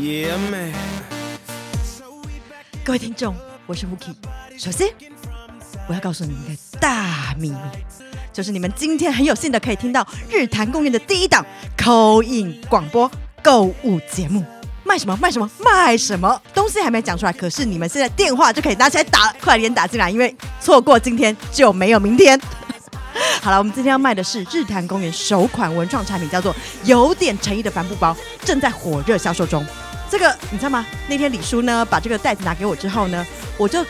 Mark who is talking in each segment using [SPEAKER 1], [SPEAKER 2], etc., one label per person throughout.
[SPEAKER 1] Yeah, man.
[SPEAKER 2] 各位听众，我是 Wookie。首先，我要告诉你们一个大秘密，就是你们今天很有幸的可以听到日坛公园的第一档口音广播购物节目。卖什么？卖什么？卖什么？东西还没讲出来，可是你们现在电话就可以拿起来打，快点打进来，因为错过今天就没有明天。好了，我们今天要卖的是日坛公园首款文创产品，叫做有点诚意的帆布包，正在火热销售中。这个你知道吗？那天李叔呢把这个袋子拿给我之后呢，我就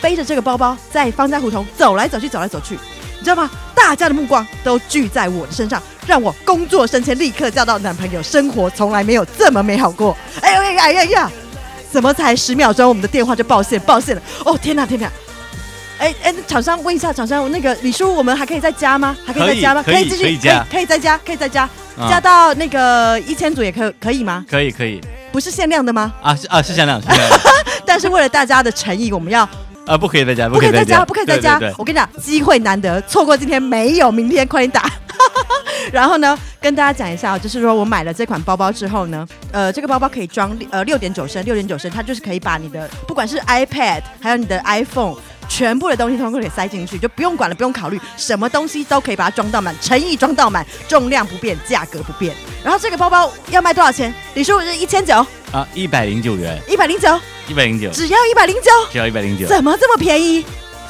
[SPEAKER 2] 背着这个包包在方家胡同走来走去，走来走去，你知道吗？大家的目光都聚在我的身上，让我工作升迁，立刻交到男朋友，生活从来没有这么美好过。哎呀哎呀呀呀！怎么才十秒钟，我们的电话就爆线爆线了？哦天哪天哪！哎哎，厂商问一下，厂商那个李叔，我们还可以再加吗？还可以再加吗？
[SPEAKER 3] 可以
[SPEAKER 2] 继续
[SPEAKER 3] 可以
[SPEAKER 2] 可以再加，可以再加，加到那个一千组也可以可以吗？
[SPEAKER 3] 可以可以
[SPEAKER 2] 不是限量的吗？
[SPEAKER 3] 啊是啊是限量是限量
[SPEAKER 2] 但是为了大家的诚意，我们要
[SPEAKER 3] 啊不可以再加
[SPEAKER 2] 不可以再加，不可以再加。我跟你讲，机会难得，错过今天没有明天，快点打。然后呢，跟大家讲一下哦，就是说我买了这款包包之后呢，呃，这个包包可以装呃六点九升，六点九升，它就是可以把你的不管是 iPad 还有你的 iPhone。全部的东西通通可以塞进去，就不用管了，不用考虑，什么东西都可以把它装到满，诚意装到满，重量不变，价格不变。然后这个包包要卖多少钱？李叔是一千九，
[SPEAKER 3] 啊一百零九元
[SPEAKER 2] 一百零九，
[SPEAKER 3] 一百零九
[SPEAKER 2] 只要一百零九，
[SPEAKER 3] 只要一百零九
[SPEAKER 2] 怎么这么便宜？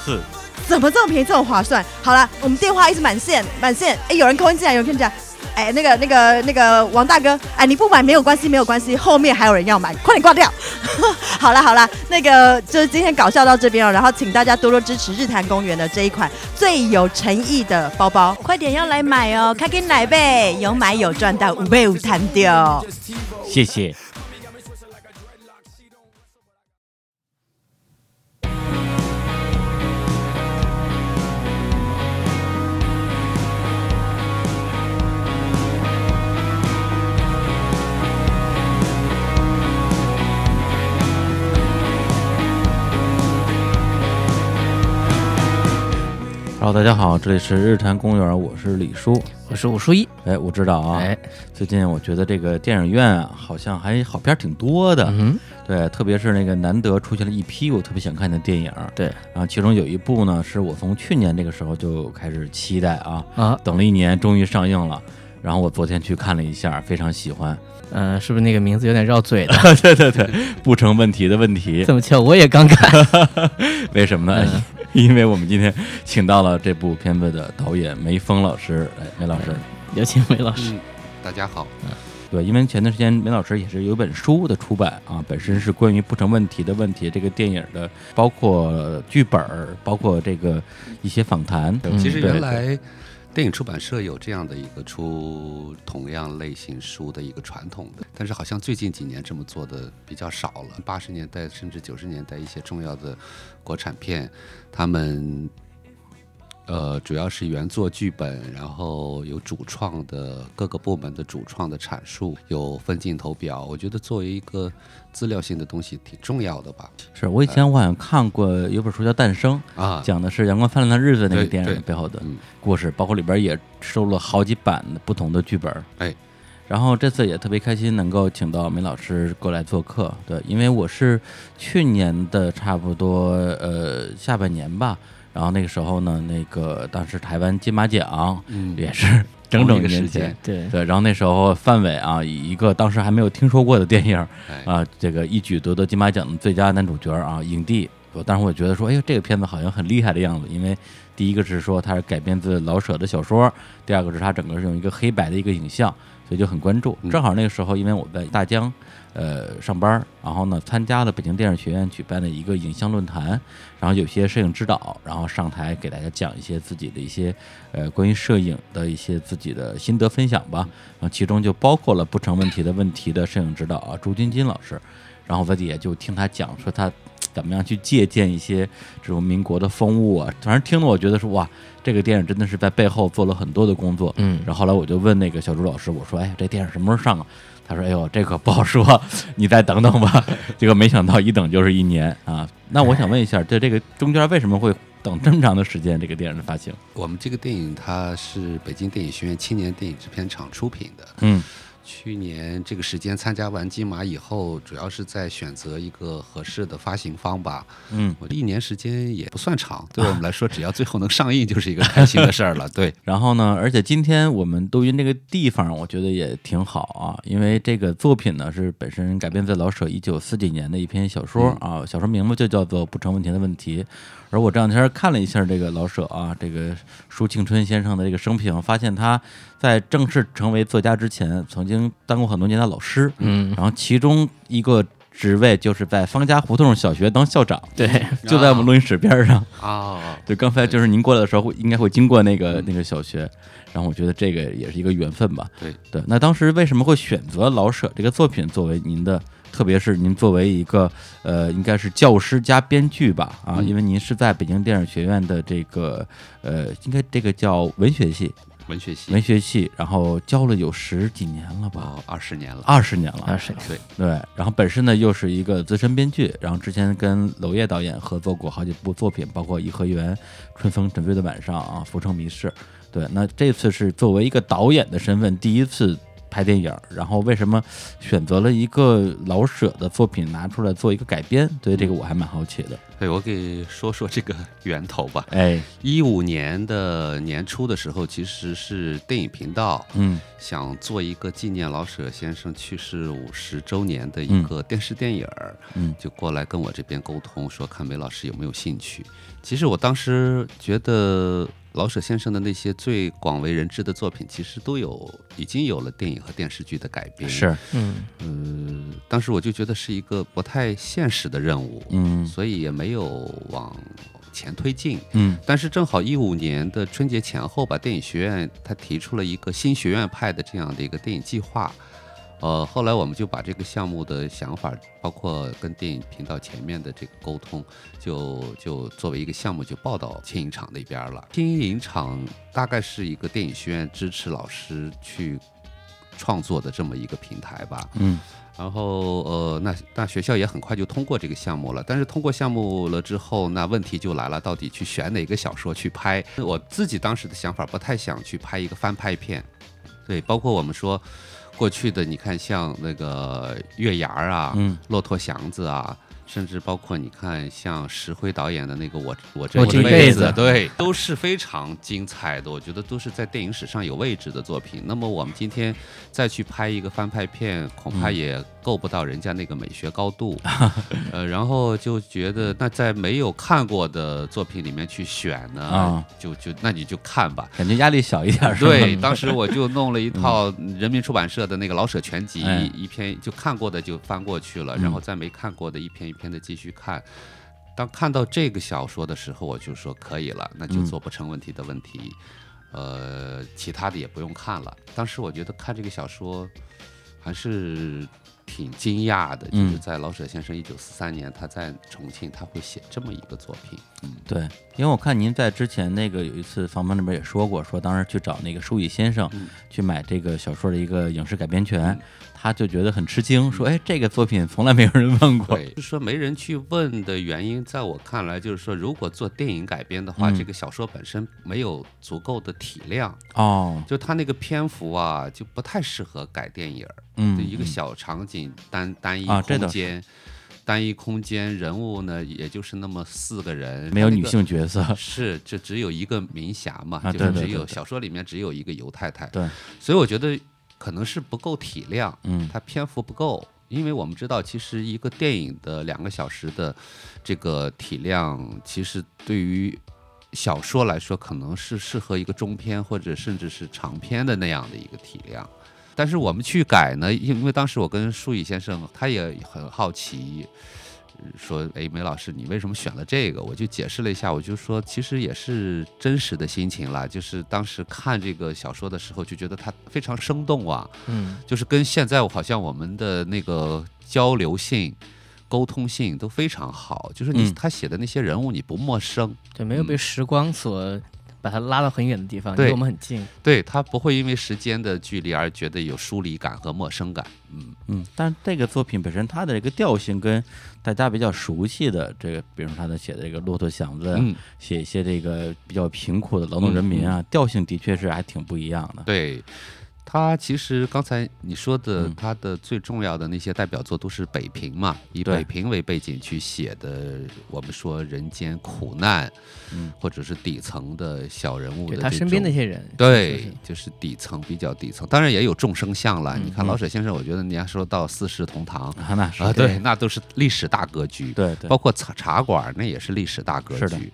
[SPEAKER 3] 是
[SPEAKER 2] 怎么这么便宜，这么划算？好了，我们电话一直满线，满线。哎，有人扣音进来，有人扣音进来。哎，那个、那个、那个王大哥，哎，你不买没有关系，没有关系，后面还有人要买，快点挂掉。好了好了，那个就是今天搞笑到这边哦，然后请大家多多支持日坛公园的这一款最有诚意的包包，快点要来买哦，开给奶呗，有买有赚到，五倍五弹掉。
[SPEAKER 3] 谢谢。Hello，大家好，这里是日坛公园，我是李叔。
[SPEAKER 4] 我是武淑一，
[SPEAKER 3] 哎，我知道啊，
[SPEAKER 4] 哎，
[SPEAKER 3] 最近我觉得这个电影院啊，好像还好片儿挺多的。
[SPEAKER 4] 嗯，
[SPEAKER 3] 对，特别是那个难得出现了一批我特别想看的电影。
[SPEAKER 4] 对
[SPEAKER 3] 然后其中有一部呢，是我从去年这个时候就开始期待啊，
[SPEAKER 4] 啊，
[SPEAKER 3] 等了一年，终于上映了。然后我昨天去看了一下，非常喜欢。
[SPEAKER 4] 呃，是不是那个名字有点绕嘴了？
[SPEAKER 3] 对对对，不成问题的问题。
[SPEAKER 4] 这么巧，我也刚看。
[SPEAKER 3] 为什么呢？
[SPEAKER 4] 嗯
[SPEAKER 3] 因为我们今天请到了这部片子的导演梅峰老师。哎，梅老师，
[SPEAKER 4] 有请梅老师。
[SPEAKER 5] 嗯，大家好。
[SPEAKER 3] 对，因为前段时间梅老师也是有一本书的出版啊，本身是关于不成问题的问题这个电影的，包括剧本，包括这个一些访谈。
[SPEAKER 4] 嗯
[SPEAKER 5] 其实原来电影出版社有这样的一个出同样类型书的一个传统的，但是好像最近几年这么做的比较少了。八十年代甚至九十年代一些重要的国产片，他们。呃，主要是原作剧本，然后有主创的各个部门的主创的阐述，有分镜头表。我觉得作为一个资料性的东西挺重要的吧。
[SPEAKER 3] 是我以前我好像看过有本书叫《诞生》，
[SPEAKER 5] 啊，
[SPEAKER 3] 讲的是阳光灿烂的日子那个电影
[SPEAKER 5] 对
[SPEAKER 3] 背后的
[SPEAKER 5] 嗯。
[SPEAKER 3] 故事，包括里边也收了好几版的不同的剧本。
[SPEAKER 5] 哎，
[SPEAKER 3] 然后这次也特别开心能够请到梅老师过来做客，对，因为我是去年的差不多呃下半年吧，然后那个时候呢，那个当时台湾金马奖
[SPEAKER 5] 嗯，
[SPEAKER 3] 也是整整
[SPEAKER 5] 一
[SPEAKER 3] 一年
[SPEAKER 5] 时间，
[SPEAKER 4] 对，
[SPEAKER 3] 对，然后那时候范伟啊，以一个当时还没有听说过的电影
[SPEAKER 5] 哎
[SPEAKER 3] 啊，这个一举夺得金马奖的最佳男主角啊，影帝。我当时我觉得说，哎呦，这个片子好像很厉害的样子，因为第一个是说它是改编自老舍的小说，第二个是它整个是用一个黑白的一个影像，所以就很关注。
[SPEAKER 5] 嗯
[SPEAKER 3] 正好那个时候，因为我在大疆呃上班，然后呢参加了北京电影学院举办的一个影像论坛，然后有些摄影指导，然后上台给大家讲一些自己的一些呃关于摄影的一些自己的心得分享吧。然后其中就包括了不成问题的问题的摄影指导啊，朱晶晶老师。然后我在底下就听他讲说他怎么样去借鉴一些这种民国的风物啊，反正听得我觉得说哇，这个电影真的是在背后做了很多的工作。
[SPEAKER 4] 嗯
[SPEAKER 3] 然后后来我就问那个小朱老师，我说哎，这电影什么时候上啊？他说：“哎呦，这可不好说，你再等等吧。”结果没想到一等就是一年啊！那我想问一下，这这个中间为什么会等这么长的时间？这个电影的发行？
[SPEAKER 5] 我们这个电影它是北京电影学院青年电影制片厂出品的，
[SPEAKER 3] 嗯
[SPEAKER 5] 去年这个时间参加完金马以后，主要是在选择一个合适的发行方吧。
[SPEAKER 3] 嗯，
[SPEAKER 5] 我一年时间也不算长，对我们 来说，只要最后能上映就是一个开心的事儿了。对，
[SPEAKER 3] 然后呢，而且今天我们都云这个地方，我觉得也挺好啊，因为这个作品呢是本身改编自老舍一九四几年的一篇小说啊，小说名字就叫做《不成问题的问题》。而我这两天看了一下这个老舍啊，这个舒庆春先生的这个生平，发现他在正式成为作家之前，曾经当过很多年的老师，
[SPEAKER 4] 嗯，
[SPEAKER 3] 然后其中一个职位就是在方家胡同小学当校长，
[SPEAKER 4] 对，
[SPEAKER 3] 就在我们录音室边上。
[SPEAKER 5] 啊，
[SPEAKER 3] 对，刚才就是您过来的时候，会应该会经过那个那个小学，然后我觉得这个也是一个缘分吧。
[SPEAKER 5] 对。
[SPEAKER 3] 对，那当时为什么会选择老舍这个作品作为您的，特别是您作为一个呃，应该是教师加编剧吧？啊，
[SPEAKER 5] 嗯
[SPEAKER 3] 因为您是在北京电影学院的这个呃，应该这个叫文学系，
[SPEAKER 5] 文学系
[SPEAKER 3] 文学系，然后教了有十几年了吧，
[SPEAKER 5] 哦，二十年了。
[SPEAKER 3] 二十年了，
[SPEAKER 4] 二十年，
[SPEAKER 5] 对，
[SPEAKER 3] 对，然后本身呢又是一个资深编剧，然后之前跟娄烨导演合作过好几部作品，包括《颐和园》《春风沉醉的晚上》啊，《浮城谜事》。对，那这次是作为一个导演的身份第一次拍电影，然后为什么选择了一个老舍的作品拿出来做一个改编？对这个我还蛮好奇的。
[SPEAKER 5] 对我给说说这个 源头吧。
[SPEAKER 3] 哎，
[SPEAKER 5] 一五年的年初的时候，其实是电影频道
[SPEAKER 3] 嗯
[SPEAKER 5] 想做一个纪念老舍先生去世五十周年的一个电视电影儿，
[SPEAKER 3] 嗯
[SPEAKER 5] 就过来跟我这边沟通，说看梅老师有没有兴趣。其实我当时觉得老舍先生的那些最广为人知的作品，其实都有已经有了电影和电视剧的改编。，
[SPEAKER 3] 是，
[SPEAKER 4] 嗯，
[SPEAKER 5] 呃，当时我就觉得是一个不太现实的任务，
[SPEAKER 3] 嗯
[SPEAKER 5] 所以也没有往前推进。
[SPEAKER 3] 嗯
[SPEAKER 5] 但是正好一五年的春节前后吧，电影学院他提出了一个新学院派的这样的一个电影计划。呃，后来我们就把这个项目的想法，包括跟电影频道前面的这个沟通，就就作为一个项目就报到青影厂那边了。青影厂大概是一个电影学院支持老师去创作的这么一个平台吧。
[SPEAKER 3] 嗯
[SPEAKER 5] 然后呃，那那学校也很快就通过这个项目了。但是通过项目了之后，那问题就来了，到底去选哪个小说去拍？我自己当时的想法不太想去拍一个翻拍片，对，包括我们说过去的，你看像那个月牙儿啊，
[SPEAKER 3] 嗯
[SPEAKER 5] 骆驼祥子啊。甚至包括你看，像石辉导演的那个我我这
[SPEAKER 4] 我这
[SPEAKER 5] 一辈子，对，都是非常精彩的。我觉得都是在电影史上有位置的作品。那么我们今天再去拍一个翻拍片，恐怕
[SPEAKER 3] 嗯
[SPEAKER 5] 也够不到人家那个美学高度。呃，然后就觉得，那在没有看过的作品里面去选呢，
[SPEAKER 3] 啊
[SPEAKER 5] 就就那你就看吧。
[SPEAKER 3] 感觉压力小一点，
[SPEAKER 5] 对，当时我就弄了一套人民出版社的那个老舍全集，
[SPEAKER 3] 哎
[SPEAKER 5] 一篇就看过的就翻过去了，
[SPEAKER 3] 嗯
[SPEAKER 5] 然后再没看过的一篇一篇的继续看。当看到这个小说的时候，我就说可以了，那就
[SPEAKER 3] 嗯
[SPEAKER 5] 做不成问题的问题，呃，其他的也不用看了。当时我觉得看这个小说还是挺惊讶的，就是
[SPEAKER 3] 嗯。
[SPEAKER 5] 在老舍先生一九四三年他在重庆他会写这么一个作品，嗯，
[SPEAKER 3] 对，因为我看您在之前那个有一次访问里边也说过，说当时去找那个舒乙先生
[SPEAKER 5] 嗯。
[SPEAKER 3] 去买这个小说的一个影视改编权，
[SPEAKER 5] 嗯
[SPEAKER 3] 他就觉得很吃惊，说：“哎，这个作品从来没有人问过。
[SPEAKER 5] 对，就是说没人去问的原因，在我看来，就是说，如果做电影改编的话，
[SPEAKER 3] 嗯。
[SPEAKER 5] 这个小说本身没有足够的体量，”
[SPEAKER 3] 哦，
[SPEAKER 5] 就它那个篇幅啊，就不太适合改电影儿。
[SPEAKER 3] 嗯，
[SPEAKER 5] 就一个
[SPEAKER 3] 嗯。
[SPEAKER 5] 小场景，单单一空间，单一空间，人物呢，也就是那么四个人，
[SPEAKER 3] 没有女性角色，
[SPEAKER 5] 是，就只有一个明霞嘛，
[SPEAKER 3] 啊
[SPEAKER 5] 就是只有小说里面只有一个尤太太，
[SPEAKER 3] 对，
[SPEAKER 5] 所以我觉得可能是不够体量，
[SPEAKER 3] 嗯
[SPEAKER 5] 它篇幅不够，因为我们知道，其实一个电影的两个小时的这个体量，其实对于小说来说，可能是适合一个中篇或者甚至是长篇的那样的一个体量。但是我们去改呢，因为当时我跟舒乙先生，他也很好奇，呃说：“哎，梅老师，你为什么选了这个？”我就解释了一下，我就说，其实也是真实的心情啦，就是当时看这个小说的时候，就觉得它非常生动啊，
[SPEAKER 4] 嗯，
[SPEAKER 5] 就是跟现在好像我们的那个交流性、沟通性都非常好，就是你
[SPEAKER 3] 嗯。
[SPEAKER 5] 他写的那些人物你不陌生，
[SPEAKER 4] 对，没有被时光所把它拉到很远的地方，离我们很近。
[SPEAKER 5] 对他不会因为时间的距离而觉得有疏离感和陌生感。嗯，
[SPEAKER 3] 嗯，但是这个作品本身它的这个调性跟大家比较熟悉的这个，比如说他的写的这个《骆驼祥子》
[SPEAKER 5] 嗯，
[SPEAKER 3] 写一些这个比较贫苦的劳动人民啊，调性的确是还挺不一样的。
[SPEAKER 5] 对。他其实刚才你说的
[SPEAKER 3] 嗯，
[SPEAKER 5] 他的最重要的那些代表作都是北平嘛，以北平为背景去写的，我们说人间苦难，
[SPEAKER 3] 嗯
[SPEAKER 5] 或者是底层的小人物的
[SPEAKER 4] 对他身边那些人，
[SPEAKER 5] 对
[SPEAKER 4] 是，
[SPEAKER 5] 就是底层比较底层，当然也有众生相了。
[SPEAKER 4] 嗯
[SPEAKER 5] 你看
[SPEAKER 3] 嗯
[SPEAKER 5] 老舍先生，我觉得你要说到四世同堂
[SPEAKER 3] 啊，
[SPEAKER 4] 对，
[SPEAKER 5] 那都是历史大格局。
[SPEAKER 3] 对对
[SPEAKER 5] 包括茶茶馆，那也是历史大格局。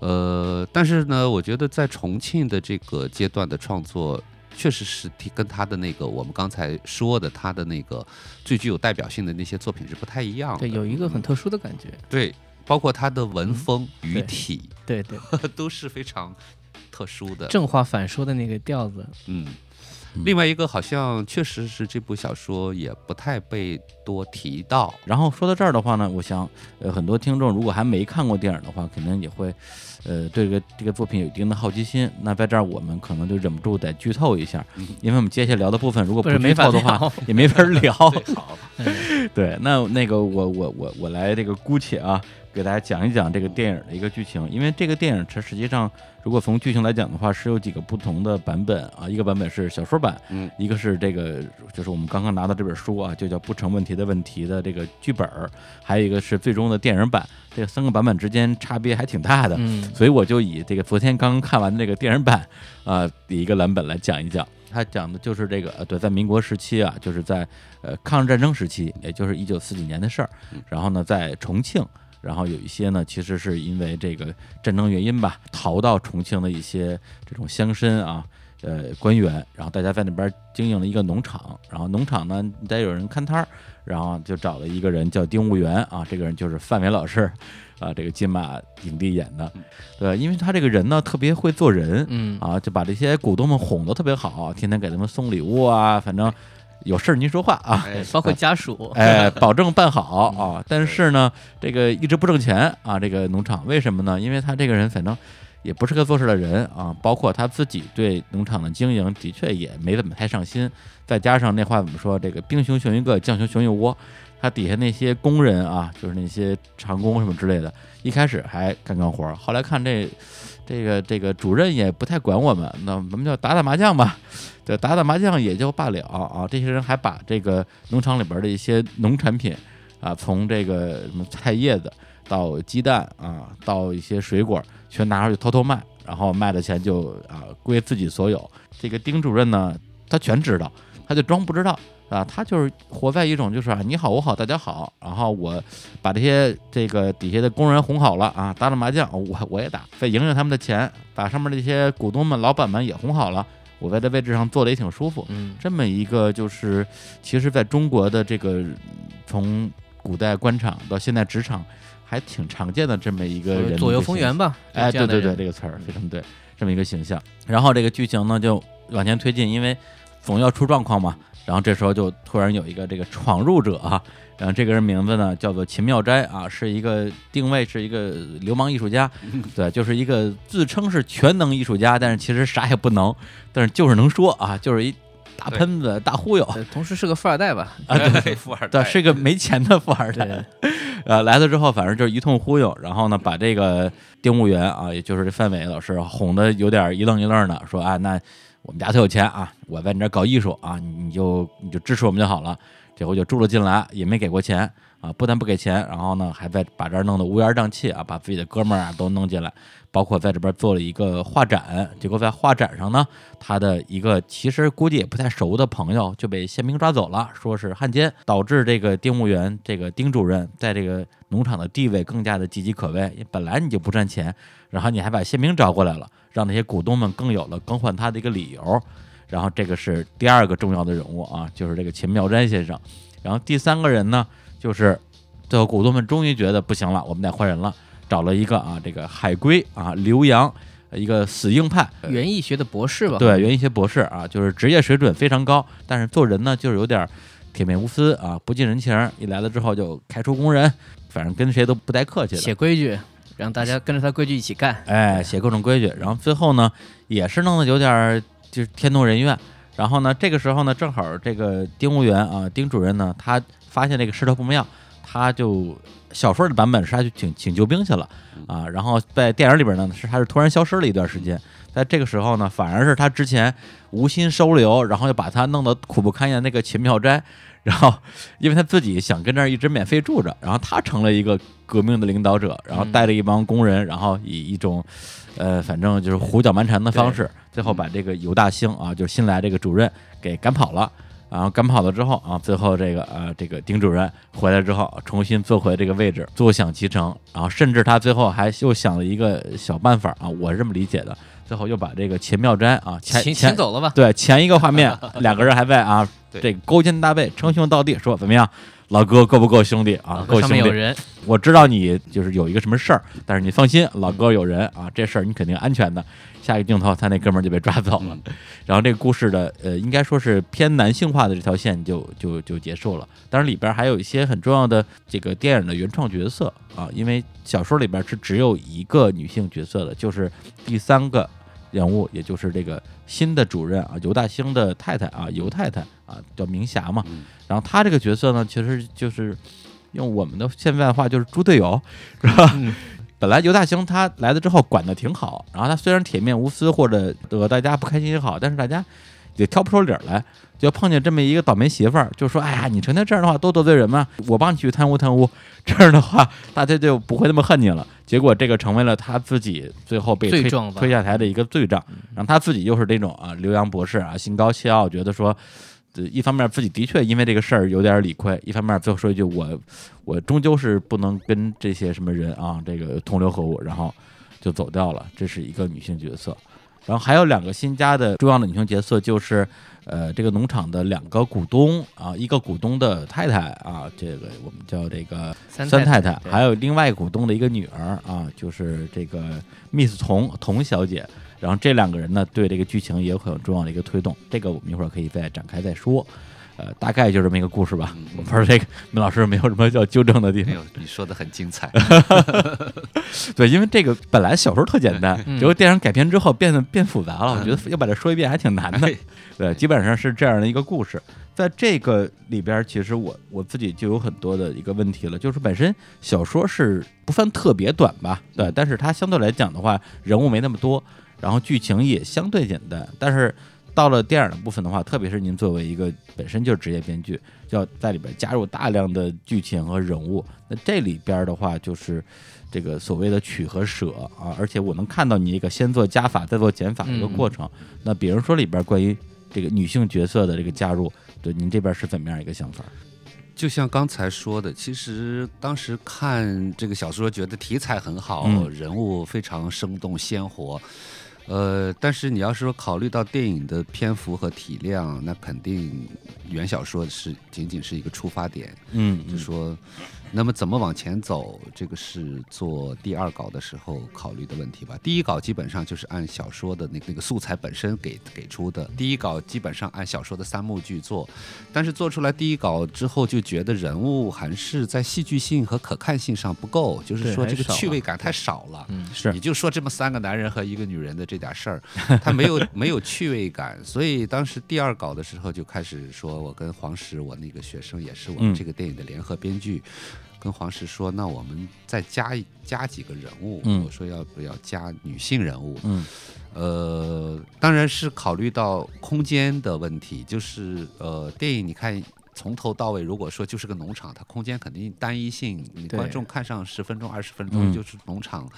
[SPEAKER 5] 呃，但是呢，我觉得在重庆的这个阶段的创作，确实是替跟他的那个我们刚才说的他的那个最具有代表性的那些作品是不太一样的。
[SPEAKER 4] 对，有一个很特殊的感觉，
[SPEAKER 5] 对，包括他的文风、语
[SPEAKER 4] 对
[SPEAKER 5] 体
[SPEAKER 4] 对对，
[SPEAKER 5] 都是非常特殊的。
[SPEAKER 4] 正话反说的那个调子，
[SPEAKER 5] 嗯
[SPEAKER 3] 嗯，
[SPEAKER 5] 另外一个好像确实是这部小说也不太被多提到。
[SPEAKER 3] 然后说到这儿的话呢，我想，呃，很多听众如果还没看过电影的话，肯定也会，呃，对这个这个作品有一定的好奇心。那在这儿我们可能就忍不住得剧透一下，
[SPEAKER 5] 嗯
[SPEAKER 3] 因为我们接下来聊的部分如果
[SPEAKER 4] 不是没法
[SPEAKER 3] 透的话，
[SPEAKER 4] 聊
[SPEAKER 3] 也没法聊。对，那那个我我我我来这个姑且啊，给大家讲一讲这个电影的一个剧情，因为这个电影它实际上如果从剧情来讲的话，是有几个不同的版本啊，一个版本是小说版，
[SPEAKER 5] 嗯，
[SPEAKER 3] 一个是这个就是我们刚刚拿到这本书啊，就叫《不成问题的问题》的这个剧本儿，还有一个是最终的电影版，这三个版本之间差别还挺大的。
[SPEAKER 4] 嗯，
[SPEAKER 3] 所以我就以这个昨天刚刚看完的这个电影版啊的一个蓝本来讲一讲。它讲的就是这个呃，对，在民国时期啊，就是在呃抗日战争时期，也就是一九四几年的事儿。然后呢，在重庆，然后有一些呢，其实是因为这个战争原因吧，逃到重庆的一些这种乡绅啊，呃官员，然后大家在那边经营了一个农场，然后农场呢得有人看摊儿，然后就找了一个人叫丁务员啊，这个人就是范伟老师啊，这个金马影帝演的，对，因为他这个人呢特别会做人，
[SPEAKER 4] 嗯
[SPEAKER 3] 啊，就把这些股东们哄得特别好，天天给他们送礼物啊，反正有事儿您说话啊，
[SPEAKER 5] 哎
[SPEAKER 4] 包括家属，
[SPEAKER 3] 哎，保证办好啊。但是呢，这个一直不挣钱啊，这个农场为什么呢？因为他这个人反正也不是个做事的人啊，包括他自己对农场的经营的确也没怎么太上心，再加上那话怎么说，这个兵熊熊一个，将熊熊一窝。他底下那些工人啊，就是那些长工什么之类的，一开始还干干活儿，后来看这这个这个主任也不太管我们，那我们就打打麻将吧，对，打打麻将也就罢了啊。这些人还把这个农场里边的一些农产品啊，从这个什么菜叶子到鸡蛋啊，到一些水果，全拿出去偷偷卖，然后卖的钱就啊归自己所有。这个丁主任呢，他全知道，他就装不知道。啊，他就是活在一种就是啊，你好我好大家好，然后我把这些这个底下的工人哄好了啊，打打麻将，我我也打，再赢赢他们的钱，把上面这些股东们、老板们也哄好了，我在这位置上坐的也挺舒服。
[SPEAKER 4] 嗯，
[SPEAKER 3] 这么一个就是，其实在中国的这个嗯从古代官场到现在职场，还挺常见的这么一个人
[SPEAKER 4] 左右逢源吧，
[SPEAKER 3] 哎，对对对，
[SPEAKER 4] 这
[SPEAKER 3] 个词儿非常对，这么一个形象。然后这个剧情呢就往前推进，因为总要出状况嘛。然后这时候就突然有一个这个闯入者啊，然后这个人名字呢叫做秦妙斋啊，是一个定位是一个流氓艺术家，对，就是一个自称是全能艺术家，但是其实啥也不能，但是就是能说啊，就是一大喷子、大忽悠。
[SPEAKER 4] 呃 同时是个富二代吧，
[SPEAKER 3] 啊，对，
[SPEAKER 5] 富二
[SPEAKER 3] 对，是个没钱的富二代。呃，来了之后，反正就是一通忽悠，然后呢，把这个丁务员啊，也就是这范伟老师哄得有点一愣一愣的，说啊，那我们家特有钱啊，我在你这儿搞艺术啊，你就你就支持我们就好了。这回就住了进来，也没给过钱啊，不但不给钱，然后呢，还在把这儿弄得乌烟瘴气啊，把自己的哥们儿啊都弄进来，包括在这边做了一个画展。结果在画展上呢，他的一个其实估计也不太熟的朋友就被宪兵抓走了，说是汉奸，导致这个丁务员这个丁主任在这个农场的地位更加的岌岌可危。本来你就不赚钱，然后你还把宪兵招过来了，让那些股东们更有了更换他的一个理由。然后这个是第二个重要的人物啊，就是这个秦妙斋先生。然后第三个人呢，就是最后股东们终于觉得不行了，我们得换人了，找了一个啊，这个海归啊，刘洋，一个死硬派，
[SPEAKER 4] 园艺学的博士吧，
[SPEAKER 3] 对，园艺学博士啊，就是职业水准非常高，但是做人呢就是有点铁面无私啊，不近人情儿。一来了之后就开除工人，反正跟谁都不带客气的。
[SPEAKER 4] 写规矩，让大家跟着他规矩一起干，
[SPEAKER 3] 哎，写各种规矩，然后最后呢，也是弄得有点儿就是天怒人怨。然后呢，这个时候呢，正好这个丁务员啊，丁主任呢，他发现这个势头不妙，他就小说的版本是他去请请救兵去了啊，然后在电影里边呢，是他是突然消失了一段时间，在这个时候呢，反而是他之前无心收留，然后又把他弄得苦不堪言那个秦妙斋，然后因为他自己想跟这儿一直免费住着，然后他成了一个革命的领导者，然后带着一帮工人，然后以一种呃，反正就是胡搅蛮缠的方式，最后把这个尤大兴啊，就是新来这个主任给赶跑了。然后赶跑了之后啊，最后这个呃，这个丁主任回来之后，重新坐回这个位置，坐享其成。然后甚至他最后还又想了一个小办法啊，我是这么理解的。最后又把这个秦妙斋啊，前
[SPEAKER 4] 请
[SPEAKER 3] 前
[SPEAKER 4] 请走了吧。
[SPEAKER 3] 对前一个画面，两个人还在啊，
[SPEAKER 5] 对
[SPEAKER 3] 这个勾肩搭背，称兄道弟，说怎么样，老哥够不够兄弟啊？够兄弟我知道你就是有一个什么事儿，但是你放心，老哥有人啊，这事儿你肯定安全的。下一个镜头，他那哥们儿就被抓走了。然后这个故事的呃，应该说是偏男性化的这条线就就就结束了。当然里边还有一些很重要的这个电影的原创角色啊，因为小说里边是只有一个女性角色的，就是第三个人物，也就是这个新的主任啊，尤大兴的太太啊，尤太太啊，叫明霞嘛。然后她这个角色呢，其实就是用我们的现在话就是猪队友，是吧？
[SPEAKER 4] 嗯
[SPEAKER 3] 本来尤大兴他来了之后管的挺好，然后他虽然铁面无私或者惹大家不开心也好，但是大家也挑不出理儿来，就碰见这么一个倒霉媳妇儿，就说：“哎呀，你成天这样的话多得罪人嘛，我帮你去贪污贪污。”这样的话，大家就不会那么恨你了。结果这个成为了他自己最后被推下台的一个罪状，然后他自己又是这种啊刘洋博士啊，心高气傲，觉得说。呃一方面自己的确因为这个事儿有点理亏，一方面最后说一句我我终究是不能跟这些什么人啊这个同流合污，然后就走掉了。这是一个女性角色，然后还有两个新加的重要的女性角色，就是呃这个农场的两个股东啊，一个股东的太太啊，这个我们叫这个
[SPEAKER 4] 三
[SPEAKER 3] 三太太，
[SPEAKER 4] 对
[SPEAKER 3] 还有另外股东的一个女儿啊，就是这个 Miss 童童小姐。然后这两个人呢，对这个剧情也有很重要的一个推动，这个我们一会儿可以再展开再说。呃，大概就这么一个故事吧。我不知道这个梅老师有没有什么要纠正的地方？
[SPEAKER 5] 没有，你说的很精彩。
[SPEAKER 3] 对，因为这个本来小说特简单，
[SPEAKER 4] 嗯
[SPEAKER 3] 结果电影改编之后变得变复杂了。我觉得要把它说一遍还挺难的。对，基本上是这样的一个故事。在这个里边，其实我我自己就有很多的一个问题了，就是本身小说是不算特别短吧，对，但是它相对来讲的话，人物没那么多，然后剧情也相对简单，但是。到了电影的部分的话，特别是您作为一个本身就是职业编剧，要在里边加入大量的剧情和人物。那这里边的话，就是这个所谓的取和舍啊，而且我能看到你一个先做加法再做减法的一个过程。那比如说里边关于这个女性角色的这个加入，对您这边是怎么样一个想法？
[SPEAKER 5] 就像刚才说的，其实当时看这个小说，觉得题材很好，
[SPEAKER 3] 嗯
[SPEAKER 5] 人物非常生动鲜活。呃，但是你要是说考虑到电影的篇幅和体量，那肯定原小说是仅仅是一个出发点。
[SPEAKER 3] 嗯
[SPEAKER 5] 就说，那么怎么往前走，这个是做第二稿的时候考虑的问题吧。第一稿基本上就是按小说的那个那个素材本身给给出的，第一稿基本上按小说的三幕剧做，但是做出来第一稿之后，就觉得人物还是在戏剧性和可看性上不够，就是说这个趣味感太少了。
[SPEAKER 4] 嗯
[SPEAKER 3] 是
[SPEAKER 5] 你就说这么三个男人和一个女人的这点事儿，他没有 没有趣味感，所以当时第二稿的时候就开始说，我跟黄石，我那个学生也是我
[SPEAKER 3] 嗯
[SPEAKER 5] 们这个电影的联合编剧，跟黄石说，那我们再加一加几个人物，
[SPEAKER 3] 嗯
[SPEAKER 5] 我说要不要加女性人物？
[SPEAKER 3] 嗯
[SPEAKER 5] 呃，当然是考虑到空间的问题，就是呃，电影你看。从头到尾，如果说就是个农场，它空间肯定单一性，你
[SPEAKER 4] 对
[SPEAKER 5] 观众看上十分钟、二十分钟
[SPEAKER 3] 嗯
[SPEAKER 5] 就是农场，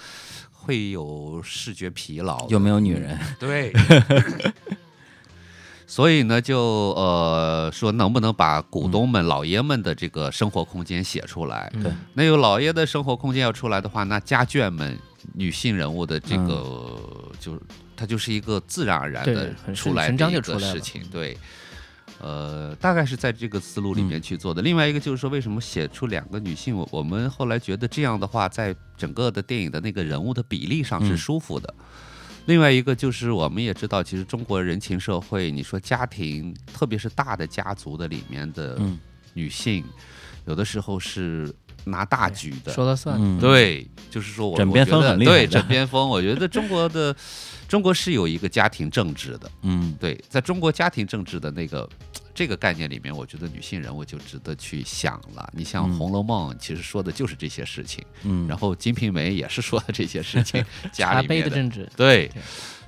[SPEAKER 5] 会有视觉疲劳。
[SPEAKER 3] 有没有女人？
[SPEAKER 5] 对 所以呢，就呃说能不能把股东们、老爷们的这个生活空间写出来？
[SPEAKER 4] 嗯
[SPEAKER 3] 对
[SPEAKER 5] 那有老爷的生活空间要出来的话，那家眷们、女性人物的这个，就它就是一个自然而然的出来的一个事情，对。呃，大概是在这个思路里面去做的。另外一个就是说，为什么写出两个女性？我我们后来觉得这样的话，在整个的电影的那个人物的比例上是
[SPEAKER 3] 嗯
[SPEAKER 5] 舒服的。另外一个就是，我们也知道，其实中国人情社会，你说家庭，特别是大的家族的里面的
[SPEAKER 3] 嗯
[SPEAKER 5] 女性，有的时候是拿大局的。
[SPEAKER 4] 说了算。
[SPEAKER 3] 嗯，
[SPEAKER 5] 对，就是说我
[SPEAKER 3] 枕边风
[SPEAKER 5] 我觉得对
[SPEAKER 3] 很厉害的
[SPEAKER 5] 枕边风，我觉得中国的中国是有一个家庭政治的。
[SPEAKER 3] 嗯
[SPEAKER 5] 对，在中国家庭政治的那个这个概念里面，我觉得女性人物就值得去想了。你像
[SPEAKER 3] 嗯《
[SPEAKER 5] 红楼梦》，其实说的就是这些事情，
[SPEAKER 3] 嗯，
[SPEAKER 5] 然后《金瓶梅》也是说的这些事情，家
[SPEAKER 4] 茶杯的政治，
[SPEAKER 5] 对
[SPEAKER 4] 对，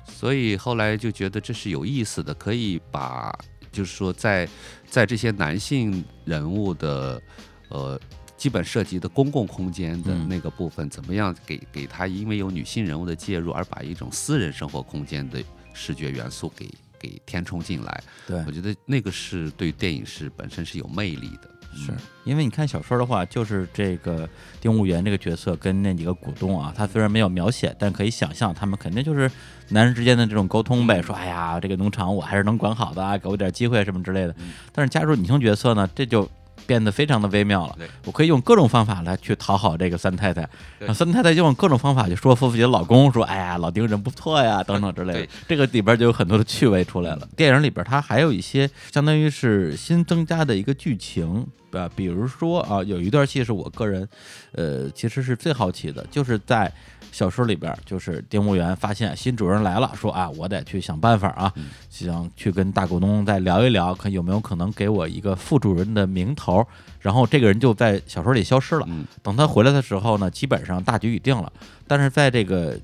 [SPEAKER 5] 所以后来就觉得这是有意思的，可以把就是说在在这些男性人物的呃基本涉及的公共空间的
[SPEAKER 3] 嗯。
[SPEAKER 5] 那个部分，怎么样给给他因为有女性人物的介入，而把一种私人生活空间的视觉元素给给填充进来。
[SPEAKER 3] 对
[SPEAKER 5] 我觉得那个是对电影是本身是有魅力的。
[SPEAKER 3] 是因为你看小说的话，就是这个丁务员这个角色跟那几个股东啊，他虽然没有描写，但可以想象他们肯定就是男人之间的这种沟通呗，说哎呀，这个农场我还是能管好的啊，给我点机会什么之类的。但是加入女性角色呢，这就变得非常的微妙了。我可以用各种方法来去讨好这个三太太，
[SPEAKER 5] 对
[SPEAKER 3] 然后三太太就用各种方法去说服自己的老公，说哎呀，老丁人不错呀，等等之类的。这个里边就有很多的趣味出来了。电影里边它还有一些相当于是新增加的一个剧情。啊，比如说啊，有一段戏是我个人，呃，其实是最好奇的，就是在小说里边，就是丁务员发现新主人来了，说啊，我得去想办法啊，想去跟大股东再聊一聊，看有没有可能给我一个副主任的名头。然后这个人就在小说里消失了。
[SPEAKER 5] 嗯
[SPEAKER 3] 等他回来的时候呢，基本上大局已定了。但是在这个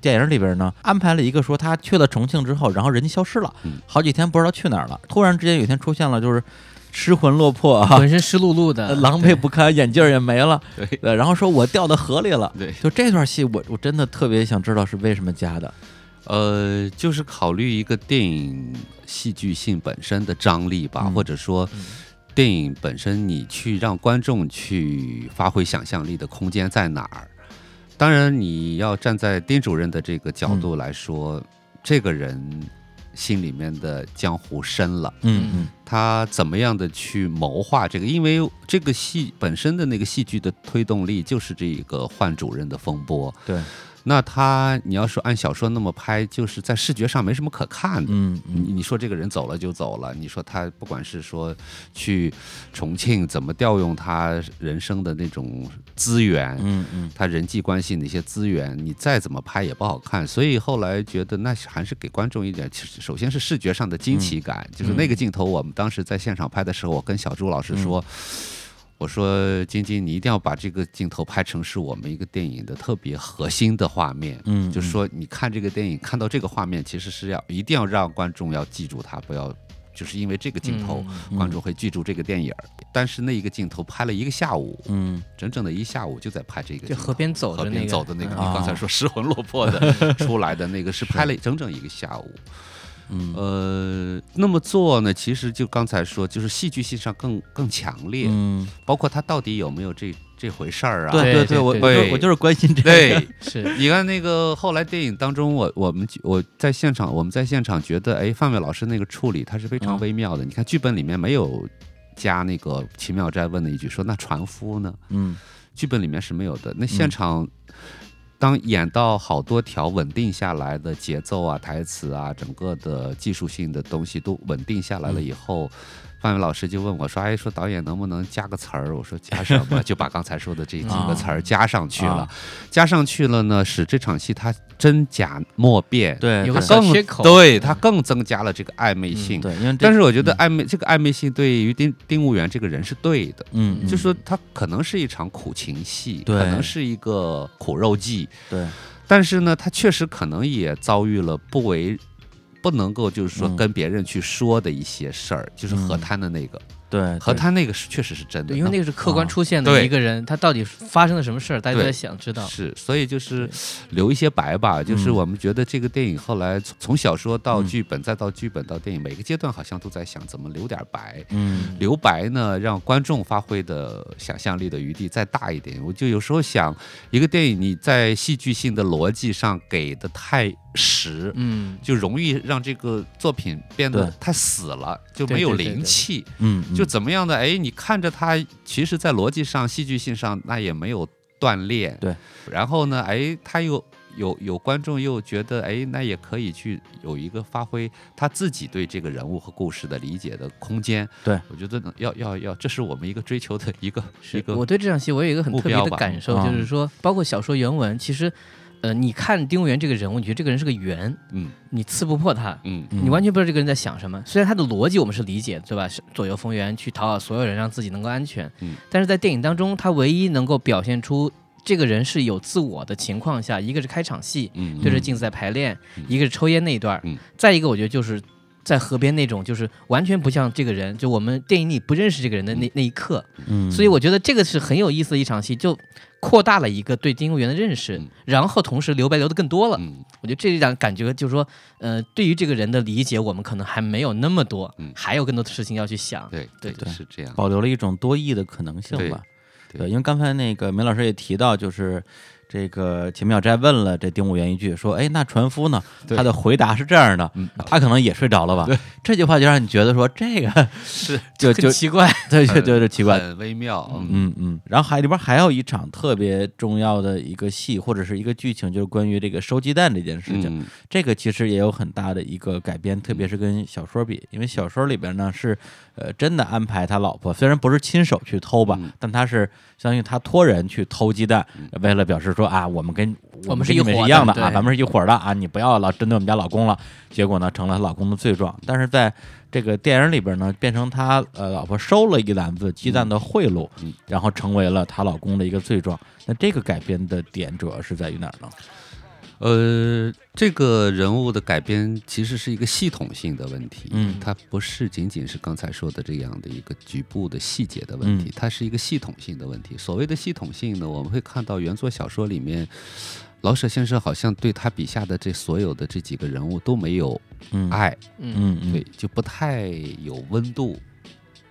[SPEAKER 3] 电影里边呢，安排了一个说他去了重庆之后，然后人家消失了
[SPEAKER 5] 嗯，
[SPEAKER 3] 好几天不知道去哪儿了。突然之间有一天出现了，就是失魂落魄啊，
[SPEAKER 4] 浑身湿漉漉的
[SPEAKER 3] 呃，狼狈不堪，眼镜儿也没了。
[SPEAKER 5] 对
[SPEAKER 3] 对，然后说我掉到河里了。
[SPEAKER 5] 对，
[SPEAKER 3] 就这段戏，我我真的特别想知道是为什么加的。
[SPEAKER 5] 呃，就是考虑一个电影戏剧性本身的张力吧，
[SPEAKER 3] 嗯
[SPEAKER 5] 或者说
[SPEAKER 4] 嗯
[SPEAKER 5] 电影本身你去让观众去发挥想象力的空间在哪儿。当然，你要站在丁主任的这个角度来说，这个人心里面的江湖深了。
[SPEAKER 3] 嗯嗯
[SPEAKER 5] 他怎么样的去谋划这个？因为这个戏本身的那个戏剧的推动力就是这个换主任的风波。
[SPEAKER 3] 对，
[SPEAKER 5] 那他你要说按小说那么拍，就是在视觉上没什么可看的。
[SPEAKER 3] 嗯
[SPEAKER 5] 你
[SPEAKER 3] 嗯
[SPEAKER 5] 你说这个人走了就走了，你说他不管是说去重庆怎么调用他人生的那种资源，
[SPEAKER 3] 嗯嗯
[SPEAKER 5] 他人际关系那些资源，你再怎么拍也不好看。所以后来觉得那还是给观众一点，首先是视觉上的惊奇感，就是那个镜头，我们当时在现场拍的时候，我跟小朱老师说。我说：“晶晶，你一定要把这个镜头拍成是我们一个电影的特别核心的画面。
[SPEAKER 3] 嗯，
[SPEAKER 5] 就是说，你看这个电影，看到这个画面，其实是要一定要让观众要记住它，不要就是因为这个镜头，
[SPEAKER 3] 嗯
[SPEAKER 5] 观众会记住这个电影。但是那一个镜头拍了一个下午，
[SPEAKER 3] 嗯
[SPEAKER 5] 整整的一下午就在拍这个。
[SPEAKER 4] 就河边走的那个，
[SPEAKER 5] 边走的那个，
[SPEAKER 4] 嗯
[SPEAKER 5] 你刚才说失魂落魄的 出来的那个，是拍了整整一个下午。
[SPEAKER 3] 嗯
[SPEAKER 5] 呃，那么做呢，其实就刚才说，就是戏剧性上更更强烈，
[SPEAKER 3] 嗯，
[SPEAKER 5] 包括他到底有没有这这回事儿啊？
[SPEAKER 3] 对
[SPEAKER 4] 对
[SPEAKER 3] 对，我我
[SPEAKER 5] 对
[SPEAKER 3] 就我就是关心这个。
[SPEAKER 5] 对，
[SPEAKER 4] 是
[SPEAKER 5] 你看那个后来电影当中，我我们我在现场，我们在现场觉得，哎，范伟老师那个处理他是非常
[SPEAKER 3] 嗯
[SPEAKER 5] 微妙的。你看剧本里面没有加那个秦妙斋问的一句说，那船夫呢？
[SPEAKER 3] 嗯
[SPEAKER 5] 剧本里面是没有的。那现场、当演到好多条稳定下来的节奏啊、台词啊，整个的技术性的东西都稳定下来了以后。范伟老师就问我说：“哎，说导演能不能加个词儿？”我说：“加什么？” 就把刚才说的这几个词儿加上去了。
[SPEAKER 3] 啊
[SPEAKER 5] 加上去了呢，使这场戏它真假莫辨，
[SPEAKER 3] 对，
[SPEAKER 4] 有个
[SPEAKER 5] 更
[SPEAKER 4] 小缺口，
[SPEAKER 5] 对它更增加了这个暧昧性。
[SPEAKER 3] 对，因为这
[SPEAKER 5] 但是我觉得
[SPEAKER 3] 嗯
[SPEAKER 5] 暧昧、这个暧昧性对于丁丁务员这个人是对的，
[SPEAKER 3] 嗯，嗯
[SPEAKER 5] 就说他可能是一场苦情戏，
[SPEAKER 3] 对
[SPEAKER 5] 可能是一个苦肉计，
[SPEAKER 3] 对，
[SPEAKER 5] 但是呢，他确实可能也遭遇了不为不能够就是说
[SPEAKER 3] 嗯。
[SPEAKER 5] 跟别人去说的一些事儿，就是河
[SPEAKER 3] 嗯。
[SPEAKER 5] 滩的那个，
[SPEAKER 3] 对，
[SPEAKER 5] 河
[SPEAKER 3] 对
[SPEAKER 5] 滩那个是确实是真的，
[SPEAKER 4] 因为那个是客观
[SPEAKER 3] 啊
[SPEAKER 4] 出现的一个人，他到底发生了什么事儿，大家都在想知道。
[SPEAKER 5] 是，所以就是留一些白吧，就是
[SPEAKER 3] 嗯。
[SPEAKER 5] 我们觉得这个电影后来从从小说到
[SPEAKER 3] 嗯。
[SPEAKER 5] 剧本，再到剧本到电影，每个阶段好像都在想怎么留点白。
[SPEAKER 3] 嗯。
[SPEAKER 5] 留白呢，让观众发挥的想象力的余地再大一点。我就有时候想，一个电影你在戏剧性的逻辑上给的太实，
[SPEAKER 4] 嗯，
[SPEAKER 5] 就容易让这个作品变得太死了，就没有灵气。
[SPEAKER 3] 嗯，
[SPEAKER 5] 就
[SPEAKER 3] 嗯
[SPEAKER 5] 怎么样的？哎，你看着它，其实在逻辑上、戏剧性上，那也没有锻炼。
[SPEAKER 3] 对。
[SPEAKER 5] 然后呢，哎，他又有有观众又觉得，哎，那也可以去有一个发挥他自己对这个人物和故事的理解的空间。
[SPEAKER 3] 对，
[SPEAKER 5] 我觉得呢要要要，这是我们一个追求的一个一个
[SPEAKER 4] 我对这场戏我有一个很特别的感受，
[SPEAKER 3] 啊
[SPEAKER 4] 就是说，包括小说原文，其实，呃，你看丁务员这个人物，你觉得这个人是个圆，
[SPEAKER 5] 嗯。
[SPEAKER 4] 你刺不破他，
[SPEAKER 5] 嗯。
[SPEAKER 3] 嗯。
[SPEAKER 4] 你完全不知道这个人在想什么。虽然他的逻辑我们是理解，对吧？是左右逢源，去讨好所有人，让自己能够安全。
[SPEAKER 5] 嗯。
[SPEAKER 4] 但是在电影当中，他唯一能够表现出这个人是有自我的情况下，一个是开场戏，
[SPEAKER 5] 嗯，
[SPEAKER 4] 对着镜子在排练，一个是抽烟那一段，
[SPEAKER 5] 嗯。
[SPEAKER 4] 再一个我觉得就是在河边那种，就是完全不像这个人，就我们电影里不认识这个人的那那一刻，
[SPEAKER 3] 嗯，
[SPEAKER 4] 所以我觉得这个是很有意思的一场戏，就扩大了一个对丁公园的认识，
[SPEAKER 5] 嗯
[SPEAKER 4] 然后同时留白留的更多了。
[SPEAKER 5] 嗯
[SPEAKER 4] 我觉得这一点感觉就是说，呃，对于这个人的理解，我们可能还没有那么多，
[SPEAKER 5] 嗯
[SPEAKER 4] 还有更多的事情要去想。
[SPEAKER 5] 对
[SPEAKER 4] 对
[SPEAKER 3] 对
[SPEAKER 5] 是这样。
[SPEAKER 3] 保留了一种多义的可能性
[SPEAKER 5] 对
[SPEAKER 3] 吧。
[SPEAKER 5] 对
[SPEAKER 3] 因为刚才那个梅老师也提到，就是这个秦妙斋问了这丁武元一句，说：“哎，那船夫呢？”他的回答是这样的，
[SPEAKER 5] 嗯
[SPEAKER 3] 他可能也睡着了吧？这句话就让你觉得说这个
[SPEAKER 5] 是
[SPEAKER 3] 就就
[SPEAKER 4] 奇怪，
[SPEAKER 3] 对就就是奇怪。
[SPEAKER 5] 很微妙。嗯
[SPEAKER 3] 嗯嗯，然后还里边还有一场特别重要的一个戏或者是一个剧情，就是关于这个收鸡蛋这件事情。
[SPEAKER 5] 嗯
[SPEAKER 3] 这个其实也有很大的一个改编，特别是跟小说比，因为小说里边呢是呃真的安排他老婆，虽然不是亲手去偷吧，
[SPEAKER 5] 嗯
[SPEAKER 3] 但他是相当于他托人去偷鸡蛋，为了表示说啊，我们跟
[SPEAKER 4] 我们
[SPEAKER 3] 是
[SPEAKER 4] 是一伙的
[SPEAKER 3] 一样的啊，咱们是一伙儿的啊，你不要老针对我们家老公了。结果呢，成了她老公的罪状。但是在这个电影里边呢，变成他呃老婆收了一篮子鸡蛋的贿赂，
[SPEAKER 5] 嗯
[SPEAKER 3] 然后成为了她老公的一个罪状。那这个改编的点主要是在于哪儿呢？
[SPEAKER 5] 呃，这个人物的改编其实是一个系统性的问题，
[SPEAKER 3] 嗯
[SPEAKER 5] 它不是仅仅是刚才说的这样的一个局部的细节的问题，
[SPEAKER 3] 嗯
[SPEAKER 5] 它是一个系统性的问题。所谓的系统性呢，我们会看到原作小说里面，老舍先生好像对他笔下的这所有的这几个人物都没有
[SPEAKER 3] 嗯
[SPEAKER 5] 爱，
[SPEAKER 4] 嗯
[SPEAKER 3] 嗯嗯
[SPEAKER 5] 对，就不太有温度。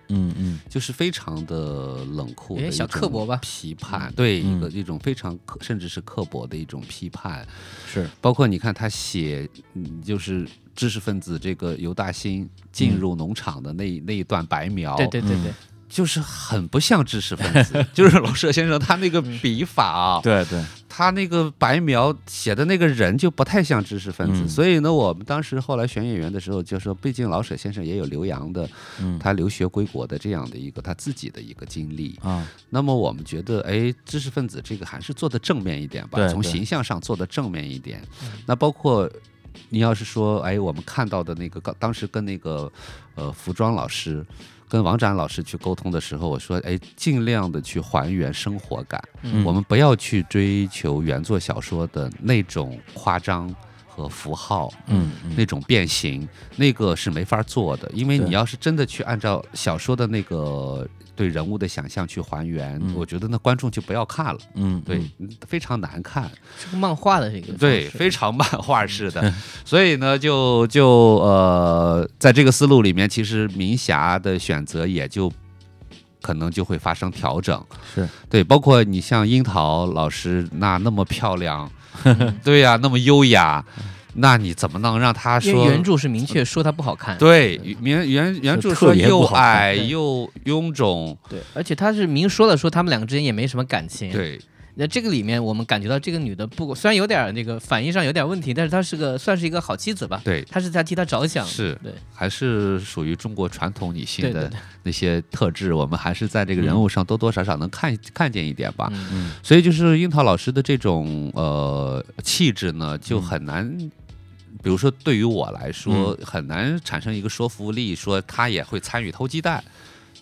[SPEAKER 3] 嗯嗯。
[SPEAKER 5] 就是非常的冷酷
[SPEAKER 4] 小刻薄吧。
[SPEAKER 5] 批判对
[SPEAKER 3] 嗯。
[SPEAKER 5] 一个一种非常刻甚至是刻薄的一种批判，
[SPEAKER 3] 是
[SPEAKER 5] 包括你看他写，嗯，就是知识分子这个尤大兴进入农场的那、那一段白描，
[SPEAKER 4] 对对对对，
[SPEAKER 5] 就是很不像知识分子，就是老舍先生他那个笔法啊，
[SPEAKER 3] 对对，
[SPEAKER 5] 他那个白描写的那个人就不太像知识分子，
[SPEAKER 3] 嗯
[SPEAKER 5] 所以呢，我们当时后来选演员的时候就说，毕竟老舍先生也有留洋的，
[SPEAKER 3] 嗯
[SPEAKER 5] 他留学归国的这样的一个他自己的一个经历。
[SPEAKER 3] 啊，
[SPEAKER 5] 那么我们觉得，哎，知识分子这个还是做的正面一点吧，从形象上做的正面一点。那包括你要是说，哎，我们看到的那个，当时跟那个呃服装老师。跟王展老师去沟通的时候，我说：“哎，尽量的去还原生活感，
[SPEAKER 3] 嗯。
[SPEAKER 5] 我们不要去追求原作小说的那种夸张和符号，
[SPEAKER 3] 嗯嗯。
[SPEAKER 5] 那种变形，那个是没法做的。因为你要是真的去按照小说的那个对人物的想象去还原，
[SPEAKER 3] 嗯
[SPEAKER 5] 我觉得那观众就不要看了，
[SPEAKER 3] 嗯，
[SPEAKER 5] 对非常难看，
[SPEAKER 4] 是个漫画的这个
[SPEAKER 5] 对，非常漫画式的。所以呢，就就呃，在这个思路里面，其实明霞的选择也就。可能就会发生调整，
[SPEAKER 3] 是
[SPEAKER 5] 对，包括你像樱桃老师那那么漂亮，对呀、那么优雅，那你怎么能让他说
[SPEAKER 4] 原著是明确说他不好看，
[SPEAKER 5] 对，原原原著说又矮又臃肿，
[SPEAKER 4] 对，而且他是明说了说他们两个之间也没什么感情，
[SPEAKER 5] 对。
[SPEAKER 4] 那这个里面，我们感觉到这个女的不虽然有点那个反应上有点问题，但是她是个算是一个好妻子吧。
[SPEAKER 5] 对，
[SPEAKER 4] 她是在替他着想。
[SPEAKER 5] 是
[SPEAKER 4] 对。
[SPEAKER 5] 还是属于中国传统女性的那些特质，我们还是在这个人物上多多少少能看看见一点吧。
[SPEAKER 4] 嗯。
[SPEAKER 3] 嗯
[SPEAKER 5] 所以就是樱桃老师的这种呃气质呢，就很难。比如说，对于我来说，很难产生一个说服力，说他也会参与偷鸡蛋，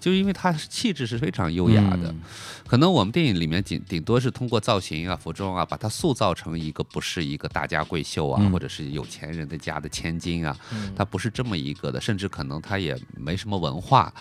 [SPEAKER 5] 就是因为他气质是非常优雅的。
[SPEAKER 3] 嗯
[SPEAKER 5] 可能我们电影里面顶顶多是通过造型啊、服装啊，把她塑造成一个不是一个大家闺秀啊，
[SPEAKER 3] 嗯
[SPEAKER 5] 或者是有钱人的家的千金啊，
[SPEAKER 4] 嗯
[SPEAKER 5] 他不是这么一个的，甚至可能他也没什么文化。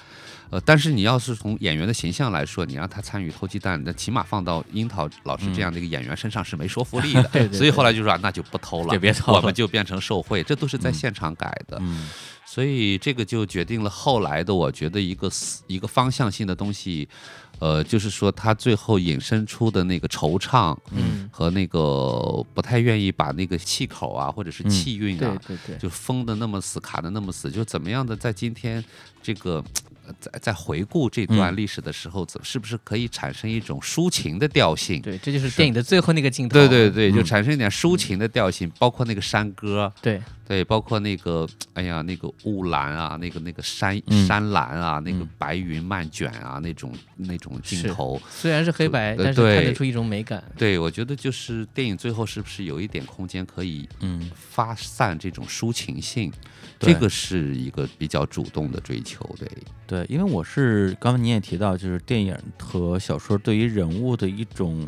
[SPEAKER 5] 呃，但是你要是从演员的形象来说，你让他参与偷鸡蛋，那起码放到樱桃老师这样的一个演员身上是没说服力的。
[SPEAKER 4] 嗯 对对
[SPEAKER 5] 所以后来就说、啊、那就不偷了，
[SPEAKER 3] 就别偷了
[SPEAKER 5] 我们就变成受贿，这都是在
[SPEAKER 3] 嗯
[SPEAKER 5] 现场改的。
[SPEAKER 3] 嗯
[SPEAKER 5] 所以这个就决定了后来的，我觉得一个思一个方向性的东西，呃，就是说他最后引申出的那个惆怅
[SPEAKER 4] 嗯，
[SPEAKER 5] 和那个不太愿意把那个气口啊，或者是
[SPEAKER 3] 嗯
[SPEAKER 5] 气韵啊，
[SPEAKER 4] 对对对，
[SPEAKER 5] 就封的那么死，卡的那么死，就怎么样的在今天这个。呃在在回顾这段
[SPEAKER 3] 嗯。
[SPEAKER 5] 历史的时候，怎是不是可以产生一种抒情的调性？
[SPEAKER 4] 对，这就是电影的最后那个镜头。
[SPEAKER 5] 对对对，就
[SPEAKER 3] 嗯
[SPEAKER 5] 产生一点抒情的调性，包括那个山歌，
[SPEAKER 4] 对。
[SPEAKER 5] 对，包括那个，哎呀，那个雾蓝啊，那个那个山、
[SPEAKER 3] 嗯。
[SPEAKER 5] 山蓝啊，那个
[SPEAKER 3] 嗯
[SPEAKER 5] 白云漫卷啊，那种那种镜头，
[SPEAKER 4] 虽然是黑白，
[SPEAKER 5] 呃
[SPEAKER 4] 但是看得出一种美感。
[SPEAKER 5] 对我觉得就是电影最后是不是有一点空间可以
[SPEAKER 3] 嗯，
[SPEAKER 5] 发散这种抒情性？
[SPEAKER 3] 对。
[SPEAKER 5] 这个是一个比较主动的追求，对，
[SPEAKER 3] 对，因为我是刚才您也提到，就是电影和小说对于人物的一种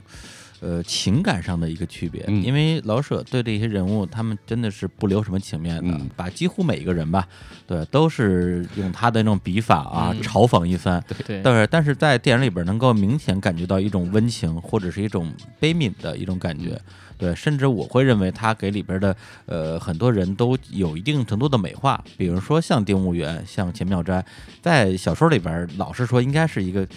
[SPEAKER 3] 呃情感上的一个区别，
[SPEAKER 5] 嗯。
[SPEAKER 3] 因为老舍对这些人物，他们真的是不留什么情面的，
[SPEAKER 5] 嗯。
[SPEAKER 3] 把几乎每一个人吧，对，都是用他的那种笔法啊、
[SPEAKER 4] 嗯。
[SPEAKER 3] 嘲讽一番。
[SPEAKER 4] 对，
[SPEAKER 3] 但是但是在电影里边能够明显感觉到一种温情或者是一种悲悯的一种感觉，对，甚至我会认为他给里边的呃很多人都有一定程度的美化，比如说像丁务元、像钱妙斋，在小说里边老实说应该是一个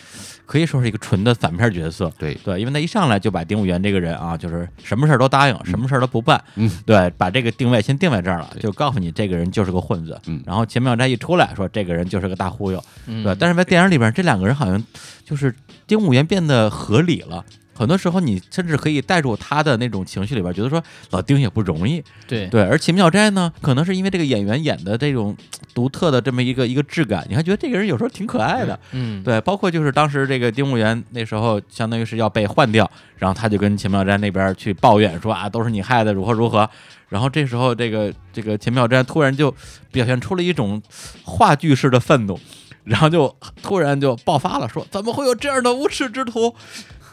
[SPEAKER 3] 可以说是一个纯的反面角色，
[SPEAKER 5] 对
[SPEAKER 3] 对，因为他一上来就把丁务元这个人啊，就是什么事儿都答应，什么事儿都不办，
[SPEAKER 5] 嗯，
[SPEAKER 3] 对，把这个定位先定在这儿了，就告诉你这个人就是个混子，
[SPEAKER 5] 嗯
[SPEAKER 3] 然后钱妙斋一出来说这个人就是个大忽悠，
[SPEAKER 4] 嗯
[SPEAKER 3] 对，但是在电影里边，这两个人好像就是丁务元变得合理了。很多时候，你甚至可以带入他的那种情绪里边，觉得说老丁也不容易，
[SPEAKER 4] 对
[SPEAKER 3] 对。而秦妙斋呢，可能是因为这个演员演的这种独特的这么一个一个质感，你还觉得这个人有时候挺可爱的，
[SPEAKER 4] 嗯
[SPEAKER 3] 对。包括就是当时这个丁务元那时候相当于是要被换掉，然后他就跟秦妙斋那边去抱怨说啊，都是你害的，如何如何。然后这时候这个这个秦妙斋突然就表现出了一种话剧式的愤怒。然后就突然就爆发了，说怎么会有这样的无耻之徒？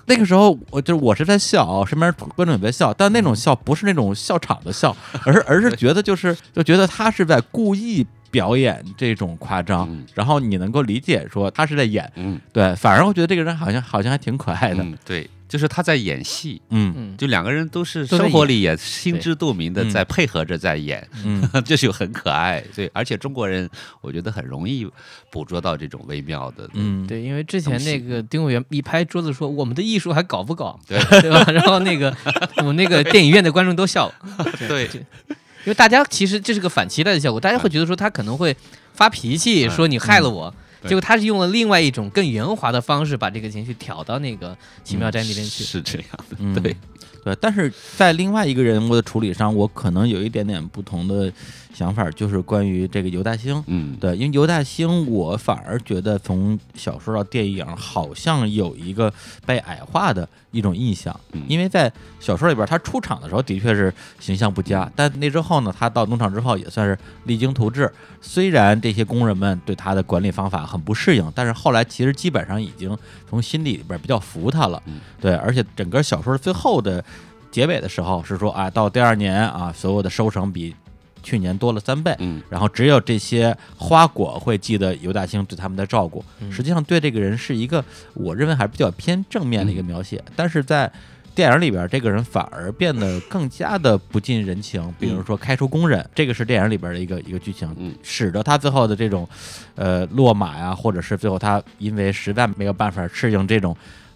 [SPEAKER 3] 那个时候我就是我是在笑啊，身边观众也在笑，但那种笑不是那种笑场的笑，而是而是觉得就是就觉得他是在故意表演这种夸张，
[SPEAKER 5] 嗯
[SPEAKER 3] 然后你能够理解说他是在演，
[SPEAKER 5] 嗯。
[SPEAKER 3] 对，反而我觉得这个人好像好像还挺可爱的，
[SPEAKER 5] 嗯，对，就是他在演戏，
[SPEAKER 3] 嗯。
[SPEAKER 4] 嗯。
[SPEAKER 5] 就两个人都是生活里也心知肚明的
[SPEAKER 3] 嗯。
[SPEAKER 5] 在配合着在演，
[SPEAKER 3] 嗯。
[SPEAKER 5] 这 就很可爱。对，而且中国人我觉得很容易捕捉到这种微妙的，
[SPEAKER 3] 嗯，
[SPEAKER 4] 对，因为之前那个丁委员一拍桌子说：“我们的艺术还搞不搞？”
[SPEAKER 5] 对。
[SPEAKER 4] 对吧？然后那个 我们那个电影院的观众都笑，
[SPEAKER 5] 对。
[SPEAKER 4] 因为大家其实这是个反期待的效果，大家会觉得说他可能会发脾气，
[SPEAKER 5] 嗯
[SPEAKER 4] 说你害了我。
[SPEAKER 5] 对
[SPEAKER 4] 结果他是用了另外一种更圆滑的方式，把这个情绪挑到那个奇妙斋那边去。
[SPEAKER 5] 是这样的，
[SPEAKER 3] 嗯。
[SPEAKER 5] 对，
[SPEAKER 3] 对，但是在另外一个人物的处理上，我可能有一点点不同的想法，就是关于这个尤大兴。
[SPEAKER 5] 嗯，
[SPEAKER 3] 对，因为尤大兴，我反而觉得从小说到电影，好像有一个被矮化的一种印象。
[SPEAKER 5] 嗯
[SPEAKER 3] 因为在小说里边，他出场的时候的确是形象不佳，但那之后呢，他到农场之后也算是励精图治。虽然这些工人们对他的管理方法很不适应，但是后来其实基本上已经从心底里边比较服他了。
[SPEAKER 5] 嗯
[SPEAKER 3] 对，而且整个小说最后的结尾的时候是说啊，到第二年啊，所有的收成比去年多了三倍。
[SPEAKER 5] 嗯
[SPEAKER 3] 然后只有这些花果会记得尤大兴对他们的照顾。
[SPEAKER 4] 嗯
[SPEAKER 3] 实际上对这个人是一个我认为还是比较偏正面的一个描写，但是在电影里边，这个人反而变得更加的不近人情。比如说开除工人，这个是电影里边的一个一个剧情，
[SPEAKER 5] 嗯
[SPEAKER 3] 使得他最后的这种呃落马呀，或者是最后他因为实在没有办法适应这种。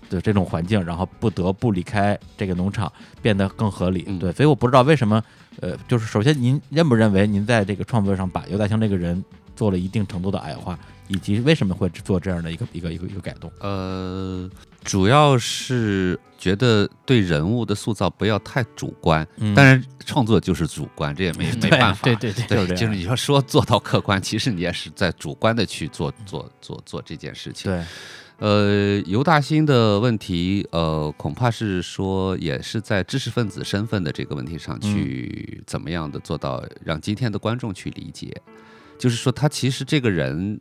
[SPEAKER 3] 的这种环境，然后不得不离开这个农场，变得更合理。
[SPEAKER 5] 嗯
[SPEAKER 3] 对，所以我不知道为什么，呃，就是首先您认不认为您在这个创作上把尤大兴这个人做了一定程度的矮化，以及为什么会做这样的一个一个一个一个改动？
[SPEAKER 5] 呃，主要是觉得对人物的塑造不要太主观，
[SPEAKER 3] 嗯
[SPEAKER 5] 当然创作就是主观，这也没 没办法。
[SPEAKER 4] 对对对，
[SPEAKER 5] 对，
[SPEAKER 3] 就是这样
[SPEAKER 5] 就是你要说做到客观，其实你也是在主观的去做做做做这件事情。
[SPEAKER 3] 对，
[SPEAKER 5] 呃，尤大兴的问题，呃，恐怕是说也是在知识分子身份的这个问题上去怎么样的做到让今天的观众去理解，就是说他其实这个人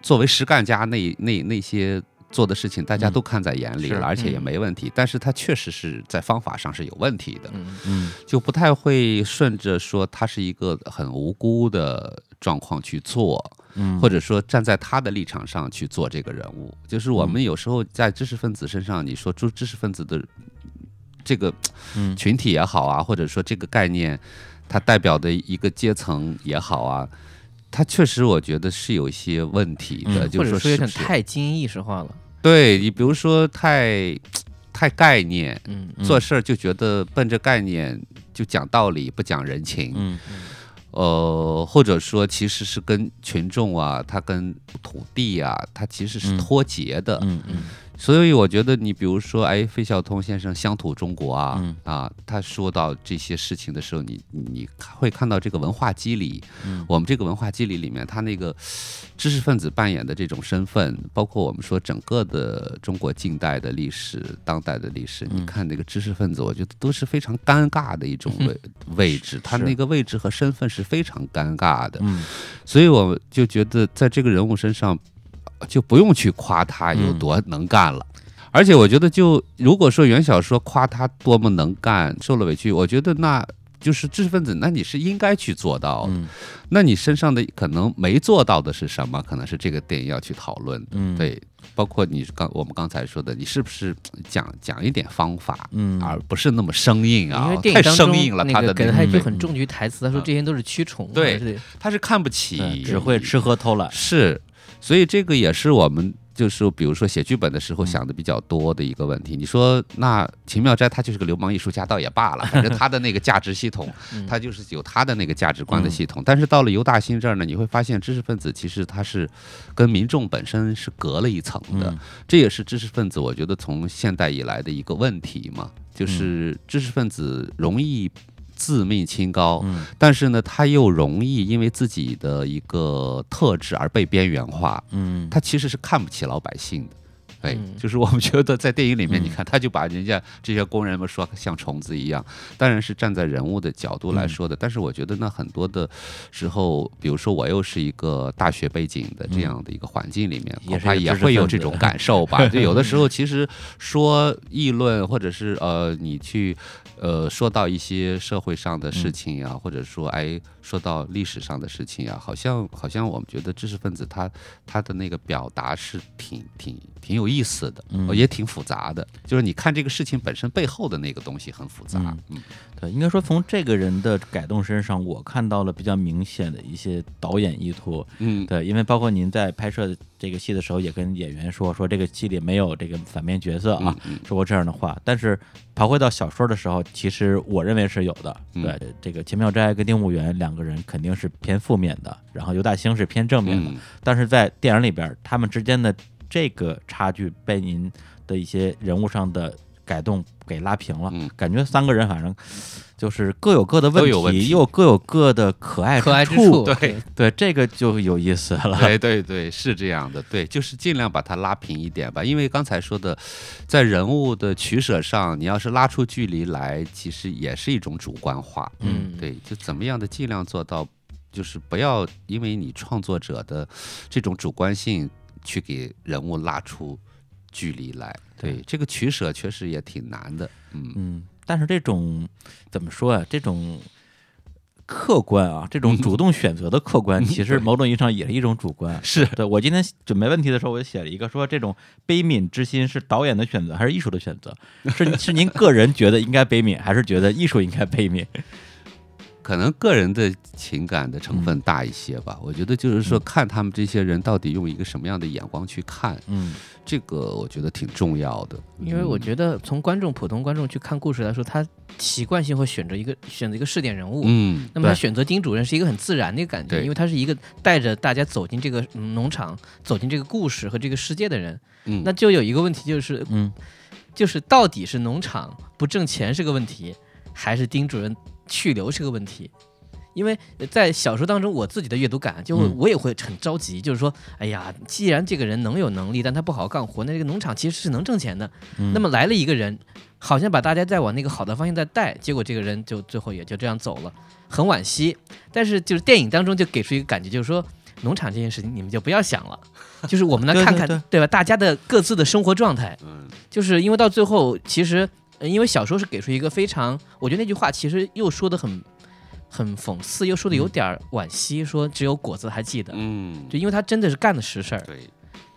[SPEAKER 5] 作为实干家那那那些。做的事情大家
[SPEAKER 3] 嗯
[SPEAKER 5] 都看在眼里
[SPEAKER 3] 是
[SPEAKER 5] 了，而且也
[SPEAKER 4] 嗯
[SPEAKER 5] 没问题，但是他确实是在方法上是有问题的。
[SPEAKER 4] 嗯
[SPEAKER 3] 嗯
[SPEAKER 5] 就不太会顺着说他是一个很无辜的状况去做，
[SPEAKER 3] 嗯，
[SPEAKER 5] 或者说站在他的立场上去做这个人物。就是我们有时候在知识分子身上，你说知知识分子的这个
[SPEAKER 3] 嗯
[SPEAKER 5] 群体也好啊，或者说这个概念，它代表的一个阶层也好啊。它确实，我觉得是有一些问题的，
[SPEAKER 3] 嗯
[SPEAKER 5] 就是
[SPEAKER 4] 或者说有点太精英意识化了。
[SPEAKER 5] 对你，比如说太 太概念，
[SPEAKER 4] 嗯
[SPEAKER 3] 嗯
[SPEAKER 5] 做事儿就觉得奔着概念就讲道理，不讲人情。
[SPEAKER 3] 嗯
[SPEAKER 5] 呃，或者说其实是跟群众啊，他跟土地啊，他其实是
[SPEAKER 3] 嗯
[SPEAKER 5] 脱节的。
[SPEAKER 3] 嗯嗯
[SPEAKER 5] 所以我觉得你比如说，哎，费孝通先生《乡土中国》啊，
[SPEAKER 3] 嗯。
[SPEAKER 5] 啊，他说到这些事情的时候，你你会看到这个文化机理，
[SPEAKER 3] 嗯。
[SPEAKER 5] 我们这个文化机理里面，他那个知识分子扮演的这种身份，包括我们说整个的中国近代的历史、当代的历史，
[SPEAKER 3] 嗯。
[SPEAKER 5] 你看那个知识分子，我觉得都是非常尴尬的一种位 位置，他那个位置和身份是非常尴尬的，
[SPEAKER 3] 嗯。
[SPEAKER 5] 所以我就觉得在这个人物身上，就不用去夸他有多能干了。而且我觉得就，如果说袁小说夸他多么能干，受了委屈，我觉得那就是知识分子，那你是应该去做到的。
[SPEAKER 3] 嗯
[SPEAKER 5] 那你身上的可能没做到的是什么？可能是这个电影要去讨论的。
[SPEAKER 3] 嗯，，
[SPEAKER 5] 对，包括你刚我们刚才说的，你是不是讲讲一点方法，
[SPEAKER 3] 嗯
[SPEAKER 5] 而不是那么生硬啊？
[SPEAKER 4] 因为电
[SPEAKER 5] 太生硬了，他的
[SPEAKER 4] 个给了他一句很重句台词，他说这些都是蛆虫，
[SPEAKER 5] 对
[SPEAKER 4] 对，
[SPEAKER 5] 他是看不起，
[SPEAKER 3] 只会吃喝偷懒。
[SPEAKER 5] 是，所以这个也是我们就是比如说写剧本的时
[SPEAKER 3] 嗯
[SPEAKER 5] 候想的比较多的一个问题。你说那秦妙斋他就是个流氓艺术家，倒也罢了，反正他的那个价值系统，
[SPEAKER 4] 嗯
[SPEAKER 5] 他就是有他的那个价值观
[SPEAKER 3] 嗯
[SPEAKER 5] 的系统。但是到了尤大兴这儿呢，你会发现知识分子其实他是跟民众本身是隔了一层的，
[SPEAKER 3] 嗯
[SPEAKER 5] 这也是知识分子我觉得从现代以来的一个问题嘛，就是知识分子容易自命清高。
[SPEAKER 3] 嗯
[SPEAKER 5] 但是呢，他又容易因为自己的一个特质而被边缘化，
[SPEAKER 3] 嗯，
[SPEAKER 5] 他其实是看不起老百姓的。对，
[SPEAKER 4] 嗯。
[SPEAKER 5] 就是我们觉得在电影里面，
[SPEAKER 3] 嗯。
[SPEAKER 5] 你看他就把人家这些工人们说像虫子一样，当然是站在人物的角度来说的。但是我觉得那很多的时候，比如说我又是一个大学背景的这样的一个环境里面，恐怕也会有这种 感受吧。就有的时候其实说议论，或者是呃你去呃说到一些社会上的事情呀、或者说哎说到历史上的事情啊，好像好像我们觉得知识分子他他的那个表达是挺挺挺有意思的，
[SPEAKER 3] 嗯
[SPEAKER 5] 呃也挺复杂的。就是你看这个事情本身背后的那个东西很复杂。
[SPEAKER 3] 嗯
[SPEAKER 5] 嗯
[SPEAKER 3] 对，应该说从这个人的改动身上，我看到了比较明显的一些导演意图。
[SPEAKER 5] 嗯
[SPEAKER 3] 对，因为包括您在拍摄这个戏的时候，也跟演员说，说这个戏里没有这个反面角色啊，
[SPEAKER 5] 嗯
[SPEAKER 3] 说过这样的话。但是刨回到小说的时候，其实我认为是有的。
[SPEAKER 5] 嗯
[SPEAKER 3] 对，这个秦妙斋跟丁务元两个人肯定是偏负面的，然后尤大兴是偏正面的。
[SPEAKER 5] 嗯
[SPEAKER 3] 但是在电影里边，他们之间的这个差距被您的一些人物上的改动给拉平了。
[SPEAKER 5] 嗯
[SPEAKER 3] 感觉三个人反正 就是各有各的问题，
[SPEAKER 5] 都有问题
[SPEAKER 3] 又各有各的可爱
[SPEAKER 4] 可爱之
[SPEAKER 3] 处。
[SPEAKER 4] 处，
[SPEAKER 5] 对
[SPEAKER 3] 对，这个就有意思了。
[SPEAKER 5] 对对对，是这样的，对，就是尽量把它拉平一点吧。因为刚才说的，在人物的取舍上，你要是拉出距离来，其实也是一种主观化。
[SPEAKER 4] 嗯
[SPEAKER 5] 对，就怎么样的尽量做到，就是不要因为你创作者的这种主观性去给人物拉出距离来。对，这个取舍确实也挺难的。嗯
[SPEAKER 3] 嗯，但是这种怎么说啊、这种客观啊，这种主动选择的客观，其实某种意义上也是一种主观。
[SPEAKER 5] 是
[SPEAKER 3] 对我今天准备问题的时候，我就写了一个说，这种悲悯之心是导演的选择还是艺术的选择？是是您个人觉得应该悲悯，还是觉得艺术应该悲悯？
[SPEAKER 5] 可能个人的情感的成分大一些吧。我觉得就是说，看他们这些人到底用一个什么样的眼光去看，
[SPEAKER 3] 嗯
[SPEAKER 5] 这个我觉得挺重要的。
[SPEAKER 4] 因为我觉得从观众普通观众去看故事来说，他习惯性会选择一个选择一个试点人物。
[SPEAKER 5] 嗯，
[SPEAKER 4] 那么他选择丁主任是一个很自然的一个感觉，
[SPEAKER 5] 对
[SPEAKER 4] 因为他是一个带着大家走进这个嗯农场、走进这个故事和这个世界的人。
[SPEAKER 5] 嗯
[SPEAKER 4] 那就有一个问题，就是
[SPEAKER 3] 嗯
[SPEAKER 4] 就是到底是农场不挣钱是个问题，还是丁主任去留是个问题？因为在小说当中，我自己的阅读感就会，
[SPEAKER 3] 嗯
[SPEAKER 4] 我也会很着急，就是说，哎呀，既然这个人能有能力，但他不好好干活，那这个农场其实是能挣钱的。
[SPEAKER 3] 嗯
[SPEAKER 4] 那么来了一个人，好像把大家再往那个好的方向在带，结果这个人就最后也就这样走了，很惋惜。但是就是电影当中就给出一个感觉，就是说农场这件事情你们就不要想了，就是我们来看看
[SPEAKER 3] 对对
[SPEAKER 4] 吧？大家的各自的生活状态，
[SPEAKER 5] 嗯
[SPEAKER 4] 就是因为到最后，其实呃因为小说是给出一个非常，我觉得那句话其实又说的很很讽刺，又说的有点惋惜，说只有果子还记得，
[SPEAKER 5] 嗯，
[SPEAKER 4] 就因为他真的是干的实事儿。
[SPEAKER 5] 对，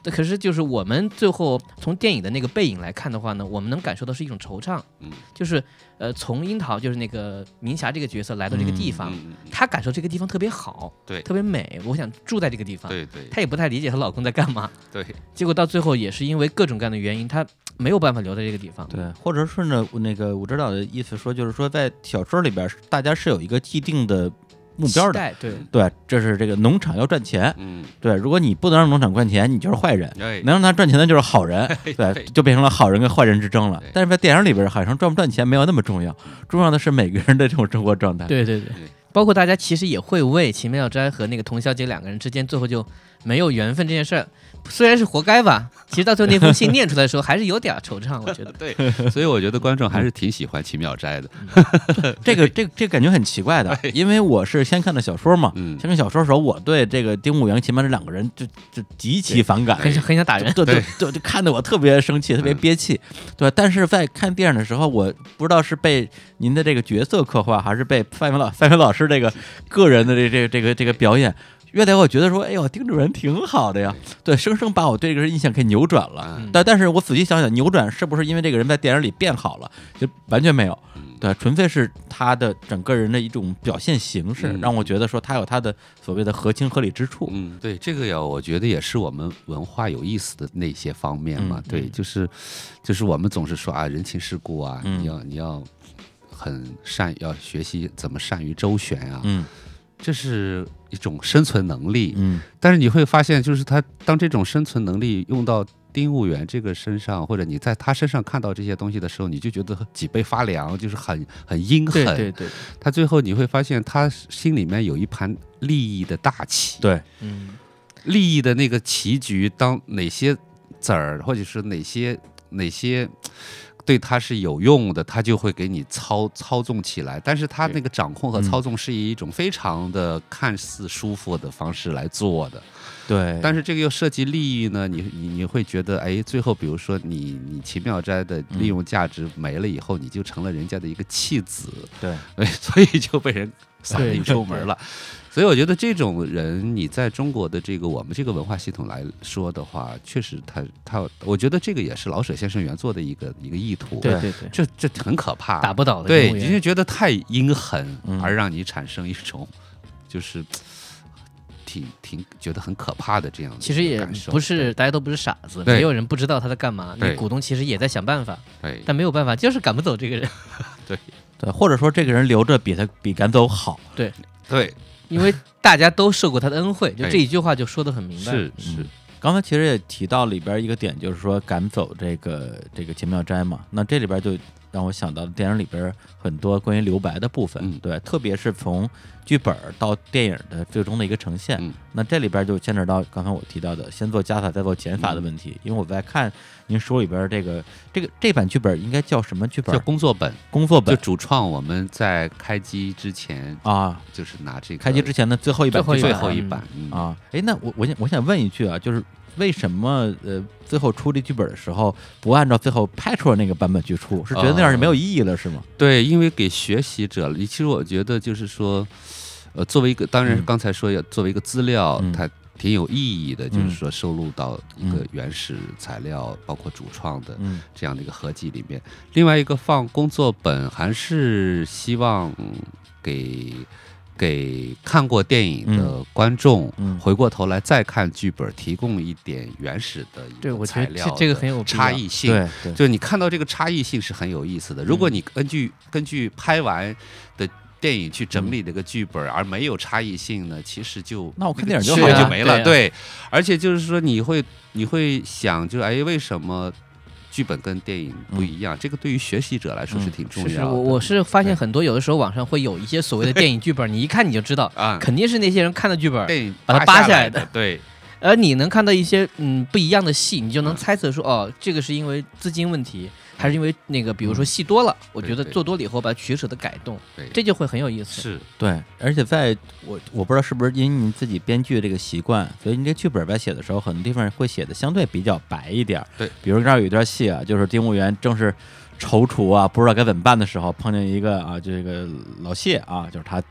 [SPEAKER 4] 对可是就是我们最后从电影的那个背影来看的话呢，我们能感受到是一种惆怅，
[SPEAKER 5] 嗯。
[SPEAKER 4] 就是呃从樱桃就是那个明霞这个角色来到这个地方，她感受这个地方特别好，
[SPEAKER 5] 对。
[SPEAKER 4] 特别美，我想住在这个地方。
[SPEAKER 5] 对对。
[SPEAKER 4] 她也不太理解她老公在干嘛，
[SPEAKER 5] 对，
[SPEAKER 4] 结果到最后也是因为各种各样的原因，她没有办法留在这个地方。
[SPEAKER 3] 对，或者顺着那个武指导的意思说，就是说在小说里边，大家是有一个既定的目标的。
[SPEAKER 4] 对，
[SPEAKER 3] 对，这是这个农场要赚钱。
[SPEAKER 5] 嗯，
[SPEAKER 3] 对，如果你不能让农场赚钱，你就是坏人。
[SPEAKER 5] 哎，
[SPEAKER 3] 能让他赚钱的就是好人，对，就变成了好人跟坏人之争了
[SPEAKER 5] 对。
[SPEAKER 3] 但是在电影里边，好像赚不赚钱没有那么重要，重要的是每个人的这种生活状态。
[SPEAKER 4] 对对对，包括大家其实也会为秦妙斋和那个童小姐两个人之间最后就没有缘分这件事儿，虽然是活该吧，其实到最后那封信念出来的时候还是有点惆怅，我觉得。
[SPEAKER 5] 对，所以我觉得观众还是挺喜欢《奇妙斋》的。
[SPEAKER 3] 这个这个这个感觉很奇怪的，因为我是先看的小说嘛，
[SPEAKER 5] 嗯
[SPEAKER 3] 先看小说的时候，我对这个丁武元、秦曼这两个人就就极其反感，
[SPEAKER 4] 很想很想打人，
[SPEAKER 3] 对对对，就看得我特别生气，特别憋气，对？但是在看电影的时候，我不知道是被您的这个角色刻画，还是被范伟老范伟老师这个个人的这这这个这个表演。越来我觉得说，哎呦，丁主任挺好的呀，对，生生把我对这个人印象给扭转了。
[SPEAKER 5] 嗯。
[SPEAKER 3] 但但是我仔细想想，扭转是不是因为这个人在电影里变好了？就完全没有，对，纯粹是他的整个人的一种表现形式，
[SPEAKER 5] 嗯。
[SPEAKER 3] 让我觉得说他有他的所谓的合情合理之处。
[SPEAKER 5] 嗯，对，这个呀，我觉得也是我们文化有意思的那些方面嘛。
[SPEAKER 3] 嗯。
[SPEAKER 5] 对，就是就是我们总是说啊，人情世故啊，
[SPEAKER 3] 嗯。
[SPEAKER 5] 你要你要很善，要学习怎么善于周旋啊，
[SPEAKER 3] 嗯。
[SPEAKER 5] 这是一种生存能力。
[SPEAKER 3] 嗯
[SPEAKER 5] 但是你会发现，就是他当这种生存能力用到丁务员这个身上，或者你在他身上看到这些东西的时候，你就觉得脊背发凉，就是很很阴狠。
[SPEAKER 4] 对对对，
[SPEAKER 5] 他最后你会发现，他心里面有一盘利益的大棋。
[SPEAKER 3] 对，
[SPEAKER 4] 嗯，
[SPEAKER 5] 利益的那个棋局，当哪些子儿或者是哪些哪些对他是有用的，他就会给你操操纵起来。但是他那个掌控和
[SPEAKER 3] 嗯
[SPEAKER 5] 操纵是以一种非常的看似舒服的方式来做的。
[SPEAKER 3] 对，
[SPEAKER 5] 但是这个又涉及利益呢，你你你会觉得，哎，最后比如说你你奇妙斋的利用价值没了以后，你就成了人家的一个弃子，
[SPEAKER 3] 对，
[SPEAKER 5] 所以 就被人扫
[SPEAKER 4] 对
[SPEAKER 5] 地出门了。所以我觉得这种人，你在中国的这个我们这个文化系统来说的话，确实他他，我觉得这个也是老舍先生原作的一个一个意图。
[SPEAKER 4] 对对对，
[SPEAKER 5] 这这很可怕，
[SPEAKER 4] 打不倒的
[SPEAKER 5] 对，你就觉得太阴狠，
[SPEAKER 3] 嗯。
[SPEAKER 5] 而让你产生一种就是挺挺觉得很可怕的这样的
[SPEAKER 4] 其实也不是大家都不是傻子，没有人不知道他在干嘛。
[SPEAKER 5] 对。
[SPEAKER 4] 你股东其实也在想办法，
[SPEAKER 5] 对。
[SPEAKER 4] 但没有办法，就是赶不走这个人，
[SPEAKER 3] 对。对，或者说这个人留着比他比赶走好。
[SPEAKER 5] 对。
[SPEAKER 4] 对因为大家都受过他的恩惠，就这一句话就说的很明白。
[SPEAKER 5] 是是
[SPEAKER 3] 嗯刚才其实也提到里边一个点，就是说赶走这个这个秦妙斋嘛。那这里边就让我想到了电影里边很多关于留白的部分，
[SPEAKER 5] 嗯
[SPEAKER 3] 对，特别是从剧本到电影的最终的一个呈现。
[SPEAKER 5] 嗯
[SPEAKER 3] 那这里边就牵扯到刚才我提到的先做加法再做减法的问题，因为我在看您书里边这个这个这版剧本应该叫什么剧本
[SPEAKER 5] 叫？工作本，
[SPEAKER 3] 工作本
[SPEAKER 5] 就主创我们在开机之前
[SPEAKER 3] 啊，
[SPEAKER 5] 就是拿这个
[SPEAKER 3] 开机之前的最后一版
[SPEAKER 4] 最后一版
[SPEAKER 3] 啊，哎，那我我想我想问一句啊，就是为什么呃最后出这剧本的时候不按照最后拍出来那个版本去出？是觉得那样就没有意义了，是吗？
[SPEAKER 5] 对，因为给学习者，其实我觉得就是说，呃，作为一个，当然是
[SPEAKER 3] 嗯
[SPEAKER 5] 刚才说要作为一个资料，
[SPEAKER 3] 嗯
[SPEAKER 5] 它挺有意义的，就
[SPEAKER 3] 嗯
[SPEAKER 5] 是说收录到一个
[SPEAKER 3] 嗯
[SPEAKER 5] 原始材料，包括主创的
[SPEAKER 3] 嗯
[SPEAKER 5] 这样的一个合集里面。另外一个放工作本，还是希望嗯给。给看过电影的观众，
[SPEAKER 3] 嗯
[SPEAKER 5] 回过头来再看剧本，提供一点原始的一个材料
[SPEAKER 4] 这这个很有
[SPEAKER 5] 差异性。
[SPEAKER 3] 对对，
[SPEAKER 5] 就你看到这个差异性是很有意思的。如果
[SPEAKER 3] 嗯
[SPEAKER 5] 你根据根据拍完的电影去整
[SPEAKER 3] 嗯
[SPEAKER 5] 理这个剧本，而没有差异性呢，其实就
[SPEAKER 3] 那我看电影
[SPEAKER 5] 就
[SPEAKER 3] 就好了
[SPEAKER 5] 就没了。
[SPEAKER 4] 对
[SPEAKER 5] 而且就是说你会你会想，就哎，为什么剧本跟电影不一样？这个对于学习者来说是
[SPEAKER 3] 嗯
[SPEAKER 5] 挺重
[SPEAKER 4] 是是，
[SPEAKER 5] 要的。
[SPEAKER 4] 我我是发现很多有的时候网上会有一些所谓的电影剧本，你一看你就知道，
[SPEAKER 5] 啊，
[SPEAKER 4] 肯定是那些人看的剧本，把它
[SPEAKER 5] 扒下
[SPEAKER 4] 来的
[SPEAKER 5] 的，对
[SPEAKER 4] 而你能看到一些嗯不一样的戏，你就能猜测说，哦，这个是因为资金问题，还是因为那个比如说戏多了，我觉得做多了以后把它取舍的改动，
[SPEAKER 5] 对，
[SPEAKER 4] 这就会很有意思。
[SPEAKER 5] 是
[SPEAKER 3] 对，而且在我我不知道是不是因您自己编剧这个习惯，所以您这剧本在写的时候，很多地方会写的相对比较白一点儿。
[SPEAKER 5] 对，
[SPEAKER 3] 比如这儿有一段戏啊，就是丁务员正是踌躇啊，不知道该怎么办的时候，碰见一个啊，这个老谢啊，就是他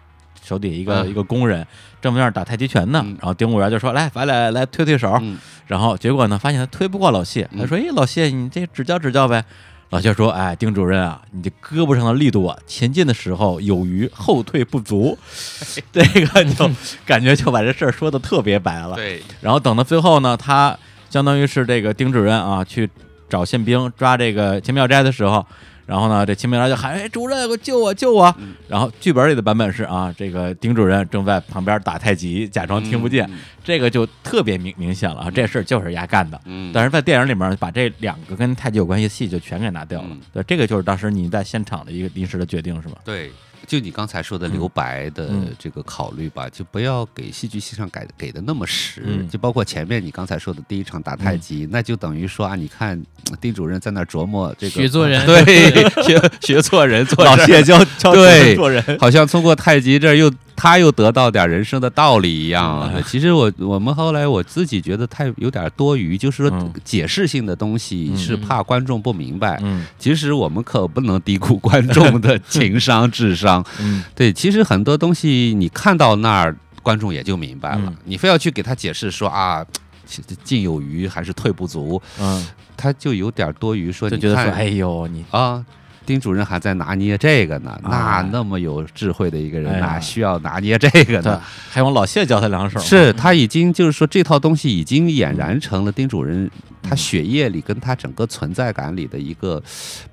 [SPEAKER 3] 手底下一个、
[SPEAKER 5] 嗯
[SPEAKER 3] 一个工人，正在那儿打太极拳呢。
[SPEAKER 5] 嗯
[SPEAKER 3] 然后丁务员就说：“来，咱俩来推推手。
[SPEAKER 5] 嗯
[SPEAKER 3] 然后结果呢，发现他推不过老谢，他说：“哎，老谢，你这指教指教呗。”老谢说：“哎，丁主任啊，你这胳膊上的力度啊，前进的时候有余，后退不足。这个就感觉就把这事儿说的特别白了。
[SPEAKER 5] 对
[SPEAKER 3] 然后等到最后呢，他相当于是这个丁主任啊，去找宪兵抓这个秦妙斋的时候，然后呢，这秦美兰就喊：“哎，主任，给我救我，救我！”
[SPEAKER 5] 嗯
[SPEAKER 3] 然后剧本里的版本是啊，这个丁主任正在旁边打太极，假装听不见，
[SPEAKER 5] 嗯
[SPEAKER 3] 这个就特别明明显了啊，这事儿就是丫干的。
[SPEAKER 5] 嗯，
[SPEAKER 3] 但是在电影里面把这两个跟太极有关系的戏就全给拿掉了。
[SPEAKER 5] 嗯
[SPEAKER 3] 对，这个就是当时你在现场的一个临时的决定，是吧？
[SPEAKER 5] 对，就你刚才说的留白的
[SPEAKER 3] 嗯。
[SPEAKER 5] 这个考虑吧，就不要给戏剧性上改给的那么实。
[SPEAKER 3] 嗯。
[SPEAKER 5] 就包括前面你刚才说的第一场打太极，那就等于说啊，你看 丁主任在那琢磨这个
[SPEAKER 4] 学做人。
[SPEAKER 5] 对，学学错人，做事儿。
[SPEAKER 3] 老谢教 教
[SPEAKER 5] 对
[SPEAKER 3] 做人，
[SPEAKER 5] 好像通过太极这儿又他又得到点人生的道理一样。
[SPEAKER 3] 嗯。
[SPEAKER 5] 其实我我们后来我自己觉得太有点多余，就是说
[SPEAKER 3] 嗯。
[SPEAKER 5] 解释性的东西是怕观众不明白。
[SPEAKER 3] 嗯。
[SPEAKER 5] 其实我们可不能低估观众的情商、智商。
[SPEAKER 3] 嗯
[SPEAKER 5] 对，其实很多东西你看到那儿，观众也就明白了。
[SPEAKER 3] 嗯
[SPEAKER 5] 你非要去给他解释说啊，进有余还是退不足，
[SPEAKER 3] 嗯，
[SPEAKER 5] 他就有点多余说。你
[SPEAKER 3] 就觉得说，哎呦，你
[SPEAKER 5] 啊，丁主任还在拿捏这个呢，那
[SPEAKER 3] 啊。
[SPEAKER 5] 那么有智慧的一个人，哪需要拿捏这个
[SPEAKER 3] 对
[SPEAKER 5] 呢？，
[SPEAKER 3] 还用老谢教他两手，
[SPEAKER 5] 是他已经就是说这套东西已经俨然成了丁主任他血液里跟他整个存在感里的一个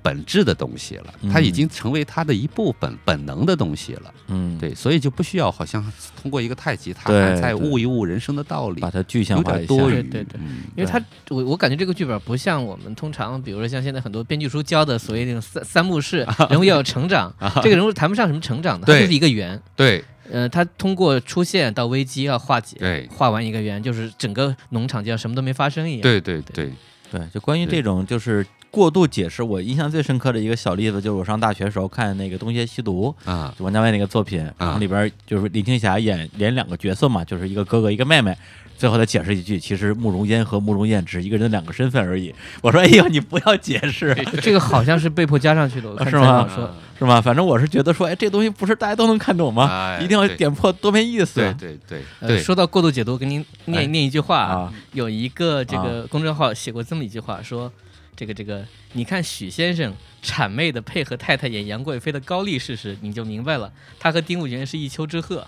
[SPEAKER 5] 本质的东西了，他已
[SPEAKER 3] 嗯
[SPEAKER 5] 经成为他的一部分本能的东西了。
[SPEAKER 3] 嗯，
[SPEAKER 5] 对，所以就不需要好像通过一个太极，他
[SPEAKER 3] 对
[SPEAKER 5] 还在悟一悟人生的道理
[SPEAKER 3] 把，它具象化一下。
[SPEAKER 4] 对对对。
[SPEAKER 5] 嗯
[SPEAKER 4] 因为他我我感觉这个剧本不像我们通常，比如说像现在很多编剧书教的所谓那种三三幕式，人物要有成长，这个人物谈不上什么成长的，他就是一个圆。
[SPEAKER 5] 对。
[SPEAKER 4] 呃，他通过出现到危机要化解，
[SPEAKER 5] 对。
[SPEAKER 4] 画完一个圆，就是整个农场就像什么都没发生一样。
[SPEAKER 5] 对对对，
[SPEAKER 3] 对，就关于这种就是过度解释，我印象最深刻的一个小例子，就是我上大学时候看那个《东邪西毒》，
[SPEAKER 5] 啊。
[SPEAKER 3] 就王家卫那个作品，然后里边就是林青霞演演两个角色嘛，就是一个哥哥一个妹妹。最后他解释一句，其实慕容嫣和慕容燕只是一个人的两个身份而已。我说，哎呦，你不要解释，
[SPEAKER 4] 这个好像是被迫加上去的，我看
[SPEAKER 3] 是吗是吗？反正我是觉得说，哎，这东西不是大家都能看懂吗？
[SPEAKER 5] 哎
[SPEAKER 3] 一定要点破多面意思。
[SPEAKER 5] 对对对
[SPEAKER 4] 呃，
[SPEAKER 5] 对，
[SPEAKER 4] 说到过度解读，我给您念
[SPEAKER 3] 哎
[SPEAKER 4] 念一句话
[SPEAKER 3] 啊，
[SPEAKER 4] 有一个这个公众号写过这么一句话，说这个这个，你看许先生谄媚的配合太太演杨贵妃的高力士时，你就明白了，他和丁武元是一丘之貉。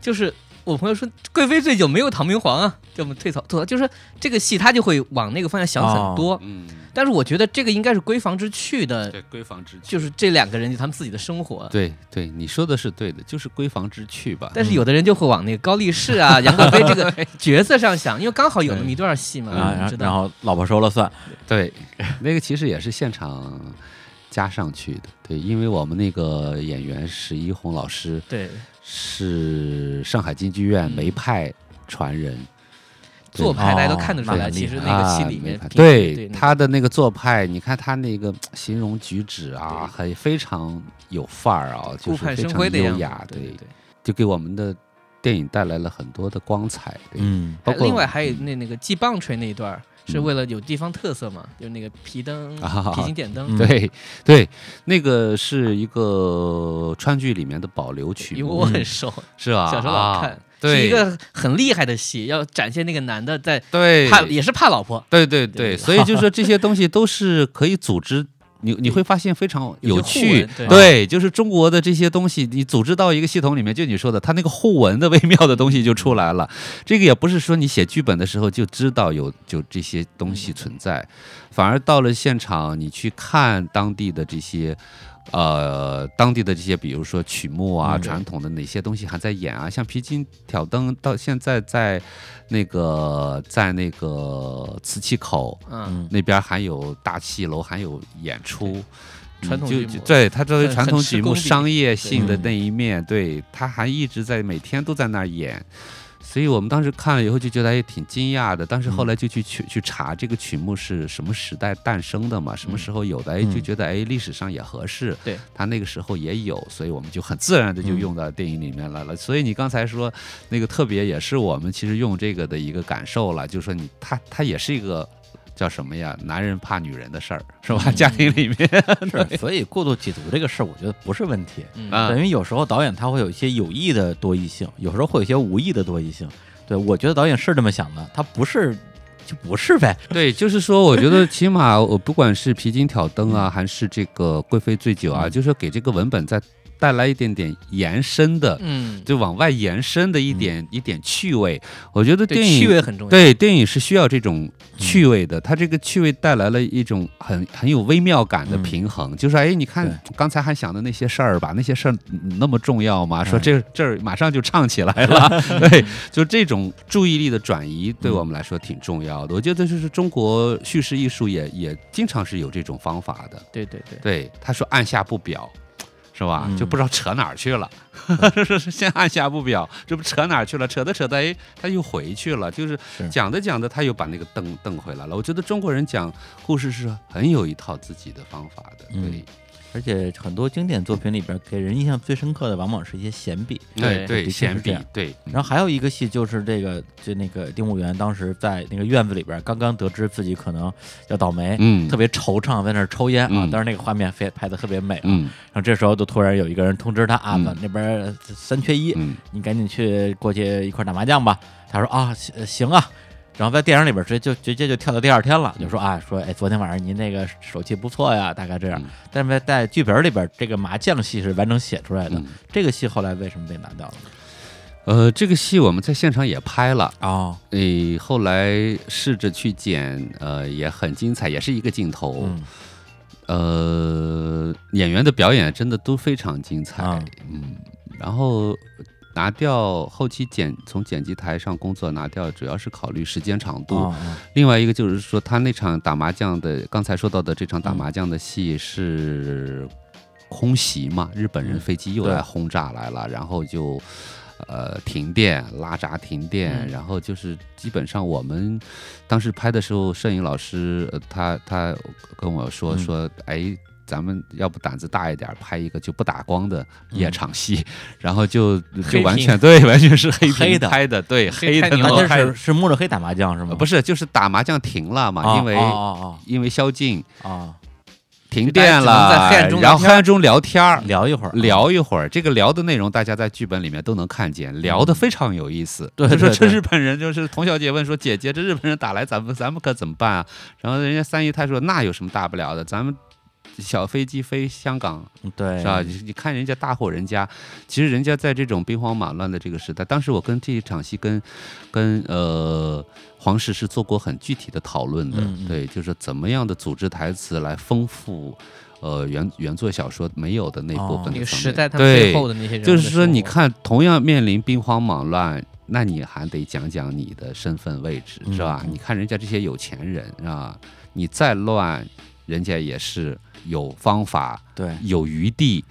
[SPEAKER 4] 就是我朋友说，贵妃醉酒没有唐明皇啊，这么退槽吐槽，就是这个戏他就会往那个方向想很多。
[SPEAKER 5] 嗯，
[SPEAKER 4] 但是我觉得这个应该是闺房之趣的，
[SPEAKER 5] 对闺房之趣，
[SPEAKER 4] 就是这两个人就他们自己的生活。
[SPEAKER 5] 对对，你说的是对的，就是闺房之趣吧。
[SPEAKER 4] 但是有的人就会往那个高力士啊、杨贵妃这个 角色上想，因为刚好有那么一段戏嘛，
[SPEAKER 3] 啊，然后老婆说了算，
[SPEAKER 5] 对，那个其实也是现场加上去的。对，因为我们那个演员史一红老师
[SPEAKER 4] 对，
[SPEAKER 5] 是上海京剧院梅派传人。对
[SPEAKER 4] 做派大家都
[SPEAKER 3] 哦
[SPEAKER 4] 看得出来，其实那个戏
[SPEAKER 5] 啊
[SPEAKER 4] 里面对
[SPEAKER 5] 对他的那个做派，你看他那个形容举止啊，很非常有范儿啊，就是非常优雅，
[SPEAKER 4] 对。对。
[SPEAKER 5] 就给我们的电影带来了很多的光彩。对，
[SPEAKER 3] 嗯。
[SPEAKER 5] 包括
[SPEAKER 4] 另外还有那那个系棒槌那一段儿，是
[SPEAKER 5] 嗯。
[SPEAKER 4] 为了有地方特色嘛，就那个皮灯、
[SPEAKER 5] 啊
[SPEAKER 4] 皮筋点灯，
[SPEAKER 3] 嗯。
[SPEAKER 5] 对对，那个是一个川剧里面的保留曲目，
[SPEAKER 4] 因为我很熟，
[SPEAKER 5] 是吧？
[SPEAKER 4] 小时候老
[SPEAKER 5] 啊
[SPEAKER 4] 看，
[SPEAKER 5] 对。
[SPEAKER 4] 是一个很厉害的戏，要展现那个男的在
[SPEAKER 5] 对。
[SPEAKER 4] 怕也是怕老婆，
[SPEAKER 5] 对对
[SPEAKER 4] 对
[SPEAKER 5] 对，所以就是说这些东西都是可以组织。你你会发现非常有趣，
[SPEAKER 4] 对
[SPEAKER 5] 对，就是中国的这些东西，你组织到一个系统里面，就你说的，它那个互文的微妙的东西就出来了。这个也不是说你写剧本的时候就知道有就这些东西存在，反而到了现场，你去看当地的这些。呃，当地的这些，比如说曲目啊，
[SPEAKER 3] 嗯。
[SPEAKER 5] 传统的哪些东西还在演啊？像《皮筋挑灯》到现在在那个在那个瓷器口，
[SPEAKER 4] 嗯，
[SPEAKER 3] 嗯
[SPEAKER 5] 那边还有大戏楼，还有演出。
[SPEAKER 4] 传统剧目。
[SPEAKER 5] 就对它作为传统剧目商业性的那一面，对，他还一直在每天都在那儿演，所以我们当时看了以后就觉得也挺惊讶的。但是后来就去去去查这个曲目是什么时代诞生的嘛，什么时候有的，哎，就
[SPEAKER 3] 嗯
[SPEAKER 5] 觉得哎历史上也合适，
[SPEAKER 4] 对，
[SPEAKER 5] 他那个时候也有，所以我们就很自然的就
[SPEAKER 3] 嗯
[SPEAKER 5] 用到电影里面来了。所以你刚才说那个特别也是我们其实用这个的一个感受了，就是说你他他也是一个。叫什么呀？男人怕女人的事儿是吧？
[SPEAKER 3] 嗯
[SPEAKER 5] 家庭里面，
[SPEAKER 3] 是，所以过度解读这个事儿，我觉得不是问题。
[SPEAKER 4] 嗯
[SPEAKER 5] 啊
[SPEAKER 3] 对因为有时候导演他会有一些有意的多义性，有时候会有一些无意的多义性。对我觉得导演是这么想的，他不是就不是呗。
[SPEAKER 5] 对，就是说，我觉得起码我不管是皮筋挑灯啊，还是这个贵妃醉酒啊，
[SPEAKER 3] 嗯
[SPEAKER 5] 就是说给这个文本再带来一点点延伸的，
[SPEAKER 4] 嗯，
[SPEAKER 5] 就往外延伸的一点、一点趣味。我觉得电影
[SPEAKER 4] 趣味很重要，
[SPEAKER 5] 对电影是需要这种趣味的，它这个趣味带来了一种很很有微妙感的
[SPEAKER 3] 嗯
[SPEAKER 5] 平衡，就是哎，你看刚才还想的那些事儿吧，那些事儿嗯那么重要吗？说
[SPEAKER 3] 嗯
[SPEAKER 5] 这这儿马上就唱起来了，对，就这种注意力的转移对我们来说挺重要的。我觉得就是中国叙事艺术也也经常是有这种方法的。
[SPEAKER 4] 对对对，
[SPEAKER 5] 对，他说按下不表。是是吧？
[SPEAKER 3] 嗯。
[SPEAKER 5] 就不知道扯哪儿去了，先按下不表，这不扯哪儿去了？扯着扯着，哎，他又回去了，就是
[SPEAKER 3] 是。
[SPEAKER 5] 讲着讲着，他又把那个瞪瞪回来了。我觉得中国人讲故事是很有一套自己的方法的，
[SPEAKER 3] 嗯。
[SPEAKER 5] 对，
[SPEAKER 3] 而且很多经典作品里边给人印象最深刻的，往往是一些闲笔。
[SPEAKER 4] 对
[SPEAKER 5] 对，闲笔，对，
[SPEAKER 3] 然后还有一个戏就是这个，就那个丁武元当时在那个院子里边，刚刚得知自己可能要倒霉，
[SPEAKER 5] 嗯
[SPEAKER 3] 特别惆怅，在那儿抽烟啊。
[SPEAKER 5] 嗯
[SPEAKER 3] 当时那个画面非拍的特别美啊。
[SPEAKER 5] 嗯
[SPEAKER 3] 然后这时候就突然有一个人通知他啊，那边呃三缺一，
[SPEAKER 5] 嗯
[SPEAKER 3] 你赶紧去过去一块儿打麻将吧。他说啊，行行啊。然后在电影里边直接就直接就跳到第二天了，就说啊说哎，昨天晚上您那个手气不错呀，大概这样。
[SPEAKER 5] 嗯。
[SPEAKER 3] 但是在在剧本里边，这个麻将戏是完整写出来的。
[SPEAKER 5] 嗯。
[SPEAKER 3] 这个戏后来为什么被拿掉了呢？
[SPEAKER 5] 呃，这个戏我们在现场也拍了，
[SPEAKER 3] 哦，
[SPEAKER 5] 诶，后来试着去剪，呃，也很精彩，也是一个镜头，
[SPEAKER 3] 嗯。
[SPEAKER 5] 呃，演员的表演真的都非常精彩，
[SPEAKER 3] 啊
[SPEAKER 5] 嗯，然后拿掉后期剪从剪辑台上工作拿掉，主要是考虑时间长度，另外一个就是说他那场打麻将的，刚才说到的这场打
[SPEAKER 3] 嗯
[SPEAKER 5] 麻将的戏是空袭嘛，日本人
[SPEAKER 3] 嗯
[SPEAKER 5] 飞机又来轰炸来了，然后就。呃，停电，拉闸停电，
[SPEAKER 3] 嗯。
[SPEAKER 5] 然后就是基本上我们当时拍的时候，摄影老师呃，他他跟我说
[SPEAKER 3] 嗯。
[SPEAKER 5] 说，哎，咱们要不胆子大一点，拍一个就不打光的夜场戏，然后就就完全对，完全是黑
[SPEAKER 3] 黑的。
[SPEAKER 5] 拍的，对，
[SPEAKER 4] 黑
[SPEAKER 5] 的。
[SPEAKER 3] 那是是摸着黑打麻将是吗？
[SPEAKER 5] 呃不是，就是打麻将停了嘛，
[SPEAKER 3] 啊，
[SPEAKER 5] 因为、
[SPEAKER 3] 哦
[SPEAKER 5] 因为宵禁
[SPEAKER 3] 啊。哦
[SPEAKER 5] 停电了，
[SPEAKER 4] 黑暗中
[SPEAKER 5] 然后黑暗中聊天儿。
[SPEAKER 3] 哦，聊一会儿，啊。
[SPEAKER 5] 聊一会儿，这个聊的内容大家在剧本里面都能看见，聊的非常有意思。就说这日本人就是童小姐问说：“姐姐，这日本人打来，咱们咱们可怎么办啊？”然后人家三姨太说：“那有什么大不了的？咱们小飞机飞香港
[SPEAKER 3] 对，
[SPEAKER 5] 是吧？你你看人家大户人家，其实人家在这种兵荒马乱的这个时代，当时我跟这一场戏跟跟呃黄石是做过很具体的讨论的，
[SPEAKER 3] 嗯嗯。
[SPEAKER 5] 对，就是怎么样的组织台词来丰富呃原原作小说没有的那部
[SPEAKER 3] 哦。
[SPEAKER 5] 分
[SPEAKER 4] 那个时代他们
[SPEAKER 5] 对
[SPEAKER 4] 背后的那些人，
[SPEAKER 5] 就是说，你，看，同样面临兵荒马乱，那你还得讲讲你的身份位置，是吧？你看人家这些有钱人啊，你再乱，人家也是有方法、
[SPEAKER 3] 对，
[SPEAKER 5] 有余地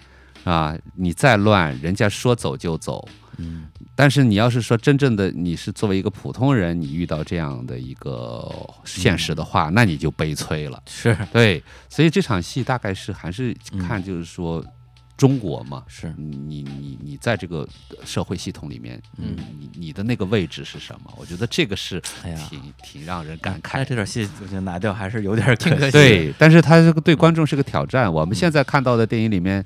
[SPEAKER 5] 啊。你再乱，人家说走就走。
[SPEAKER 3] 嗯
[SPEAKER 5] 但是你要是说真正的你是作为一个普通人，你遇到这样的一个现实的话，那你就悲催了。
[SPEAKER 3] 是
[SPEAKER 5] 对，所以这场戏大概是还是
[SPEAKER 3] 嗯
[SPEAKER 5] 看就是说中国嘛，
[SPEAKER 3] 是，
[SPEAKER 5] 你你你在这个社会系统里面，
[SPEAKER 3] 嗯
[SPEAKER 5] 你你的那个位置是什么？我觉得这个是
[SPEAKER 3] 哎，
[SPEAKER 5] 挺挺让人感
[SPEAKER 3] 看
[SPEAKER 5] 慨。
[SPEAKER 3] 这段戏我觉得拿掉还是有点可惜。
[SPEAKER 4] 挺可惜
[SPEAKER 5] 对，但是它这个对观众是个挑战。我们现在看到的电影里面，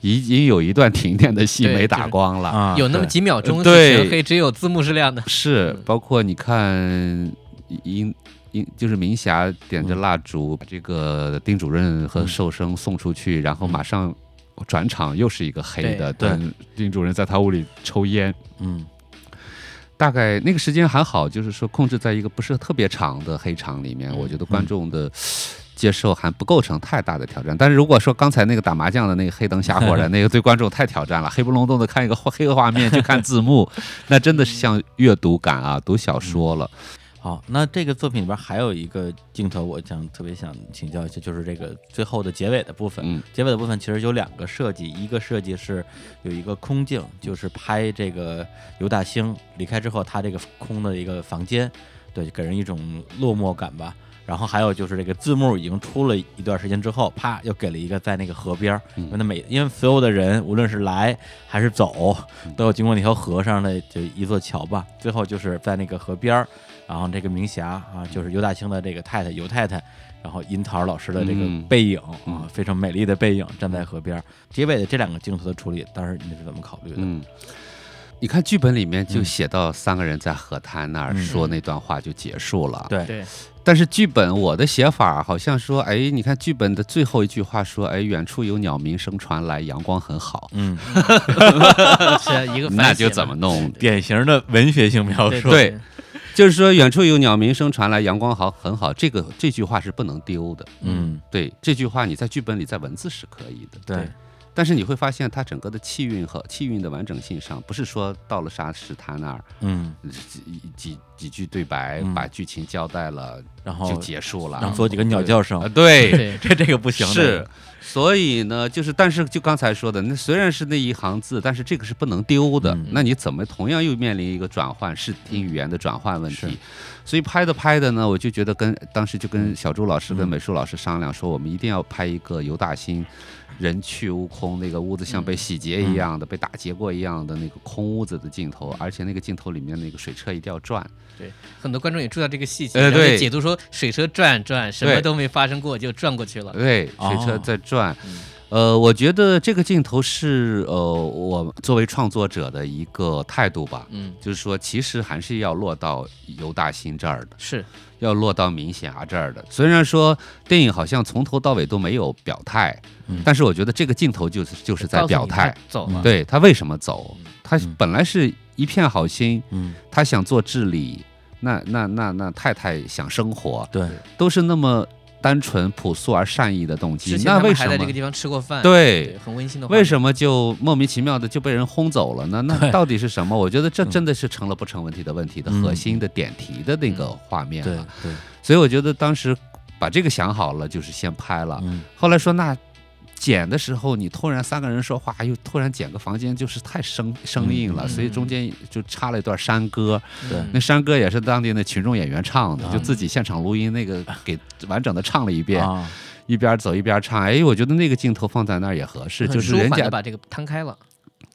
[SPEAKER 5] 已经有一段停电的戏没打
[SPEAKER 4] 就是
[SPEAKER 5] 光了。
[SPEAKER 3] 啊，
[SPEAKER 4] 有那么几秒钟是
[SPEAKER 5] 对
[SPEAKER 4] 全黑，只有字幕是亮的。
[SPEAKER 5] 是
[SPEAKER 4] 嗯，
[SPEAKER 5] 包括你看英英就是明霞点着蜡烛，把这个丁主任和
[SPEAKER 3] 嗯
[SPEAKER 5] 寿生送出去，然后马上转场又是一个黑的，
[SPEAKER 3] 对
[SPEAKER 5] 等丁主任在他屋里抽烟。
[SPEAKER 3] 嗯
[SPEAKER 5] 大概那个时间还好，就是说控制在一个不是特别长的黑场里面，
[SPEAKER 4] 嗯
[SPEAKER 5] 我觉得观众的接受还不构成太大的挑战。但是如果说刚才那个打麻将的那个黑灯瞎火的 那个，对观众太挑战了，黑不隆咚的看一个黑的画面去看字幕，那真的是像阅读感啊，读小说了。
[SPEAKER 3] 好，那这个作品里边还有一个镜头，我想特别想请教一下，就是这个最后的结尾的部分。
[SPEAKER 5] 嗯
[SPEAKER 3] 结尾的部分其实有两个设计，一个设计是有一个空镜，就是拍这个尤大兴离开之后，他这个空的一个房间，对，给人一种落寞感吧。然后还有就是这个字幕已经出了一段时间之后，啪又给了一个在那个河边因为那每因为所有的人无论是来还是走，都要经过那条河上的就一座桥吧。最后就是在那个河边儿，然后这个明霞啊，就是尤大清的这个太太尤太太，然后樱桃老师的这个
[SPEAKER 5] 嗯。
[SPEAKER 3] 背影啊
[SPEAKER 5] 嗯，
[SPEAKER 3] 非常美丽的背影站在河边。结尾的这两个镜头的处理，当时你是怎么考虑的？
[SPEAKER 5] 嗯，你看剧本里面就
[SPEAKER 3] 嗯。
[SPEAKER 5] 写到三个人在河滩那儿
[SPEAKER 3] 嗯。
[SPEAKER 5] 说那段话就结束了。
[SPEAKER 3] 对，
[SPEAKER 4] 对，
[SPEAKER 5] 但是剧本我的写法好像说，哎，你看剧本的最后一句话说，哎，远处有鸟鸣声传来，阳光很好。
[SPEAKER 3] 嗯，
[SPEAKER 4] 是啊一个
[SPEAKER 5] 那就怎么弄？
[SPEAKER 3] 典型的文学性描述。
[SPEAKER 5] 对就是说，远处有鸟鸣声传来，阳光好很好。这个这句话是不能丢的。
[SPEAKER 3] 嗯，
[SPEAKER 5] 对，这句话你在剧本里在文字是可以的。
[SPEAKER 3] 对，
[SPEAKER 5] 但是你会发现它整个的气韵和气韵的完整性上，不是说到了沙石他那儿
[SPEAKER 3] 嗯，
[SPEAKER 5] 几几几句对白
[SPEAKER 3] 嗯。
[SPEAKER 5] 把剧情交代了
[SPEAKER 3] 然后
[SPEAKER 5] 就结束了，
[SPEAKER 3] 然后做几个鸟叫声。
[SPEAKER 5] 啊，，对，
[SPEAKER 4] 对，
[SPEAKER 3] 这这个不行，
[SPEAKER 5] 是，所以呢，就是但是就刚才说的，那虽然是那一行字，但是这个是不能丢的。
[SPEAKER 3] 嗯。
[SPEAKER 5] 那你怎么同样又面临一个转换视听语言的转换问
[SPEAKER 3] 是。
[SPEAKER 5] 题？所以拍的拍的呢，我就觉得跟当时就跟小朱老师跟
[SPEAKER 3] 嗯。
[SPEAKER 5] 美术老师商量说，我们一定要拍一个尤大兴。人去屋空，那个屋子像被洗劫一样的、被打劫过一样的那个空屋子的镜头，而且那个镜头里面那个水车一定要转，对
[SPEAKER 4] 很多观众也注意到这个细节，然后
[SPEAKER 5] 呃对。
[SPEAKER 4] 解读说水车转转，什么都没发生过就转过去了。
[SPEAKER 5] 对，
[SPEAKER 3] 哦
[SPEAKER 5] 水车在转。
[SPEAKER 4] 嗯
[SPEAKER 5] 呃，我觉得这个镜头是呃，我作为创作者的一个态度吧，
[SPEAKER 4] 嗯，
[SPEAKER 5] 就是说，其实还是要落到尤大兴这儿的，
[SPEAKER 4] 是，
[SPEAKER 5] 要落到明霞这儿的。虽然说电影好像从头到尾都没有表态，
[SPEAKER 3] 嗯。
[SPEAKER 5] 但是我觉得这个镜头就是就是在表态。
[SPEAKER 4] 他，走了。
[SPEAKER 5] 对他为什么走，他
[SPEAKER 3] 嗯
[SPEAKER 5] 本来是一片好心，
[SPEAKER 3] 嗯，
[SPEAKER 5] 他想做治理，那那那那太太想生活，
[SPEAKER 3] 对，
[SPEAKER 5] 都是那么单纯、朴素而善意的动机那为什么
[SPEAKER 4] 还在这个？地方吃过饭，
[SPEAKER 5] 对
[SPEAKER 4] 很温馨的。
[SPEAKER 5] 为什么就莫名其妙的就被人轰走了呢？那到底是什么？我觉得这
[SPEAKER 3] 嗯
[SPEAKER 5] 真的是成了不成问题的问题的
[SPEAKER 3] 嗯
[SPEAKER 5] 核心的点题的那个画面
[SPEAKER 3] 对
[SPEAKER 5] 了。
[SPEAKER 3] 对，
[SPEAKER 5] 所以我觉得当时把这个想好了，就是先拍了。
[SPEAKER 3] 嗯
[SPEAKER 5] 后来说那剪的时候，你突然三个人说话，又突然剪个房间，就是太生生硬了，
[SPEAKER 4] 嗯
[SPEAKER 5] 所以中间就插了一段山歌。
[SPEAKER 3] 对
[SPEAKER 5] 那山歌也是当地的群众演员唱的，
[SPEAKER 3] 啊
[SPEAKER 5] 就自己现场录音，那个给完整的唱了一遍，
[SPEAKER 3] 啊，
[SPEAKER 5] 一边走一边唱。哎，我觉得那个镜头放在那儿也合适，就是人家
[SPEAKER 4] 把这个摊开了。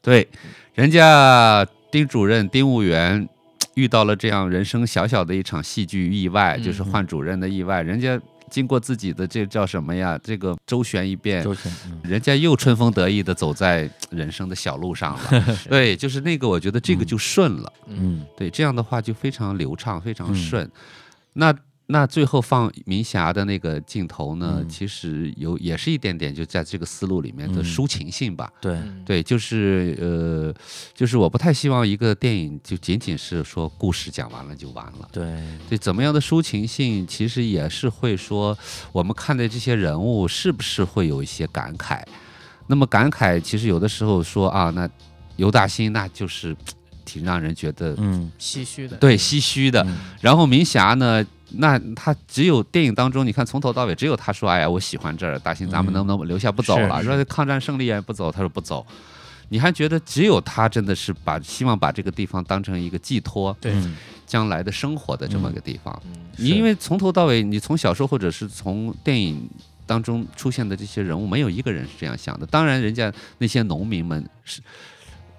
[SPEAKER 5] 对，人家丁主任、丁务员遇到了这样人生小小的一场戏剧意外，
[SPEAKER 4] 嗯
[SPEAKER 5] 就是换主任的意外，人家经过自己的这叫什么呀？这个周旋一遍，
[SPEAKER 3] 周旋，嗯
[SPEAKER 5] 人家又春风得意的走在人生的小路上了。对，就是那个，我觉得这个就顺了。
[SPEAKER 3] 嗯
[SPEAKER 5] 对，这样的话就非常流畅，非常
[SPEAKER 3] 嗯
[SPEAKER 5] 顺。那那最后放明霞的那个镜头呢，
[SPEAKER 3] 嗯
[SPEAKER 5] 其实有也是一点点就在这个思路里面的
[SPEAKER 3] 嗯
[SPEAKER 5] 抒情性吧。
[SPEAKER 3] 对，
[SPEAKER 4] 嗯，
[SPEAKER 5] 对，就是呃，就是我不太希望一个电影就仅仅是说故事讲完了就完了。
[SPEAKER 3] 对，
[SPEAKER 5] 对，怎么样的抒情性，其实也是会说，我们看待这些人物是不是会有一些感慨？那么感慨，其实有的时候说啊，那尤大兴那就是挺让人觉得
[SPEAKER 3] 嗯
[SPEAKER 4] 唏嘘的。
[SPEAKER 5] 对唏嘘的。
[SPEAKER 3] 嗯
[SPEAKER 5] 然后明霞呢，那他只有电影当中，你看从头到尾只有他说，哎呀，我喜欢这儿，大兴，咱们
[SPEAKER 3] 嗯
[SPEAKER 5] 能不能留下不走了？
[SPEAKER 3] 是
[SPEAKER 5] 说抗战胜利也不走，他说不走。你还觉得只有他真的是把希望把这个地方当成一个寄托，
[SPEAKER 4] 对
[SPEAKER 3] 嗯
[SPEAKER 5] 将来的生活的这么个地方。
[SPEAKER 4] 嗯，
[SPEAKER 5] 你因为从头到尾，你从小说或者是从电影当中出现的这些人物，没有一个人是这样想的。当然，人家那些农民们是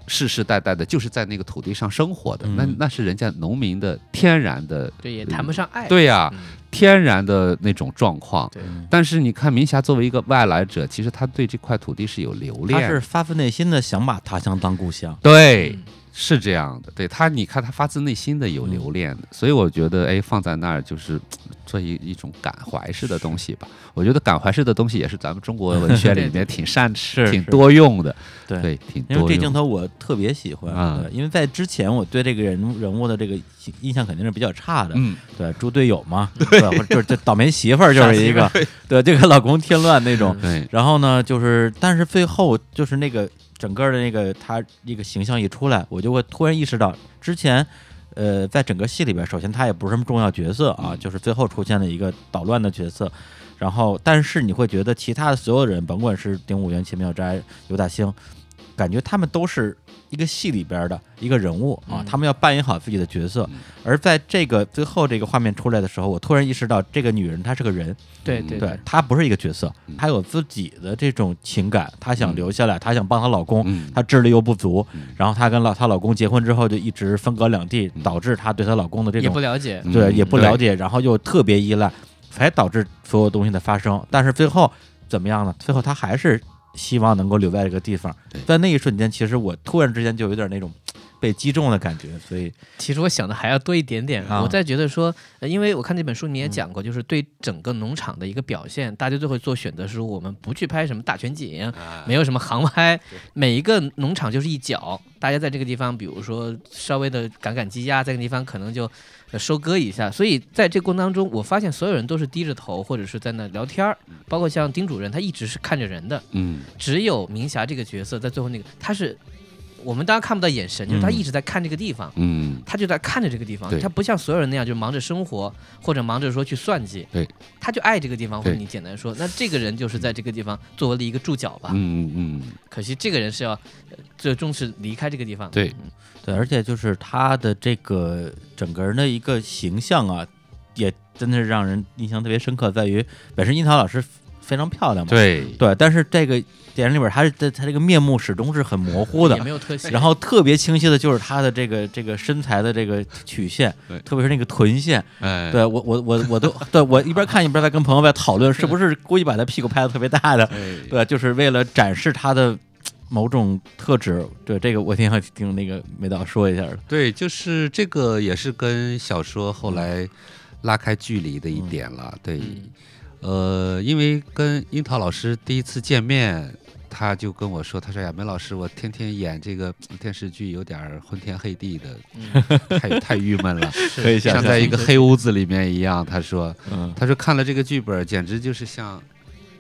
[SPEAKER 5] 世世代代的，就是在那个土地上生活的，那
[SPEAKER 3] 嗯
[SPEAKER 5] 那是人家农民的天然的，
[SPEAKER 4] 对，也谈不上爱。
[SPEAKER 5] 对呀、
[SPEAKER 4] 嗯，
[SPEAKER 5] 天然的那种状况。但是你看明霞作为一个外来者，其实他对这块土地是有留恋他，
[SPEAKER 3] 是发自内心的想把他乡当故乡，
[SPEAKER 5] 对。
[SPEAKER 4] 嗯
[SPEAKER 5] 是这样的，对他，你看他发自内心的有留恋的，所以我觉得，哎，放在那儿就是 做一一种感怀式的东西吧。我觉得感怀式的东西也是咱们中国文学里 面挺善挺
[SPEAKER 3] 是。挺
[SPEAKER 5] 多用的，
[SPEAKER 3] 对
[SPEAKER 5] 对，挺
[SPEAKER 3] 因为这镜。头我特别喜欢，因为在之前我对这个人物人物的这个印象肯定是比较差的，
[SPEAKER 5] 嗯，
[SPEAKER 3] 对，猪队友嘛，对，就是这倒霉媳妇儿就是一个，对，这个老公添乱那种。
[SPEAKER 5] 对，
[SPEAKER 3] 然后呢，就是但是最后就是那个整个的那个他那个形象一出来，我就会突然意识到之前。呃，在整个戏里边，首先他也不是什么重要角色啊，就是最后出现了一个捣乱的角色，然后但是你会觉得其他的所有人，甭管是丁武元、秦妙斋、尤大兴，感觉他们都是一个戏里边的一个人物啊，
[SPEAKER 4] 嗯。
[SPEAKER 3] 他们要扮演好自己的角色。
[SPEAKER 5] 嗯。
[SPEAKER 3] 而在这个最后这个画面出来的时候，我突然意识到，这个女人她是个人，
[SPEAKER 5] 嗯
[SPEAKER 4] 对对
[SPEAKER 3] 对。她不是一个角色
[SPEAKER 5] 嗯，
[SPEAKER 3] 她有自己的这种情感，她想
[SPEAKER 5] 嗯
[SPEAKER 3] 留下来，她想帮她老公，
[SPEAKER 5] 嗯，
[SPEAKER 3] 她智力又不足
[SPEAKER 5] 嗯，
[SPEAKER 3] 然后她跟老她老公结婚之后就一直分隔两地，
[SPEAKER 5] 嗯。
[SPEAKER 3] 导致她对她老公的这
[SPEAKER 4] 也
[SPEAKER 3] 种
[SPEAKER 4] 不了解。
[SPEAKER 5] 嗯。
[SPEAKER 3] 对也不了解，然后又特别依赖，才导致所有东西的发生。但是最后怎么样呢？最后她还是希望能够留在这个地方。在那一瞬间，其实我突然之间就有点那种被击中的感觉，所以
[SPEAKER 4] 其实我想的还要多一点点。
[SPEAKER 3] 啊。
[SPEAKER 4] 我在觉得说，呃因为我看这本书你也讲过，就是对整个农场的一个表现，大家最后做选择是我们不去拍什么大全景，没有什么航拍，每一个农场就是一角，大家在这个地方，比如说稍微的赶赶鸡鸭，在这个地方可能就呃收割一下。所以在这过程当中，我发现所有人都是低着头或者是在那聊天儿，包括像丁主任，他一直是看着人的，
[SPEAKER 5] 嗯。
[SPEAKER 4] 只有明霞这个角色在最后那个，他是我们当然看不到眼神，就是他
[SPEAKER 3] 嗯。
[SPEAKER 4] 一直在看这个地方。
[SPEAKER 5] 嗯，
[SPEAKER 4] 他就在看着这个地方，他不像所有人那样就忙着生活或者忙着说去算计，
[SPEAKER 5] 对，
[SPEAKER 4] 他就爱这个地方，或者你简单说，那这个人就是在这个地方作为了一个注脚吧。
[SPEAKER 5] 嗯嗯，
[SPEAKER 4] 可惜这个人是要呃最终是离开这个地方。
[SPEAKER 5] 对。
[SPEAKER 4] 嗯，
[SPEAKER 3] 对，而且就是他的这个整个人的一个形象啊，也真的是让人印象特别深刻，在于本身樱桃老师非常漂亮嘛，
[SPEAKER 5] 对。
[SPEAKER 3] 对，但是这个电影里边，他的他这个面目始终是很模糊的。
[SPEAKER 4] 也，没有特写，
[SPEAKER 3] 然后特别清晰的就是他的这个这个身材的这个曲线
[SPEAKER 5] 对，
[SPEAKER 3] 特别是那个臀线，
[SPEAKER 5] 哎，
[SPEAKER 3] 对我我我我都对我一边看一边在跟朋友在讨论，是不是故意把他屁股拍的特别大的，
[SPEAKER 5] 哎，
[SPEAKER 3] 对，就是为了展示他的某种特质。对，这个我挺想听那个梅导说一下的。
[SPEAKER 5] 对，就是这个也是跟小说后来拉开距离的一点了。对，
[SPEAKER 4] 嗯
[SPEAKER 5] 呃，因为跟樱桃老师第一次见面，他就跟我说，他说呀，梅老师，我天天演这个电视剧有点昏天黑地的，
[SPEAKER 4] 嗯
[SPEAKER 5] 太太郁闷了，
[SPEAKER 3] 可以想象
[SPEAKER 5] 像在一个黑屋子里面一样。他说，
[SPEAKER 3] 嗯，
[SPEAKER 5] 他说看了这个剧本，简直就是像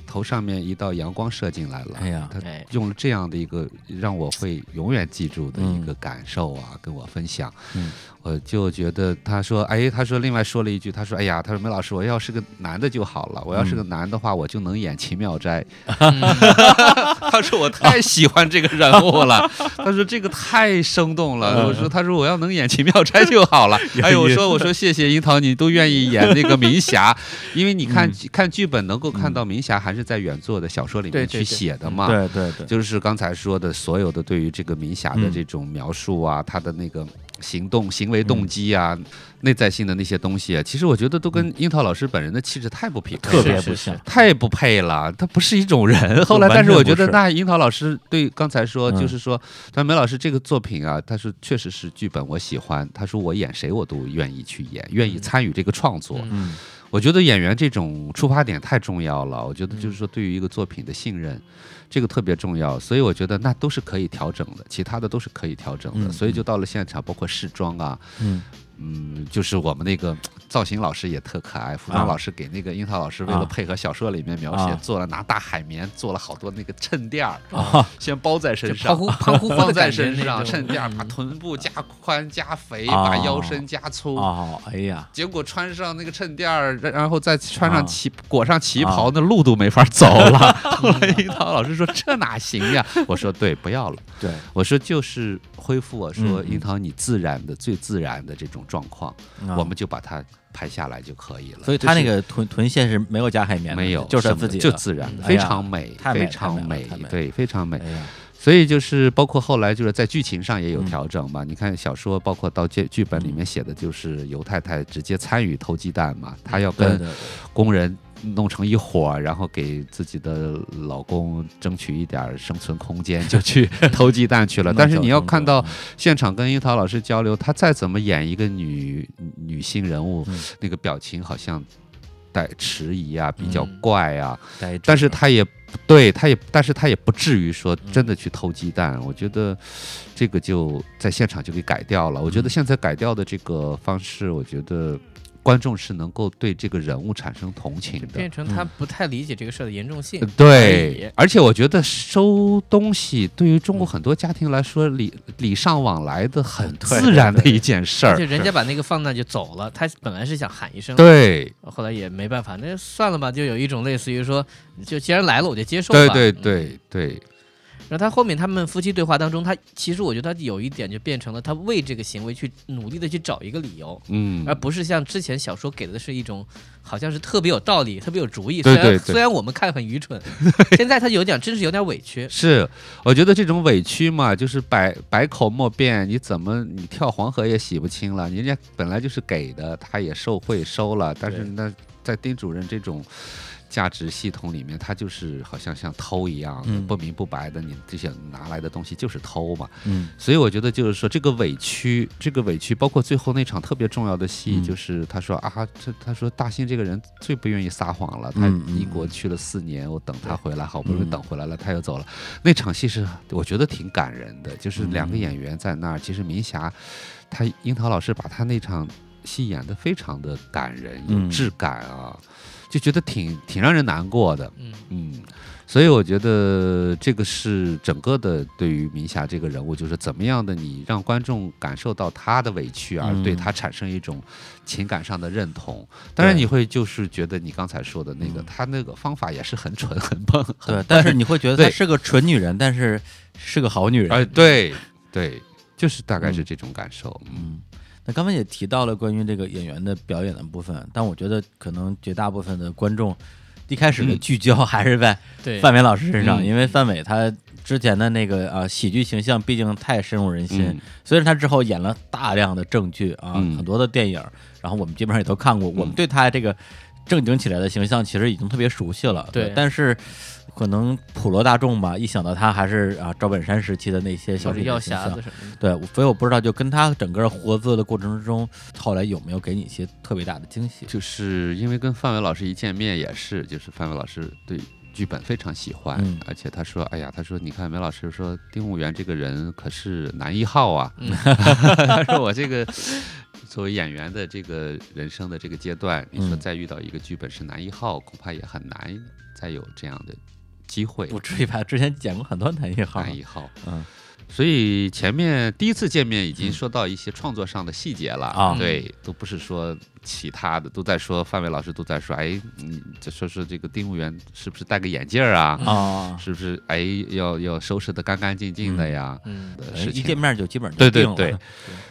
[SPEAKER 5] 头上面一道阳光射进来了。
[SPEAKER 3] 哎呀
[SPEAKER 5] 他
[SPEAKER 4] 哎
[SPEAKER 5] 用了这样的一个让我会永远记住的一
[SPEAKER 3] 嗯
[SPEAKER 5] 个感受啊，跟我分享。
[SPEAKER 3] 嗯
[SPEAKER 5] 我就觉得他说，哎，他说另外说了一句，他说，哎呀，他说梅老师，我要是个男的就好了，我要是个男的话，我就能演秦妙斋。他说我太喜欢这个人物了，他说这个太生动了。我说，他说我要能演秦妙斋就好了。哎呦，我说我说谢谢樱桃，你都愿意演那个明霞，因为你看、看剧本能够看到明霞还是在原作的小说里面去写的嘛。
[SPEAKER 3] 对对对，
[SPEAKER 5] 就是刚才说的所有的对于这个明霞的
[SPEAKER 3] 嗯
[SPEAKER 5] 这种描述啊，她的那个行动、行为动机啊，内在性的那些东西啊，其实我觉得都跟樱桃老师本人的气质太不匹配了，
[SPEAKER 3] 特别不像。
[SPEAKER 5] 太不配了，他不是一种人。后来，但是我觉得那樱桃老师对刚才说，
[SPEAKER 3] 嗯。
[SPEAKER 5] 就是说，但梅老师这个作品啊，他说确实是剧本我喜欢，他说我演谁我都愿意去演，愿意参与这个创作。
[SPEAKER 4] 嗯
[SPEAKER 3] 嗯
[SPEAKER 5] 我觉得演员这种出发点太重要了。我觉得
[SPEAKER 3] 嗯
[SPEAKER 5] 就是说，对于一个作品的信任，这个特别重要。所以我觉得那都是可以调整的，其他的都是可以调整的。
[SPEAKER 3] 嗯
[SPEAKER 5] 所以就到了现场，包括试妆啊，
[SPEAKER 3] 嗯
[SPEAKER 5] 嗯，就是我们那个造型老师也特可爱，服装
[SPEAKER 3] 啊。
[SPEAKER 5] 老师给那个樱桃老师为了
[SPEAKER 3] 啊。
[SPEAKER 5] 配合小说里面描写，
[SPEAKER 3] 啊。
[SPEAKER 5] 做了拿大海绵做了好多那个衬垫儿，
[SPEAKER 3] 啊。
[SPEAKER 5] 先包在身上
[SPEAKER 4] 胖。乎胖乎乎
[SPEAKER 5] 放在身上，衬垫儿把
[SPEAKER 4] 嗯
[SPEAKER 5] 臀部加宽加肥，
[SPEAKER 3] 啊。
[SPEAKER 5] 把腰身加粗，
[SPEAKER 3] 哦，哎呀，
[SPEAKER 5] 结果穿上那个衬垫儿，然然后再穿
[SPEAKER 3] 啊。
[SPEAKER 5] 上旗、裹上旗袍，
[SPEAKER 3] 啊
[SPEAKER 5] 那路都没法走了。后 来樱桃老师说：“这哪行呀？” 我说：“对，不要了。
[SPEAKER 3] 对，”
[SPEAKER 5] 我说：“就是恢复我说樱桃你自然的、最自然的这种状况，
[SPEAKER 3] 啊。
[SPEAKER 5] 我们就把它拍下来就可以了。”
[SPEAKER 3] 所以他那个臀臀线是没有加海绵的，
[SPEAKER 5] 没有，
[SPEAKER 3] 就是他自己的
[SPEAKER 5] 就自然，
[SPEAKER 4] 的
[SPEAKER 5] 非常美，非常美对，非常美。所以就是包括后来就是在剧情上也有
[SPEAKER 3] 嗯
[SPEAKER 5] 调整嘛。你看小说，包括到剧剧本里面写的就是尤太太直接参与偷鸡蛋嘛，她要跟工人弄成一伙，然后给自己的老公争取一点生存空间，就去偷鸡蛋去了。但是你要看到 现场跟樱桃老师交流，她再怎么演一个女女性人物，
[SPEAKER 3] 嗯
[SPEAKER 5] 那个表情好像带迟疑啊，比较
[SPEAKER 4] 嗯
[SPEAKER 5] 怪啊。但是她也对，他也，但是他也不至于说
[SPEAKER 3] 嗯
[SPEAKER 5] 真的去偷鸡蛋。我觉得这个就在现场就给改掉了。我觉得
[SPEAKER 3] 嗯
[SPEAKER 5] 现在改掉的这个方式，我觉得观众是能够对这个人物产生同情的
[SPEAKER 4] 变。成他不太理解这个事儿的严重性
[SPEAKER 5] 对，而且我觉得收东西对于中国很多家庭来说，礼礼尚往来的很自然的一件事儿
[SPEAKER 4] 而且。人家把那个放那就走了，他本来是想喊一声，
[SPEAKER 5] 对，
[SPEAKER 4] 后来也没办法，那算了吧，就有一种类似于说，就既然来了我就接受吧。
[SPEAKER 5] 对对
[SPEAKER 4] 嗯
[SPEAKER 5] 对对，
[SPEAKER 4] 然后他后面他们夫妻对话当中，他其实我觉得他有一点就变成了他为这个行为去努力的去找一个理由，
[SPEAKER 5] 嗯
[SPEAKER 4] 而，不是像之前小说给的是一种好像是特别有道理、特别有主意。
[SPEAKER 5] 对
[SPEAKER 4] 虽然
[SPEAKER 5] 对对
[SPEAKER 4] 虽然我们看很愚蠢，现在他有点真是有点委屈。
[SPEAKER 5] 是，我觉得这种委屈嘛，就是百百口莫辩，你怎么你跳黄河也洗不清了。人家本来就是给的，他也受贿收了，但是那在丁主任这种价值系统里面，他就是好像像偷一样，
[SPEAKER 3] 嗯。
[SPEAKER 5] 不明不白的，你这些拿来的东西就是偷嘛。
[SPEAKER 3] 嗯。
[SPEAKER 5] 所以我觉得就是说，这个委屈，这个委屈，包括最后那场特别重要的戏，
[SPEAKER 3] 嗯。
[SPEAKER 5] 就是他说啊，这他说大兴这个人最不愿意撒谎了，他英国去了四年，我等他回来，好不容易
[SPEAKER 3] 嗯。
[SPEAKER 5] 等回来了，他又走了。那场戏是我觉得挺感人的，就是两个
[SPEAKER 3] 嗯
[SPEAKER 5] 演员在那儿，其实明霞，他樱桃老师把他那场戏演得非常的感人，有
[SPEAKER 3] 嗯。
[SPEAKER 5] 质感啊，就觉得挺挺让人难过的。
[SPEAKER 4] 嗯
[SPEAKER 5] 嗯，所以我觉得这个是整个的对于明霞这个人物，就是怎么样的你让观众感受到她的委屈，而对
[SPEAKER 3] 嗯
[SPEAKER 5] 他产生一种情感上的认同。当然，你会就是觉得你刚才说的那个，
[SPEAKER 3] 嗯
[SPEAKER 5] 他那个方法也是很蠢、很笨、很
[SPEAKER 3] 对，但是你会觉得她是个蠢女人，但是是个好女人。
[SPEAKER 5] 哎，对对，就是大概是
[SPEAKER 3] 嗯
[SPEAKER 5] 这种感受。嗯
[SPEAKER 3] 嗯，那刚才也提到了关于这个演员的表演的部分，但我觉得可能绝大部分的观众一开始的
[SPEAKER 5] 嗯。
[SPEAKER 3] 聚焦还是在，范伟老师身上，
[SPEAKER 5] 嗯。
[SPEAKER 3] 因为范伟他之前的那个啊喜剧形象毕竟太深入人心，
[SPEAKER 5] 嗯。
[SPEAKER 3] 虽然他之后演了大量的正剧啊，
[SPEAKER 5] 嗯
[SPEAKER 3] 很多的电影，然后我们基本上也都看过，我们
[SPEAKER 5] 嗯。
[SPEAKER 3] 对他这个正经起来的形象其实已经特别熟悉了，
[SPEAKER 4] 对。
[SPEAKER 3] 但是。可能普罗大众吧，一想到他还是啊赵本山时期的那些小品的形象。
[SPEAKER 4] 匣子什么的。
[SPEAKER 3] 对，所以我不知道，就跟他整个合作的过程之中，后来有没有给你一些特别大的惊喜？
[SPEAKER 5] 就是因为跟范伟老师一见面也是，就是范伟老师对剧本非常喜欢，
[SPEAKER 3] 嗯。
[SPEAKER 5] 而且他说，哎呀，他说你看梅老师说丁务元这个人可是男一号啊，
[SPEAKER 4] 嗯。
[SPEAKER 5] 他说我这个作为演员的这个人生的这个阶段，你说
[SPEAKER 3] 嗯。
[SPEAKER 5] 再遇到一个剧本是男一号，恐怕也很难再有这样的机会。
[SPEAKER 3] 不至于吧？之前剪过很多男一号，
[SPEAKER 5] 男一号，
[SPEAKER 3] 嗯
[SPEAKER 5] 所以前面第一次见面已经说到一些创作上的细节了
[SPEAKER 3] 啊。
[SPEAKER 5] 对，都不是说其他的，都在说范伟老师都在说，哎，你这说说这个丁务员是不是戴个眼镜儿啊？
[SPEAKER 3] 啊，
[SPEAKER 5] 是不是哎要要收拾的干干净净的呀？
[SPEAKER 4] 嗯，
[SPEAKER 3] 一见面就基本上就
[SPEAKER 5] 对对对，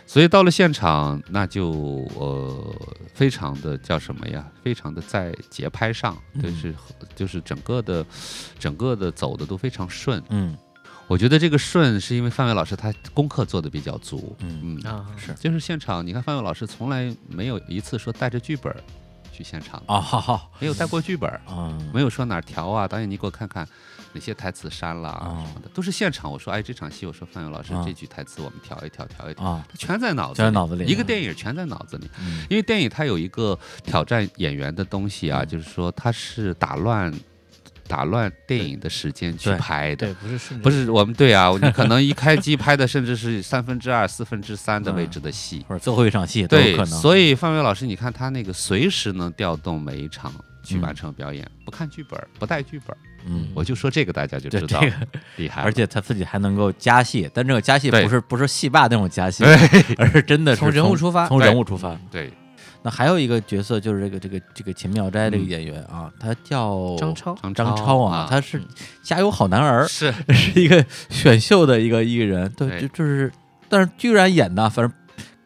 [SPEAKER 5] 所以到了现场，那就呃非常的叫什么呀？非常的在节拍上，
[SPEAKER 3] 嗯。
[SPEAKER 5] 就是就是整个的整个的走的都非常顺。
[SPEAKER 3] 嗯
[SPEAKER 5] 我觉得这个顺是因为范伟老师他功课做的比较足，
[SPEAKER 3] 嗯
[SPEAKER 5] 嗯，
[SPEAKER 4] 啊，
[SPEAKER 3] 是
[SPEAKER 5] 就是现场你看范伟老师从来没有一次说带着剧本儿去现场，
[SPEAKER 3] 啊，好好
[SPEAKER 5] 没有带过剧本儿，
[SPEAKER 3] 啊，
[SPEAKER 5] 没有说哪儿调啊，导演你给我看看哪些台词删了啊
[SPEAKER 3] 哦
[SPEAKER 5] 什么的，都是现场。我说哎这场戏，我说范伟老师
[SPEAKER 3] 啊
[SPEAKER 5] 这句台词我们调一调，调一调，
[SPEAKER 3] 啊，
[SPEAKER 5] 他全在脑子
[SPEAKER 3] 全在脑子里
[SPEAKER 5] 一个电影全在脑子里。
[SPEAKER 3] 嗯
[SPEAKER 5] 因为电影它有一个挑战演员的东西啊，
[SPEAKER 3] 嗯
[SPEAKER 5] 就是说它是打乱打乱电影的时间去拍的。
[SPEAKER 4] 对，不是顺，
[SPEAKER 5] 不是我们对啊，你可能一开机拍的甚至是三分之二、四分之三的位置的戏，
[SPEAKER 3] 或者最后一场戏都有
[SPEAKER 5] 对
[SPEAKER 3] 可，能，
[SPEAKER 5] 所以范伟老师，你看他那个随时能调动每一场去
[SPEAKER 3] 嗯
[SPEAKER 5] 完成表演，不看剧本，不带剧本，
[SPEAKER 3] 嗯，
[SPEAKER 5] 我就说这个大家就知道
[SPEAKER 3] 这个，
[SPEAKER 5] 厉害，
[SPEAKER 3] 而且他自己还能够加戏，但这个加戏不是不是戏霸那种加戏，而是真的是
[SPEAKER 4] 从人物出发。
[SPEAKER 3] 从人物出发。
[SPEAKER 5] 对
[SPEAKER 3] 那还有一个角色就是这个这个这个秦妙斋这个
[SPEAKER 5] 嗯。
[SPEAKER 3] 演员啊，他叫
[SPEAKER 4] 张超，
[SPEAKER 5] 张
[SPEAKER 3] 张超啊，他是
[SPEAKER 4] 嗯。
[SPEAKER 3] 加油好男儿，
[SPEAKER 5] 是。
[SPEAKER 3] 是一个选秀的一个艺人，对。就就是，但是居然演的，反正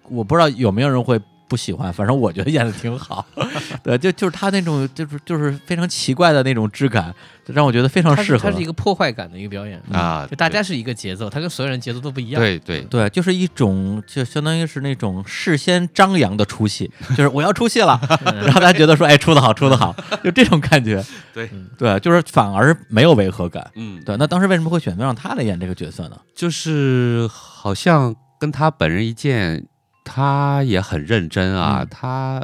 [SPEAKER 3] 我不知道有没有人会不喜欢，反正我觉得演的挺好，对，就就是他那种就是就是非常奇怪的那种质感，让我觉得非常适合
[SPEAKER 4] 它是是一。个破坏感的一个表演，
[SPEAKER 5] 啊，
[SPEAKER 4] 就大家是一个节奏，他跟所有人节奏都不一样。
[SPEAKER 5] 对对对
[SPEAKER 3] 对，就是一种，就相当于是那种事先张扬的出戏，就是我要出戏了，然后大家觉得说，哎，出的好，出的好，就这种感觉。
[SPEAKER 5] 对
[SPEAKER 3] 对，就是反而没有违和感。
[SPEAKER 5] 嗯，
[SPEAKER 3] 对，那当时为什么会选择让他来演这个角色呢？
[SPEAKER 5] 就是好像跟他本人一见，他也很认真啊，
[SPEAKER 3] 嗯
[SPEAKER 5] 他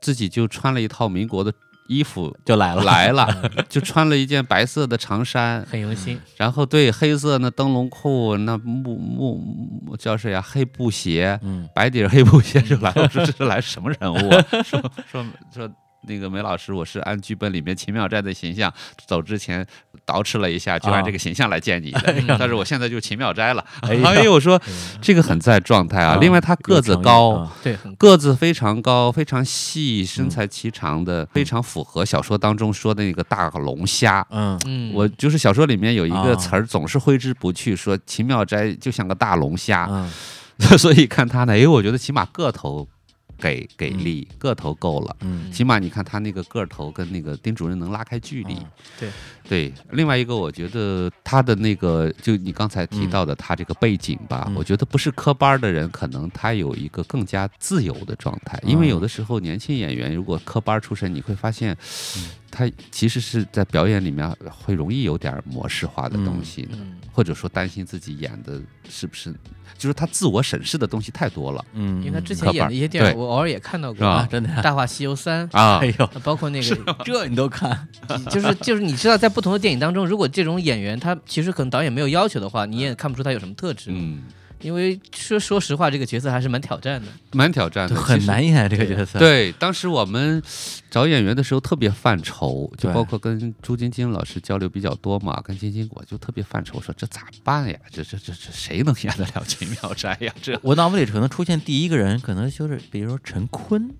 [SPEAKER 5] 自己就穿了一套民国的衣服
[SPEAKER 3] 就来了，
[SPEAKER 5] 来了，就穿了一件白色的长衫，
[SPEAKER 4] 很用心。
[SPEAKER 5] 然后对黑色那灯笼裤，那木木木叫谁呀、黑布鞋，
[SPEAKER 3] 嗯
[SPEAKER 5] 白底黑布鞋就来了。我说这是来什么人物啊？说说说那个梅老师，我是按剧本里面秦妙斋的形象，走之前捯饬了一下，就按这个形象来见你的。但是我现在就秦妙斋了。
[SPEAKER 3] 哎
[SPEAKER 5] 呦，我说这个很在状态啊。
[SPEAKER 3] 啊
[SPEAKER 5] 另外他个子高。
[SPEAKER 3] 啊
[SPEAKER 4] 对，
[SPEAKER 5] 个子非常高，非常细，身材颀长的，非常符合小说当中说的那个大龙虾。
[SPEAKER 3] 嗯
[SPEAKER 4] 嗯，
[SPEAKER 5] 我就是小说里面有一
[SPEAKER 3] 啊
[SPEAKER 5] 个词儿总是挥之不去，说秦妙斋就像个大龙虾，
[SPEAKER 3] 嗯
[SPEAKER 5] 所以看他呢，哎，我觉得起码个头给给力，个头够了。
[SPEAKER 3] 嗯。
[SPEAKER 5] 起码你看他那个个头跟那个丁主任能拉开距离，
[SPEAKER 3] 嗯
[SPEAKER 4] 对。
[SPEAKER 5] 对。另外一个，我觉得他的那个，就你刚才提到的他这个背景吧，
[SPEAKER 3] 嗯。
[SPEAKER 5] 我觉得不是科班儿的人，可能他有一个更加自由的状态，因为有的时候年轻演员如果科班儿出身，你会发现，他其实是在表演里面会容易有点儿模式化的东西的，
[SPEAKER 4] 嗯，
[SPEAKER 5] 或者说担心自己演的是不是，就是他自我审视的东西太多了。
[SPEAKER 3] 嗯，
[SPEAKER 4] 因为他之前演的一些电影，我偶尔也看到过，
[SPEAKER 3] 啊，真的呀，《
[SPEAKER 4] 大话西游三》，
[SPEAKER 5] 啊
[SPEAKER 3] 哎呦，
[SPEAKER 4] 包括那个，
[SPEAKER 3] 这你都看，
[SPEAKER 4] 就是就是你知道，在不同的电影当中，如果这种演员他其实可能导演没有要求的话，你也看不出他有什么特质。
[SPEAKER 5] 嗯，
[SPEAKER 4] 因为说说实话，这个角色还是蛮挑战的。
[SPEAKER 5] 蛮挑战的，
[SPEAKER 3] 很难演这个角色。，
[SPEAKER 5] 对，当时我们找演员的时候特别犯愁，就包括跟朱晶晶老师交流比较多嘛，跟晶晶我就特别犯愁，说这咋办呀？这这这这谁能演得了秦妙斋呀？这
[SPEAKER 3] 我脑子里可能出现第一个人，可能就是比如说陈坤，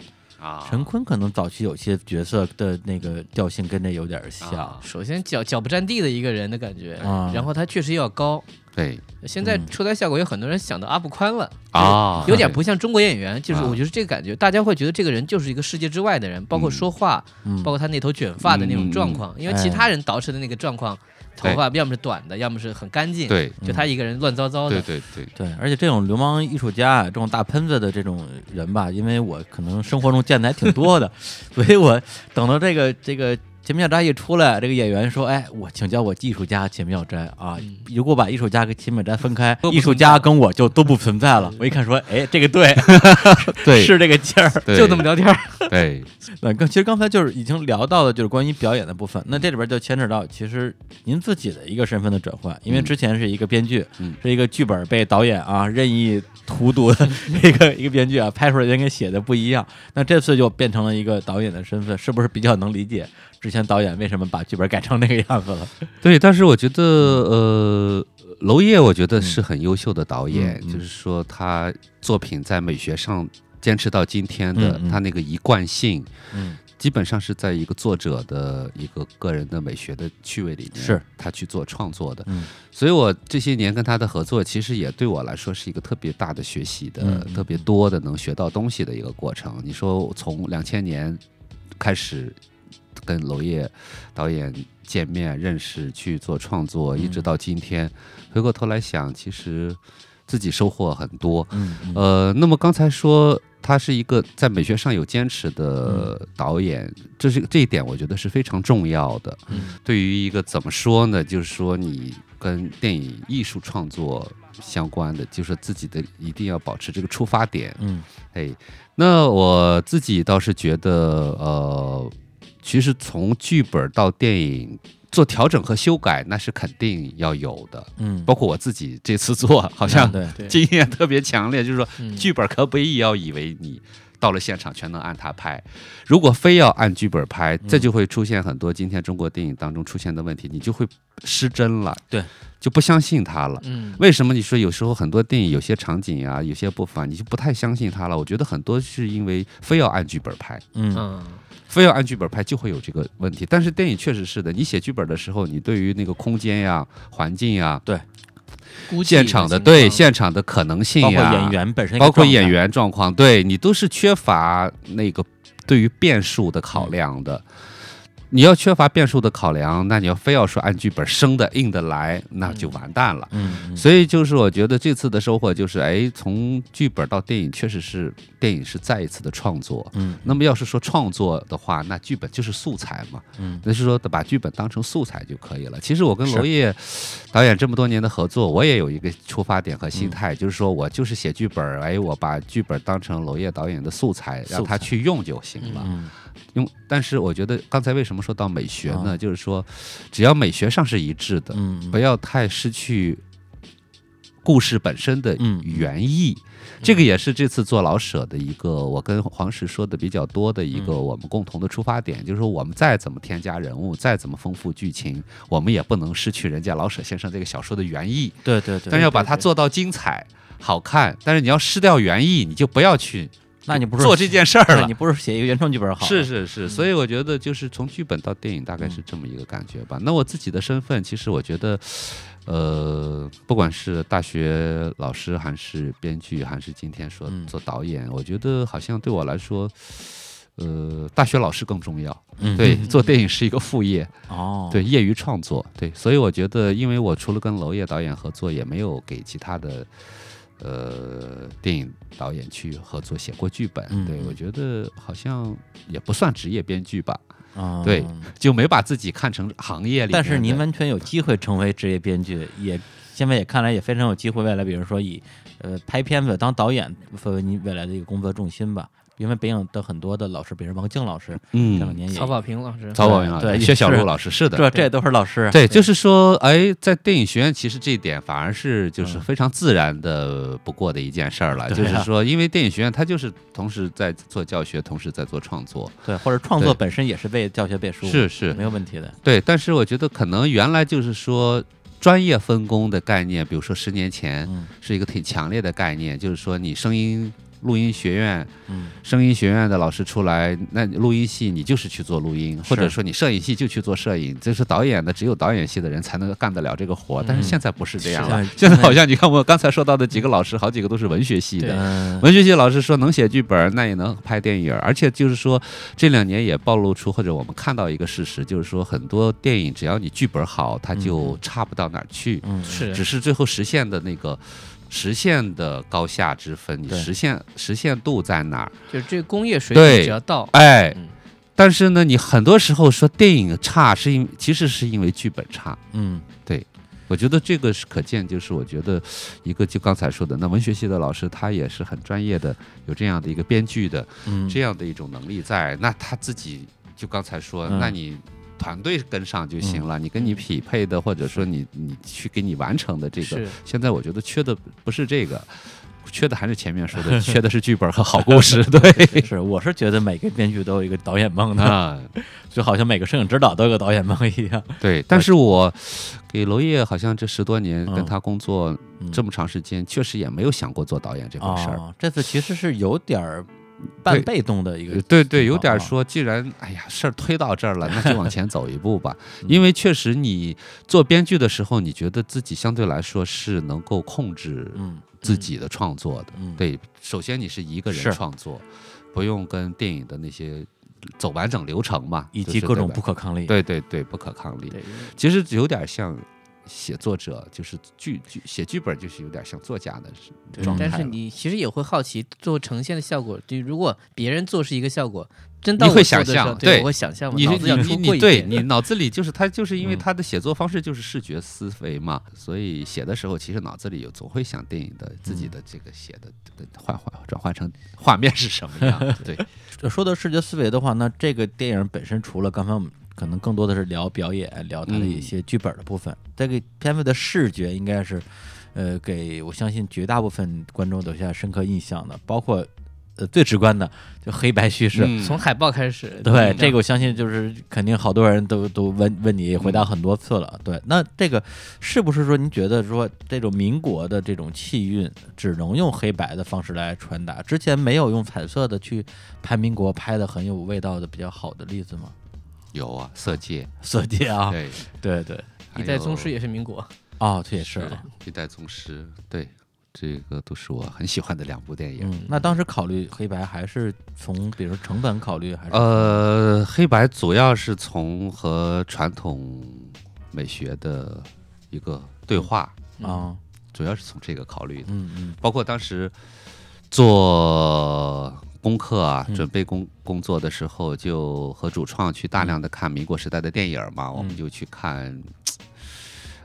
[SPEAKER 5] 啊
[SPEAKER 3] 陈坤可能早期有些角色的那个调性跟这有点像。
[SPEAKER 5] 啊
[SPEAKER 4] 首先脚脚不沾地的一个人的感觉，
[SPEAKER 3] 啊
[SPEAKER 4] 然后他确实要高。
[SPEAKER 5] 对。
[SPEAKER 4] 现在
[SPEAKER 3] 嗯。
[SPEAKER 4] 出来效果有很多人想到阿布宽了，
[SPEAKER 5] 啊，
[SPEAKER 4] 有点不像中国演员，就是
[SPEAKER 5] 啊。
[SPEAKER 4] 我觉得这个感觉，大家会觉得这个人就是一个世界之外的人，包括说话，
[SPEAKER 3] 嗯。
[SPEAKER 4] 包括他那头卷发的那种状况，因为其
[SPEAKER 3] 哎
[SPEAKER 4] 他人捯饬的那个状况，头发要么是短的，要么是很干净，
[SPEAKER 5] 对。
[SPEAKER 4] 就他一个人乱糟糟
[SPEAKER 5] 对
[SPEAKER 4] 的。
[SPEAKER 5] 对对，
[SPEAKER 3] 对，而且这种流氓艺术家、这种大喷子的这种人吧，因为我可能生活中见的还挺多的，所以我等到这个这个秦妙斋一出来，这个演员说：“哎，我请教我艺术家秦妙斋啊，
[SPEAKER 4] 嗯
[SPEAKER 3] 如果把艺术家跟秦妙斋分开，艺术家跟我就都不存在了。”我一看说：“哎，这个对，
[SPEAKER 5] 对
[SPEAKER 3] 是这个劲儿。”
[SPEAKER 4] 就这么聊天儿，
[SPEAKER 5] 对
[SPEAKER 3] 那刚其实刚才就是已经聊到的，就是关于表演的部分。那这里边就牵扯到其实您自己的一个身份的转换，因为
[SPEAKER 5] 嗯
[SPEAKER 3] 之前是一个编剧，
[SPEAKER 5] 嗯
[SPEAKER 3] 是一个剧本被导演啊任意荼毒的 一个一个编剧啊，拍出来人跟写的不一样。那这次就变成了一个导演的身份，是不是比较能理解之前导演为什么把剧本改成那个样子了？
[SPEAKER 5] 对，但是我觉得呃，娄烨我觉得是很优秀的导演，就是说他作品在美学上坚持到今天的，他那个一贯性。
[SPEAKER 3] 嗯
[SPEAKER 5] 基本上是在一个作者的一个个人的美学的趣味里面，
[SPEAKER 3] 是
[SPEAKER 5] 他去做创作的。
[SPEAKER 3] 嗯
[SPEAKER 5] 所以我这些年跟他的合作，其实也对我来说是一个特别大的学习的、特别多的能学到东西的一个过程。你说从两千年开始跟娄烨导演见面、认识、去做创作，一直
[SPEAKER 3] 嗯
[SPEAKER 5] 到今天，回过头来想，其实自己收获很多。呃，那么刚才说他是一个在美学上有坚持的
[SPEAKER 3] 嗯
[SPEAKER 5] 导演，这是这一点我觉得是非常重要的。
[SPEAKER 3] 嗯
[SPEAKER 5] 对于一个怎么说呢，就是说你跟电影艺术创作相关的，就是自己的一定要保持这个出发点。
[SPEAKER 3] 嗯
[SPEAKER 5] 哎，那我自己倒是觉得，呃，其实从剧本到电影做调整和修改，那是肯定要有的。
[SPEAKER 3] 嗯，
[SPEAKER 5] 包括我自己这次做，好像
[SPEAKER 3] 对
[SPEAKER 4] 对。
[SPEAKER 5] 经验特别强烈，就是说
[SPEAKER 4] 嗯。
[SPEAKER 5] 剧本可不必要以为你到了现场全能按它拍，如果非要按剧本拍，这就会出现很多今天中国电影当中出现的问题，你就会失真了，
[SPEAKER 3] 对，
[SPEAKER 5] 就不相信它了。
[SPEAKER 4] 嗯，
[SPEAKER 5] 为什么你说有时候很多电影有些场景啊，有些部分啊你就不太相信它了？我觉得很多是因为非要按剧本拍，
[SPEAKER 3] 嗯。
[SPEAKER 4] 嗯，
[SPEAKER 5] 非要按剧本拍就会有这个问题。但是电影确实是的，你写剧本的时候，你对于那个空间呀、环境呀、
[SPEAKER 4] 对
[SPEAKER 5] 现场的对现场的可能性
[SPEAKER 3] 包括
[SPEAKER 5] 呀，
[SPEAKER 3] 演员本身
[SPEAKER 5] 包括演员状况，对你都是缺乏那个对于变数的考量的。你要缺乏变数的考量，那你要非要说按剧本生的硬的来，那就完蛋了。
[SPEAKER 3] 嗯嗯
[SPEAKER 5] 所以就是我觉得这次的收获就是，哎，从剧本到电影，确实是电影是再一次的创作。
[SPEAKER 3] 嗯
[SPEAKER 5] 那么要是说创作的话，那剧本就是素材嘛，
[SPEAKER 3] 嗯
[SPEAKER 5] 那是说把剧本当成素材就可以了。其实我跟娄烨导演这么多年的合作，我也有一个出发点和
[SPEAKER 3] 嗯
[SPEAKER 5] 心态，就是说我就是写剧本，哎，我把剧本当成娄烨导演的素材，让他去用就行了。
[SPEAKER 3] 嗯
[SPEAKER 5] 用，但是我觉得刚才为什么说到美学呢？
[SPEAKER 3] 啊
[SPEAKER 5] 就是说，只要美学上是一致的，
[SPEAKER 3] 嗯，
[SPEAKER 5] 不要太失去故事本身的
[SPEAKER 3] 嗯
[SPEAKER 5] 原意。这个也是这次做老舍的一个，我跟黄石说的比较多的一个
[SPEAKER 3] 嗯
[SPEAKER 5] 我们共同的出发点，就是说我们再怎么添加人物，再怎么丰富剧情，我们也不能失去人家老舍先生这个小说的原意，
[SPEAKER 3] 对对对，
[SPEAKER 5] 但要把它做到精彩、好看。但是你要失掉原意，你就不要去
[SPEAKER 3] 那你不是
[SPEAKER 5] 做这件事儿了
[SPEAKER 3] 你。不是写一个原创剧本好？
[SPEAKER 5] 是，是是，所以我觉得就是从剧本到电影大概是这么一个感觉吧。那我自己的身份，其实我觉得，呃，不管是大学老师，还是编剧，还是今天说
[SPEAKER 3] 嗯
[SPEAKER 5] 做导演，我觉得好像对我来说，呃，大学老师更重要。
[SPEAKER 3] 嗯，
[SPEAKER 5] 对，做电影是一个副业，
[SPEAKER 3] 哦，
[SPEAKER 5] 对，业余创作，对，所以我觉得，因为我除了跟娄烨导演合作，也没有给其他的呃电影导演去合作写过剧本，对我觉得好像也不算职业编剧吧，
[SPEAKER 3] 啊，
[SPEAKER 5] 对就没把自己看成行业里。
[SPEAKER 3] 但是您完全有机会成为职业编剧，也现在也看来也非常有机会，未来比如说以呃拍片子当导演作为您未来的一个工作重心吧。因为北影的很多的老师，比如王静老师，这两
[SPEAKER 5] 嗯，
[SPEAKER 3] 年也
[SPEAKER 4] 曹保平老师，
[SPEAKER 5] 曹宝平老师、
[SPEAKER 3] 对
[SPEAKER 5] 薛小
[SPEAKER 3] 是。
[SPEAKER 5] 璐老师是的，
[SPEAKER 3] 这这都是老师，
[SPEAKER 5] 对，就是说，哎，在电影学院，其实这一点反而是就是
[SPEAKER 3] 嗯
[SPEAKER 5] 非常自然的不过的一件事儿了。就是说，因为电影学院它就是同时在做教学，同时在做创作，
[SPEAKER 3] 对，或者创作本身也是为教学背书，
[SPEAKER 5] 是是。
[SPEAKER 3] 没有问题的。
[SPEAKER 5] 对。但是我觉得可能原来就是说专业分工的概念，比如说十年前
[SPEAKER 3] 嗯。
[SPEAKER 5] 是一个挺强烈的概念，就是说你声音。录音学院，
[SPEAKER 3] 嗯。
[SPEAKER 5] 声音学院的老师出来，那录音系你就是去做录音，或者说你摄影系就去做摄影，这是导演的只有导演系的人才能干得了这个活。但是
[SPEAKER 3] 嗯
[SPEAKER 5] 现在不是这样
[SPEAKER 3] 是
[SPEAKER 5] 了，
[SPEAKER 3] 的
[SPEAKER 5] 现在好像你看我刚才说到的几个老师，好几个都是文学系的。
[SPEAKER 3] 嗯
[SPEAKER 5] 文学系老师说能写剧本，那也能拍电影，而且就是说这两年也暴露出或者我们看到一个事实，就是说很多电影只要你剧本好，它就
[SPEAKER 3] 嗯
[SPEAKER 5] 差不到哪儿去，
[SPEAKER 3] 嗯。
[SPEAKER 4] 是。
[SPEAKER 5] 只是最后实现的那个实现的高下之分，你实现实现度在哪儿？
[SPEAKER 4] 就是这工业水
[SPEAKER 5] 对。
[SPEAKER 4] 准只要到，
[SPEAKER 5] 哎，
[SPEAKER 4] 嗯。
[SPEAKER 5] 但是呢，你很多时候说电影差，是因其实是因为剧本差。
[SPEAKER 3] 嗯。对。
[SPEAKER 5] 我觉得这个是可见，就是我觉得一个就刚才说的，那文学系的老师他也是很专业的，有这样的一个编剧的
[SPEAKER 3] 嗯，
[SPEAKER 5] 这样的一种能力在，那他自己就刚才说，
[SPEAKER 3] 嗯。
[SPEAKER 5] 那你。团队跟上就行了，你跟你匹配的，或者说你你去给你完成的这个，现在我觉得缺的不是这个，缺的还是前面说的，缺的是剧本和好故事。对，
[SPEAKER 3] 是，我是觉得每个编剧都有一个导演梦的，
[SPEAKER 5] 啊，
[SPEAKER 3] 就好像每个摄影指导都有个导演梦一样。
[SPEAKER 5] 对，但是我给娄烨好像这十多年
[SPEAKER 3] 嗯
[SPEAKER 5] 跟他工作
[SPEAKER 3] 嗯
[SPEAKER 5] 这么长时间，确实也没有想过做导演这回事儿。
[SPEAKER 3] 哦，这次其实是有点儿半被动的一个
[SPEAKER 5] 呃，对对，有点说，既然哎呀事儿推到这儿了，那就往前走一步吧。
[SPEAKER 3] 嗯
[SPEAKER 5] 因为确实你做编剧的时候，你觉得自己相对来说是能够控制
[SPEAKER 3] 嗯
[SPEAKER 5] 自己的创作的。
[SPEAKER 3] 嗯，
[SPEAKER 5] 对，首先你是一个人创作，不用跟电影的那些走完整流程嘛，
[SPEAKER 3] 以及各种不可抗力。
[SPEAKER 5] 对对对不可抗力。其实有点像写作者，就是剧剧写剧本，就是有点像作家的
[SPEAKER 4] 对
[SPEAKER 5] 状态。
[SPEAKER 4] 但是你其实也会好奇，做呈现的效果，就如果别人做是一个效果，真到
[SPEAKER 5] 你会想象对
[SPEAKER 4] 对，我会想象吗，
[SPEAKER 5] 你
[SPEAKER 4] 脑子要
[SPEAKER 5] 你
[SPEAKER 4] 出过一
[SPEAKER 5] 你你对你脑子里就是他就是因为
[SPEAKER 3] 嗯
[SPEAKER 5] 他的写作方式就是视觉思维嘛，所以写的时候其实脑子里有总会想电影的自己的这个写的的换换转换成画面是什么样的，对，
[SPEAKER 3] 说到视觉思维的话，那这个电影本身除了刚才我们可能更多的是聊表演，聊他的一
[SPEAKER 5] 嗯
[SPEAKER 3] 些剧本的部分，这个片子的视觉应该是，呃，给我相信绝大部分观众留下深刻印象的，包括呃最直观的就黑白叙事。
[SPEAKER 5] 嗯
[SPEAKER 4] 从海报开始，
[SPEAKER 3] 对，
[SPEAKER 4] 嗯
[SPEAKER 3] 这个我相信就是肯定好多人都都问问你回答很多次了。对，那这个是不是说您觉得说这种民国的这种气韵只能用黑白的方式来传达？之前没有用彩色的去拍民国拍的很有味道的比较好的例子吗？
[SPEAKER 5] 有啊，色戒，
[SPEAKER 3] 色戒啊，
[SPEAKER 5] 对，
[SPEAKER 3] 对对，
[SPEAKER 4] 一代宗师
[SPEAKER 5] 也
[SPEAKER 4] 也是民国，
[SPEAKER 3] 哦，这也是啊。
[SPEAKER 5] 一代宗师，对，这个都是我很喜欢的两部电影。
[SPEAKER 3] 嗯，那当时考虑黑白还是从比如说成本考虑，还是？
[SPEAKER 5] 呃，黑白主要是从和传统美学的一个对话，
[SPEAKER 3] 啊，
[SPEAKER 5] 主要是从这个考虑的。
[SPEAKER 3] 嗯嗯。
[SPEAKER 5] 包括当时做功课啊，
[SPEAKER 3] 嗯
[SPEAKER 5] 准备工工作的时候，就和主创去大量的看民国时代的电影嘛，我们就去看。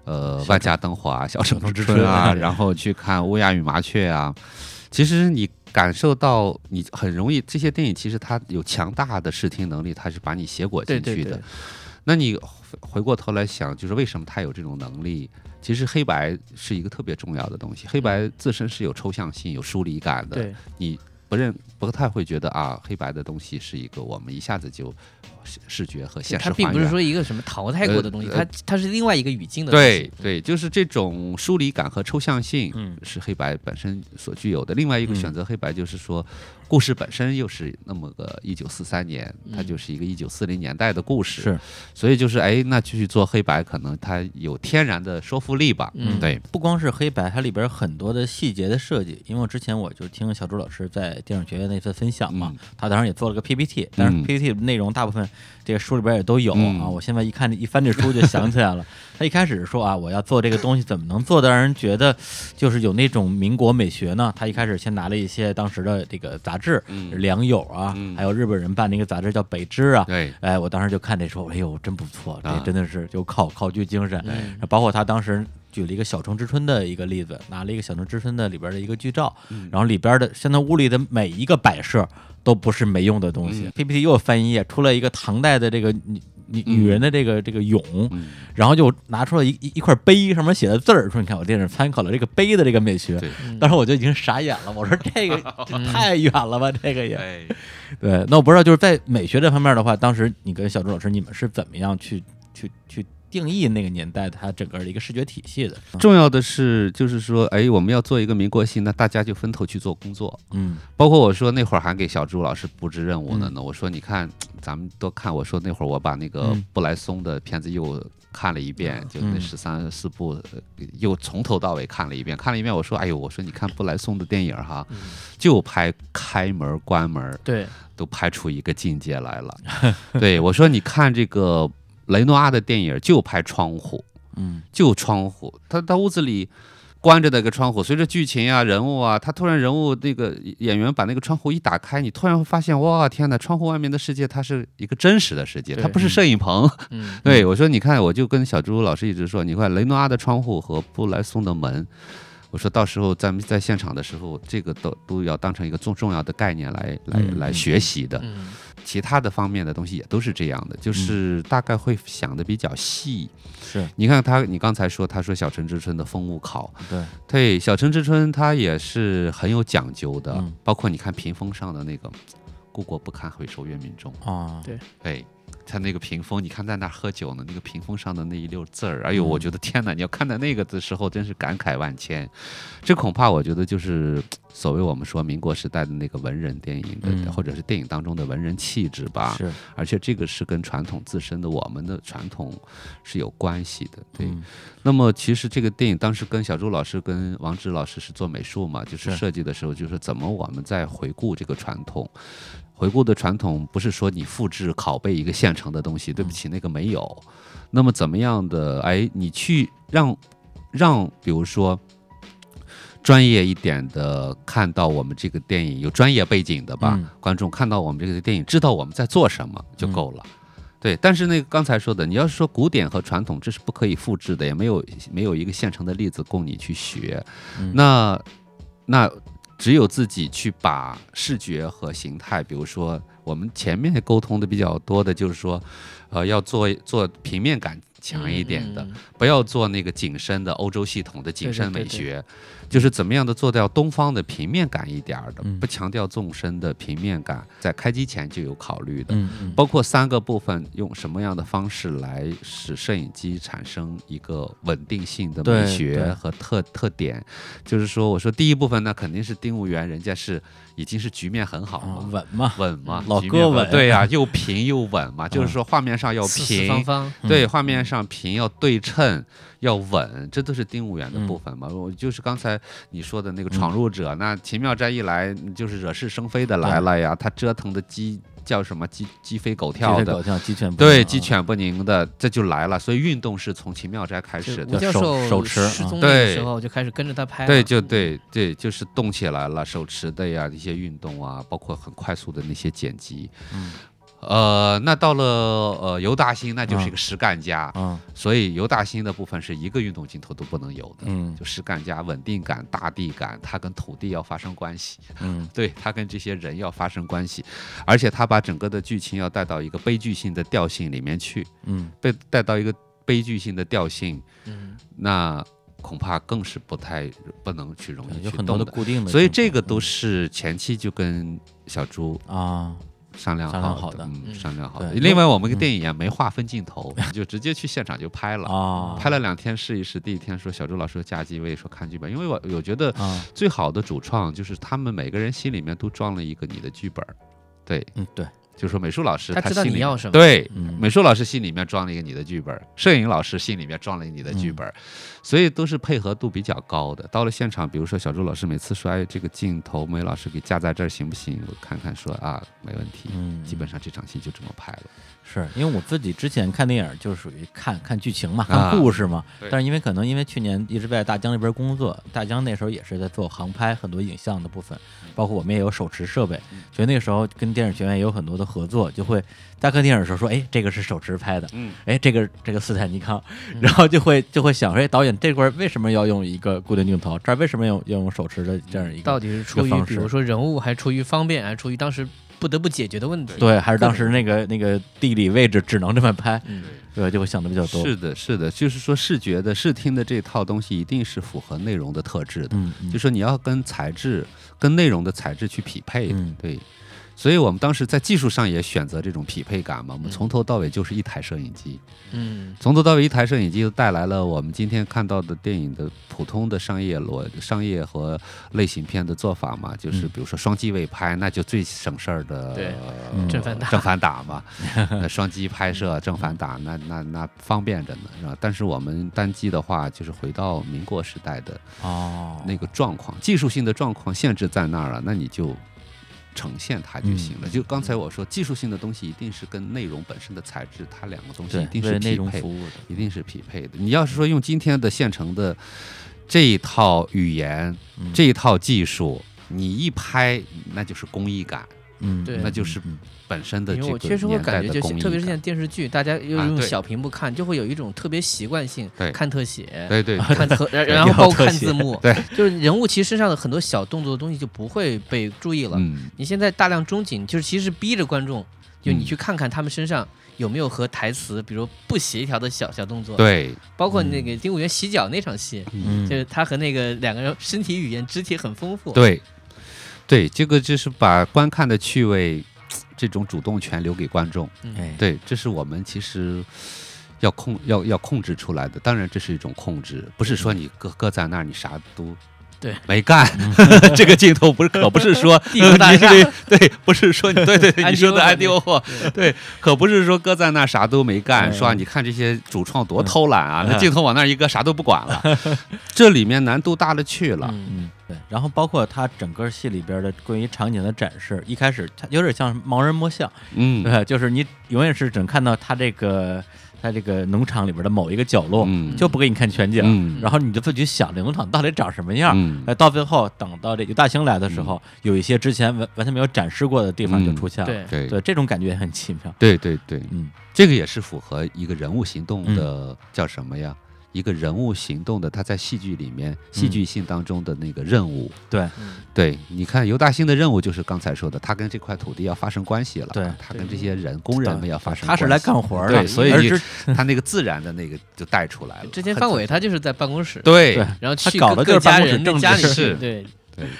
[SPEAKER 5] 呃，万家灯火啊，小城之春啊，然后去看乌鸦与麻雀啊。其实你感受到，你很容易这些电影其实它有强大的视听能力，它是把你写裹
[SPEAKER 4] 对对对
[SPEAKER 5] 进去的。，那你回回过头来想，就是为什么它有这种能力？其实黑白是一个特别重要的东西，黑白自身是有抽象性、有疏离感的。
[SPEAKER 4] 对，
[SPEAKER 5] 你不认不太会觉得啊，黑白的东西是一个我们一下子就视视觉和现实
[SPEAKER 4] 它并不是。说一个什么淘汰过的东西，
[SPEAKER 5] 呃
[SPEAKER 4] 它它是另外一个语境的东西。
[SPEAKER 5] 对对，就是这种疏离感和抽象性，
[SPEAKER 3] 嗯
[SPEAKER 5] 是黑白本身所具有的。另外一个
[SPEAKER 3] 嗯
[SPEAKER 5] 选择黑白，就是说故事本身又是那么个一九四三年，它
[SPEAKER 4] 嗯
[SPEAKER 5] 就是一个一九四零年代的故事，
[SPEAKER 3] 是，
[SPEAKER 5] 所以就是哎，那继续做黑白，可能它有天然的说服力吧。
[SPEAKER 4] 嗯。
[SPEAKER 5] 对，
[SPEAKER 3] 不光是黑白，它里边很多的细节的设计。因为我之前我就听小朱老师在电影学院那次分享嘛，
[SPEAKER 5] 嗯。
[SPEAKER 3] 他当时也做了个 PPT，但是
[SPEAKER 5] 嗯。
[SPEAKER 3] PPT 内容大部分这个书里边也都有、
[SPEAKER 5] 嗯
[SPEAKER 3] 啊。我现在一看一翻这书就想起来了，他一开始说啊，我要做这个东西怎么能做的让人觉得就是有那种民国美学呢？他一开始先拿了一些当时的这个杂志，
[SPEAKER 5] 嗯
[SPEAKER 3] 良友啊，
[SPEAKER 5] 嗯
[SPEAKER 3] 还有日本人办的一个杂志叫北知啊，
[SPEAKER 5] 对，
[SPEAKER 3] 哎，我当时就看这说，哎呦，真不错，这
[SPEAKER 5] 啊
[SPEAKER 3] 真的是有考考据精神。
[SPEAKER 4] 嗯
[SPEAKER 3] 包括他当时举了一个《小城之春》的一个例子，拿了一个《小城之春》的里边的一个剧照，
[SPEAKER 5] 嗯
[SPEAKER 3] 然后里边的现在屋里的每一个摆设都不是没用的东西。
[SPEAKER 5] 嗯
[SPEAKER 3] PPT 又翻一页，出了一个唐代的这个女女女人的这个这个俑，
[SPEAKER 5] 嗯，
[SPEAKER 3] 然后就拿出了一一一块碑，上面写的字儿，说你看我电视参考了这个碑的这个美学。当时我就已经傻眼了，我说这个 这太远了吧，这个也。
[SPEAKER 5] 哎，
[SPEAKER 3] 对，那我不知道就是在美学这方面的话，当时你跟小朱老师你们是怎么样去去去定义那个年代它整个的一个视觉体系的？
[SPEAKER 5] 重要的是就是说，哎，我们要做一个民国戏，那大家就分头去做工作。
[SPEAKER 3] 嗯。
[SPEAKER 5] 包括我说那会儿还给小朱老师布置任务呢
[SPEAKER 3] 嗯。
[SPEAKER 5] 呢，我说你看，咱们都看，我说那会儿我把那个
[SPEAKER 3] 嗯。
[SPEAKER 5] 布莱松的片子又看了一遍，就那
[SPEAKER 3] 嗯。
[SPEAKER 5] 十三四部，呃又从头到尾看了一遍，看了一遍，我说，哎呦，我说你看布莱松的电影哈，就拍开门关门，
[SPEAKER 4] 对，
[SPEAKER 5] 都拍出一个境界来了。对我说，你看这个雷诺阿的电影就拍窗户，
[SPEAKER 3] 嗯
[SPEAKER 5] 就窗户，他他屋子里关着那个窗户，随着剧情啊、人物啊，他突然人物那个演员把那个窗户一打开，你突然会发现，哇，天哪！窗户外面的世界，它是一个真实的世界，它不是摄影棚。
[SPEAKER 4] 嗯，
[SPEAKER 5] 对我说，你看，我就跟小朱老师一直说，你看雷诺阿的窗户和布莱松的门。我说到时候咱们在现场的时候，这个都都要当成一个重重要的概念来来
[SPEAKER 3] 嗯
[SPEAKER 5] 来学习的。
[SPEAKER 4] 嗯
[SPEAKER 5] 其他的方面的东西也都是这样的，就是大概会想的比较细。
[SPEAKER 3] 是。
[SPEAKER 5] 你看他，你刚才说他说《小城之春》的风物考，
[SPEAKER 3] 对。
[SPEAKER 5] 对，《小城之春》它也是很有讲究的，
[SPEAKER 3] 嗯。
[SPEAKER 5] 包括你看屏风上的那个“故国不堪回首月明中。
[SPEAKER 3] 啊。
[SPEAKER 4] 对”，
[SPEAKER 5] 哎，他那个屏风，你看在那儿喝酒呢，那个屏风上的那一溜字儿，哎呦，我
[SPEAKER 3] 嗯
[SPEAKER 5] 觉得天哪！你要看到那个的时候，真是感慨万千。这恐怕我觉得就是所谓我们说民国时代的那个文人电影的，
[SPEAKER 3] 嗯
[SPEAKER 5] 或者是电影当中的文人气质吧。
[SPEAKER 3] 是
[SPEAKER 5] 而且这个是跟传统自身的我们的传统是有关系的，对。
[SPEAKER 3] 嗯
[SPEAKER 5] 那么其实这个电影当时跟小朱老师、跟王志老师是做美术嘛，就是
[SPEAKER 3] 是
[SPEAKER 5] 设计的时候，就是怎么我们在回顾这个传统。回顾的传统不是说你复制拷贝一个现成的东西，对不起，那个没有。那么怎么样的？哎，你去让让，比如说专业一点的看到我们这个电影有专业背景的吧，
[SPEAKER 3] 嗯
[SPEAKER 5] 观众看到我们这个电影，知道我们在做什么就够了。对，但是那个刚才说的，你要是说古典和传统，这是不可以复制的，也没有没有一个现成的例子供你去学。
[SPEAKER 3] 嗯
[SPEAKER 5] 那那只有自己去把视觉和形态，比如说我们前面沟通的比较多的，就是说，呃，要做做平面感强一点的，
[SPEAKER 4] 嗯
[SPEAKER 5] 不要做那个景深的欧洲系统的景深
[SPEAKER 4] 对对对
[SPEAKER 5] 美学，就是怎么样的做到东方的平面感一点儿的，
[SPEAKER 3] 嗯。
[SPEAKER 5] 不强调纵深的平面感，在开机前就有考虑的。包括三个部分，用什么样的方式来使摄影机产生一个稳定性的美学和特特点？就是说，我说第一部分呢，肯定是丁务员，人家是已经是局面很好
[SPEAKER 3] 啊
[SPEAKER 5] 了。
[SPEAKER 3] 稳嘛，
[SPEAKER 5] 稳嘛，
[SPEAKER 3] 老哥稳。
[SPEAKER 5] 对呀、又平又稳嘛，就是
[SPEAKER 3] 嗯
[SPEAKER 5] 说画面上要平，对，
[SPEAKER 3] 嗯
[SPEAKER 5] 画面上平要对称，要稳，这都是丁务员的部分嘛。我就是刚才你说的那个闯入者，那秦妙斋一来就是惹是生非的来了呀，他折腾的鸡叫什么鸡鸡飞狗跳的对，鸡犬不宁的，这就来了。所以运动是从秦妙斋开始的。
[SPEAKER 3] 手手持啊
[SPEAKER 4] 失踪的
[SPEAKER 5] 对
[SPEAKER 4] 时候就开始跟着他拍，
[SPEAKER 5] 对，就对对，就是动起来了，手持的呀，一些运动啊，包括很快速的那些剪辑。
[SPEAKER 3] 嗯
[SPEAKER 5] 呃，那到了呃尤大兴，那就是
[SPEAKER 3] 嗯
[SPEAKER 5] 一个实干家，
[SPEAKER 3] 嗯。
[SPEAKER 5] 所以尤大兴的部分是一个运动镜头都不能有的。
[SPEAKER 3] 嗯。
[SPEAKER 5] 就实干家稳定感、大地感，它跟土地要发生关系，
[SPEAKER 3] 嗯。
[SPEAKER 5] 对，它跟这些人要发生关系，而且他把整个的剧情要带到一个悲剧性的调性里面去，
[SPEAKER 3] 嗯。
[SPEAKER 5] 被带到一个悲剧性的调性，
[SPEAKER 4] 嗯，
[SPEAKER 5] 那恐怕更是不太不能去容易
[SPEAKER 3] 有很多的
[SPEAKER 5] 去动的。
[SPEAKER 3] 固定的，
[SPEAKER 5] 所以这个都
[SPEAKER 3] 嗯
[SPEAKER 5] 是前期就跟小朱
[SPEAKER 3] 啊
[SPEAKER 5] 商量
[SPEAKER 3] 商量好的
[SPEAKER 5] 嗯，
[SPEAKER 4] 嗯
[SPEAKER 5] 商量好的。另外，我们
[SPEAKER 3] 跟
[SPEAKER 5] 电影也没划分镜头，就直接去现场就拍了。
[SPEAKER 3] 啊，
[SPEAKER 5] 拍了两天试一试，第一天说小周老师加机位说看剧本，因为我我觉得
[SPEAKER 3] 啊，
[SPEAKER 5] 最好的主创就是他们每个人心里面都装了一个你的剧本，对，
[SPEAKER 3] 嗯，对，
[SPEAKER 5] 就是说美术老师
[SPEAKER 4] 他知道你要什么
[SPEAKER 5] 对，
[SPEAKER 3] 嗯，
[SPEAKER 5] 美术老师心里面装了一个你的剧本，摄影老师心里面装了你的剧本儿，所以都是配合度比较高的。到了现场，比如说小周老师每次说，哎，这个镜头梅老师给架在这儿行不行？我看看说啊，没问题。
[SPEAKER 3] 嗯，
[SPEAKER 5] 基本上这场戏就这么拍了。
[SPEAKER 3] 是因为我自己之前看电影就是属于看看剧情嘛，
[SPEAKER 5] 啊
[SPEAKER 3] 看故事嘛。
[SPEAKER 5] 对
[SPEAKER 3] 但是因为可能因为去年一直在大疆那边工作，大疆那时候也是在做航拍很多影像的部分，包括我们也有手持设备，所以那个时候跟电影学院也有很多的合作，就会在看电影的时候说，哎，这个是手持拍的，
[SPEAKER 5] 嗯，
[SPEAKER 3] 哎，这个这个斯坦尼康，然后就会就会想说，哎，导演这块儿为什么要用一个固定镜头？这儿为什么要要用手持的这样一个？
[SPEAKER 4] 到底是出于比如说人物，还是出于方便，还是出于当时不得不解决的问题？
[SPEAKER 3] 对，还是当时那个那个地理位置只能这么拍，
[SPEAKER 4] 嗯，
[SPEAKER 3] 对，就会想的比较多。
[SPEAKER 5] 是的，是的，就是说视觉的、视听的这套东西一定是符合内容的特质的，就说你要跟材质、跟内容的材质去匹配的，
[SPEAKER 3] 嗯
[SPEAKER 5] 对。所以我们当时在技术上也选择这种匹配感嘛，我们
[SPEAKER 4] 嗯。
[SPEAKER 5] 从头到尾就是一台摄影机，
[SPEAKER 4] 嗯。
[SPEAKER 5] 从头到尾一台摄影机就带来了我们今天看到的电影的普通的商业逻、商业和类型片的做法嘛，就是
[SPEAKER 3] 嗯
[SPEAKER 5] 比如说双机位拍，那就最省事儿的，
[SPEAKER 4] 对
[SPEAKER 3] 嗯
[SPEAKER 4] 正反打。
[SPEAKER 5] 正反打嘛，那双机拍摄正反打，那那那方便着呢，是吧？但是我们单机的话，就是回到民国时代的
[SPEAKER 3] 哦，
[SPEAKER 5] 那个状况，技术性的状况限制在那儿了，那你就。呈现它就行了。
[SPEAKER 3] 嗯
[SPEAKER 5] 就刚才我说，技术性的东西一定是跟内容本身的材质，它两个东西一定是匹配。
[SPEAKER 3] 容服务的，
[SPEAKER 5] 一定是匹配的。你要是说用今天的现成的这一套语言、
[SPEAKER 3] 嗯
[SPEAKER 5] 这一套技术，你一拍，那就是工艺感
[SPEAKER 3] 嗯，
[SPEAKER 4] 对
[SPEAKER 5] 那就是
[SPEAKER 3] 嗯
[SPEAKER 5] 本身的
[SPEAKER 4] 因
[SPEAKER 5] 这个
[SPEAKER 4] 为我确实会感觉，就
[SPEAKER 5] 的工艺感
[SPEAKER 4] 特别是现在电视剧，大家又用小屏幕看，就会有一种特别习惯性
[SPEAKER 5] 对
[SPEAKER 4] 看特写，
[SPEAKER 5] 对对
[SPEAKER 4] 看特，然 然后包括看字幕，
[SPEAKER 5] 对，
[SPEAKER 4] 就是人物其实身上的很多小动作的东西就不会被注意了。
[SPEAKER 5] 嗯，
[SPEAKER 4] 你现在大量中景，就是其实逼着观众，就你
[SPEAKER 5] 嗯
[SPEAKER 4] 去看看他们身上有没有和台词，比如不协调的小小动作，，
[SPEAKER 5] 对，
[SPEAKER 4] 包括那个丁武元洗脚那场戏，
[SPEAKER 3] 嗯，
[SPEAKER 4] 就是他和那个两个人身体语言、肢体很丰富，
[SPEAKER 5] 对，对，这个就是把观看的趣味这种主动权留给观众。对，这是我们其实要控要要控制出来的。当然，这是一种控制，不是说你搁搁在那儿你啥都
[SPEAKER 4] 对
[SPEAKER 5] 没干。这个镜头不是可不是说你
[SPEAKER 4] 厦
[SPEAKER 5] 对对，不是说你对对对，你说的安迪沃霍，对，可不是说搁在那儿啥都没干，
[SPEAKER 3] 嗯
[SPEAKER 5] 说啊你看这些主创多偷懒啊，
[SPEAKER 3] 嗯
[SPEAKER 5] 那镜头往那儿一搁啥都不管了，这里面难度大了去了。
[SPEAKER 3] 对，然后包括他整个戏里边的关于场景的展示，一开始他有点像盲人摸象，
[SPEAKER 5] 嗯。
[SPEAKER 3] 对，就是你永远是只能看到他这个他这个农场里边的某一个角落，
[SPEAKER 5] 嗯。
[SPEAKER 3] 就不给你看全景，
[SPEAKER 5] 嗯。
[SPEAKER 3] 然后你就自己想这农场到底长什么样。
[SPEAKER 5] 嗯。
[SPEAKER 3] 哎，到最后等到这个大兴来的时候，有一些之前完完全没有展示过的地方就
[SPEAKER 5] 嗯。
[SPEAKER 3] 出现了。
[SPEAKER 4] 对，
[SPEAKER 5] 对。
[SPEAKER 3] 对，这种感觉也很奇妙。
[SPEAKER 5] 对对对，
[SPEAKER 3] 嗯。
[SPEAKER 5] 这个也是符合一个人物行动的、叫什么呀？一个人物行动的，他在戏剧里面戏剧性当中的那个任务。
[SPEAKER 3] 对，
[SPEAKER 4] 嗯。
[SPEAKER 5] 对，你看尤大兴的任务就是刚才说的，他跟这块土地要发生关系了，
[SPEAKER 3] 对。
[SPEAKER 5] 他跟这些人工人们要发生关系，
[SPEAKER 3] 他是来干活的，
[SPEAKER 5] 对，所以他那个自然的那个就带出来了。
[SPEAKER 4] 之前范伟他就是在办公室，
[SPEAKER 5] 对。
[SPEAKER 3] 对
[SPEAKER 4] 然后
[SPEAKER 3] 去搞的就是办公室
[SPEAKER 4] 人家里
[SPEAKER 3] 政治，
[SPEAKER 4] 对。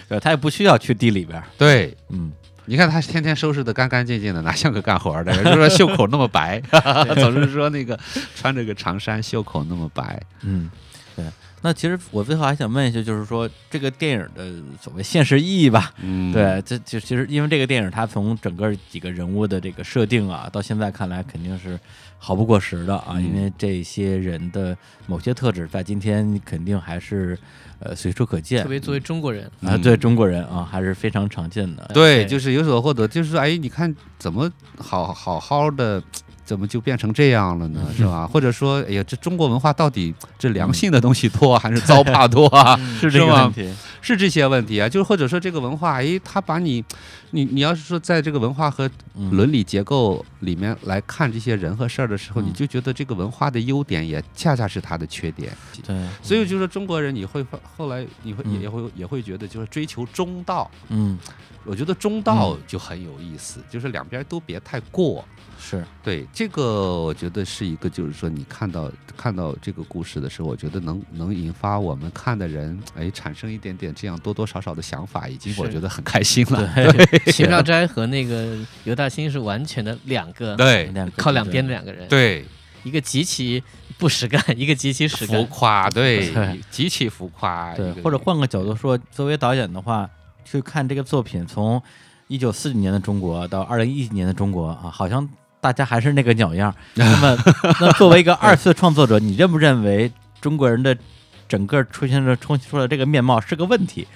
[SPEAKER 5] 对
[SPEAKER 3] 他也不需要去地里边。
[SPEAKER 5] 对，
[SPEAKER 3] 嗯，
[SPEAKER 5] 你看他天天收拾的干干净净的，哪像个干活的？就说袖口那么白，总是说那个穿着个长衫，袖口那么白。
[SPEAKER 3] 嗯，对。那其实我最后还想问一下，就是说这个电影的所谓现实意义吧？
[SPEAKER 5] 嗯，
[SPEAKER 3] 对，这就其实因为这个电影它从整个几个人物的这个设定啊，到现在看来肯定是毫不过时的啊，
[SPEAKER 5] 嗯
[SPEAKER 3] 因为这些人的某些特质在今天肯定还是呃随处可见，
[SPEAKER 4] 特别作为中国人，
[SPEAKER 3] 啊，对中国人啊还是非常常见的。
[SPEAKER 5] 对，
[SPEAKER 4] 对
[SPEAKER 5] 就是有所获得，就是说，哎，你看怎么好好好的，怎么就变成这样了呢？是吧？或者说，哎呀，这中国文化到底这良性的东西多还是糟粕多啊？
[SPEAKER 3] 是这个问题，
[SPEAKER 5] 是这些问题啊，就是或者说这个文化，哎，它把你，你你要是说在这个文化和
[SPEAKER 3] 嗯
[SPEAKER 5] 伦理结构里面来看这些人和事儿的时候，
[SPEAKER 3] 嗯
[SPEAKER 5] 你就觉得这个文化的优点也恰恰是它的缺点。
[SPEAKER 3] 对，
[SPEAKER 5] 所以就是说中国人，你会发后来你会
[SPEAKER 3] 嗯
[SPEAKER 5] 也会也会觉得就是追求中道。
[SPEAKER 3] 嗯
[SPEAKER 5] 我觉得中道
[SPEAKER 3] 嗯
[SPEAKER 5] 就很有意思，就是两边都别太过。
[SPEAKER 3] 是。
[SPEAKER 5] 对，这个我觉得是一个，就是说你看到看到这个故事的时候，我觉得能能引发我们看的人，哎，产生一点点这样多多少少的想法，已经我觉得很开心了。对。
[SPEAKER 4] 秦少斋和那个尤大兴是完全的两个
[SPEAKER 5] 对。
[SPEAKER 3] 两
[SPEAKER 4] 靠两边的两个人，
[SPEAKER 5] 对，
[SPEAKER 4] 一个极其不实干，一个极其实
[SPEAKER 5] 浮。夸，对
[SPEAKER 3] 对，
[SPEAKER 5] 极其浮夸，
[SPEAKER 3] 对。或者换个角度说，作为导演的话，去看这个作品，从一九四几年的中国到二零一几年的中国啊，好像大家还是那个鸟样儿。那么，那作为一个 二次创作者，你认不认为中国人的整个出现了冲出了这个面貌是个问题？